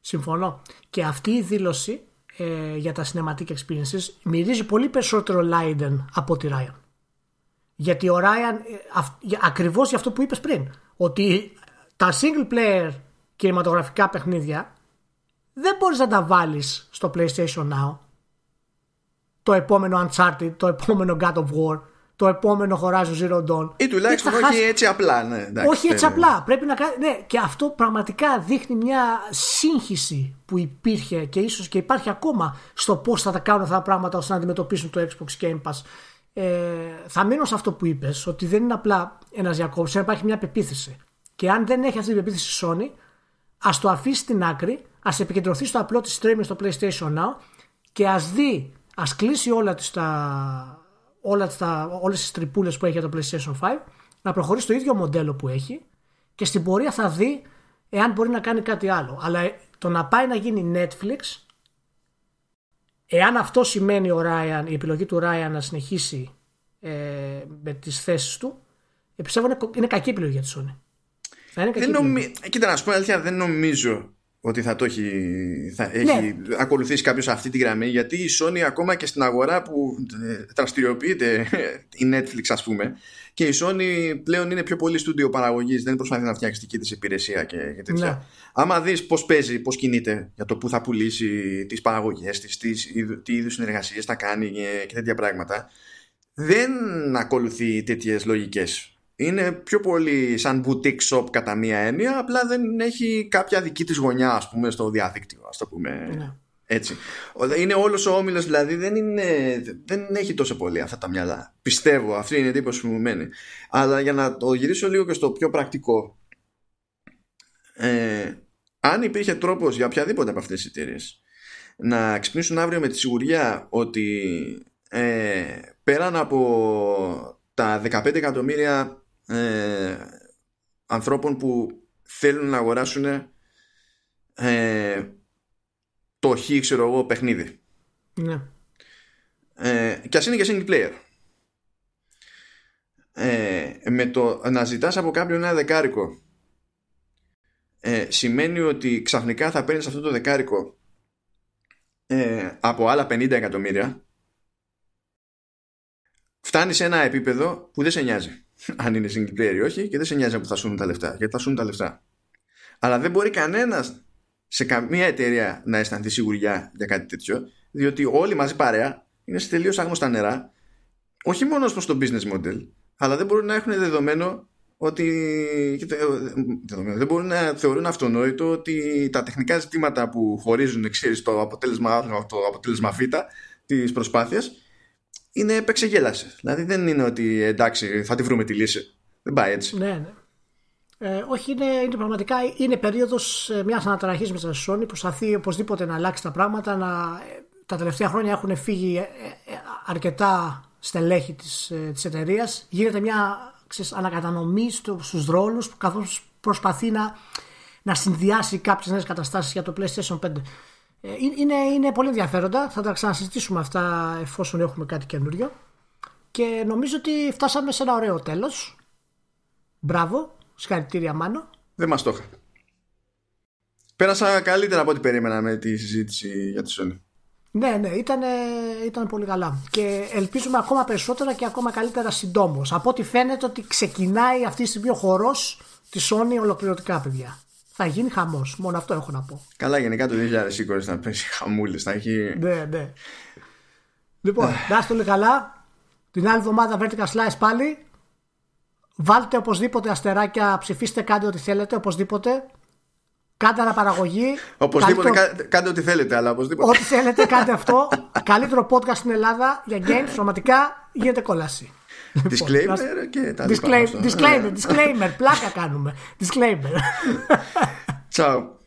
Συμφωνώ. Και αυτή η δήλωση ε, για τα cinematic experiences μυρίζει πολύ περισσότερο Leiden από τη Ryan. Γιατί ο Ryan, ε, ακριβώς για αυτό που είπες πριν, ότι τα single player κινηματογραφικά παιχνίδια δεν μπορείς να τα βάλεις στο PlayStation Now το επόμενο Uncharted, το επόμενο God of War, το επόμενο Horizon Zero Dawn. Ή τουλάχιστον όχι χάσεις... έτσι απλά, ναι. Εντάξει, όχι έτσι απλά. Πρέπει να κάνει. Ναι, και αυτό πραγματικά δείχνει μια σύγχυση που υπήρχε και ίσως και υπάρχει ακόμα στο πώς θα τα κάνουν αυτά τα πράγματα ώστε να αντιμετωπίσουν το Xbox Game Pass. Ε, θα μείνω σε αυτό που είπες, ότι δεν είναι απλά ένας διακόψη, υπάρχει μια πεποίθηση. Και αν δεν έχει αυτή την πεποίθηση η Sony, ας το αφήσει στην άκρη, ας επικεντρωθεί στο απλό της streaming στο PlayStation Now και ας δει, ας κλείσει όλα τις τα, όλα τα, όλες τις τρυπούλες που έχει για το PlayStation 5 να προχωρήσει το ίδιο μοντέλο που έχει και στην πορεία θα δει εάν μπορεί να κάνει κάτι άλλο. Αλλά το να πάει να γίνει Netflix εάν αυτό σημαίνει ο Ryan, η επιλογή του Ryan να συνεχίσει ε, με τις θέσεις του ε, πιστεύω είναι, είναι κακή επιλογή για τη Sony. Δεν νομι... Κοίτα να σου πω αλήθεια δεν νομίζω ότι θα το έχει, θα έχει ναι. ακολουθήσει κάποιος αυτή τη γραμμή γιατί η Sony ακόμα και στην αγορά που ε, δραστηριοποιείται (laughs) η Netflix ας πούμε και η Sony πλέον είναι πιο πολύ στούντιο παραγωγής δεν προσπαθεί να φτιάξει δική της υπηρεσία και, και τέτοια. Ναι. Άμα δεις πώς παίζει, πώς κινείται για το που θα πουλήσει τις παραγωγές της, τις, τι είδους συνεργασίες θα κάνει και τέτοια πράγματα δεν ακολουθεί τέτοιες λογικές είναι πιο πολύ σαν boutique shop κατά μία έννοια, απλά δεν έχει κάποια δική της γωνιά ας πούμε στο διαδίκτυο, ας το πούμε ναι. έτσι. Είναι όλος ο όμιλος δηλαδή δεν, είναι, δεν έχει τόσο πολύ αυτά τα μυαλά. Πιστεύω, αυτή είναι η εντύπωση που μου μένει. Αλλά για να το γυρίσω λίγο και στο πιο πρακτικό, ε, αν υπήρχε τρόπος για οποιαδήποτε από αυτές τις εταιρείες να ξυπνήσουν αύριο με τη σιγουριά ότι ε, πέραν από τα 15 εκατομμύρια ε, ανθρώπων που θέλουν να αγοράσουν ε, το χ ξέρω εγώ παιχνίδι. Ναι. ε, και ας είναι και single player. Ε, με το να ζητάς από κάποιον ένα δεκάρικο ε, σημαίνει ότι ξαφνικά θα παίρνεις αυτό το δεκάρικο ε, από άλλα 50 εκατομμύρια φτάνεις σε ένα επίπεδο που δεν σε νοιάζει αν είναι single player ή όχι και δεν σε νοιάζει που θα σούν τα λεφτά γιατί θα σούν τα λεφτά. Αλλά δεν μπορεί κανένας σε καμία εταιρεία να αισθανθεί σιγουριά για κάτι τέτοιο διότι όλοι μαζί παρέα είναι σε τελείως άγνωστα νερά όχι μόνος προς το business model αλλά δεν μπορούν να έχουν δεδομένο ότι δεν μπορούν να θεωρούν αυτονόητο ότι τα τεχνικά ζητήματα που χωρίζουν ξέρεις, το αποτέλεσμα το αποτέλεσμα φύτα της προσπάθειας προσπάθειας είναι επεξεγέλασε. Δηλαδή δεν είναι ότι εντάξει θα τη βρούμε τη λύση. Δεν πάει έτσι. Ναι, ναι. Ε, όχι, είναι, είναι πραγματικά είναι περίοδος ε, μιας αναταραχής με τη Sony. Προσπαθεί οπωσδήποτε να αλλάξει τα πράγματα. Να, ε, τα τελευταία χρόνια έχουν φύγει ε, αρκετά στελέχη της, της εταιρείας. Γίνεται μια ξέρεις, ανακατανομή στους ρόλους καθώς προσπαθεί να, να συνδυάσει κάποιες νέες καταστάσεις για το PlayStation 5. Ε, είναι, είναι πολύ ενδιαφέροντα. Θα τα ξανασυζητήσουμε αυτά εφόσον έχουμε κάτι καινούριο. Και νομίζω ότι φτάσαμε σε ένα ωραίο τέλος. Μπράβο. Συγχαρητήρια Μάνο. Δεν μας το είχα. Πέρασα καλύτερα από ό,τι περίμενα με τη συζήτηση για τη Sony. Ναι, ναι, ήταν, ήταν πολύ καλά. Και ελπίζουμε ακόμα περισσότερα και ακόμα καλύτερα συντόμως. Από ό,τι φαίνεται ότι ξεκινάει αυτή τη στιγμή ο χορός της Sony ολοκληρωτικά, παιδιά. Θα γίνει χαμός. Μόνο αυτό έχω να πω. Καλά, γενικά το 2020 θα πέσει χαμούλες. Θα έχει. Ναι, ναι. Λοιπόν, να είστε όλοι καλά. Την άλλη εβδομάδα Vertical Slice πάλι. Βάλτε οπωσδήποτε αστεράκια, ψηφίστε, κάντε ό,τι θέλετε, οπωσδήποτε. Κάντε αναπαραγωγή. Οπωσδήποτε καλύτερο... κάντε ό,τι θέλετε, αλλά οπωσδήποτε. Ό,τι θέλετε, κάντε αυτό. (laughs) Καλύτερο podcast στην Ελλάδα για games, πραγματικά γίνεται κόλαση. Disclaimer λοιπόν, και τα Disclaimer, disclaimer, disclaimer, πλάκα κάνουμε. Disclaimer. Ciao.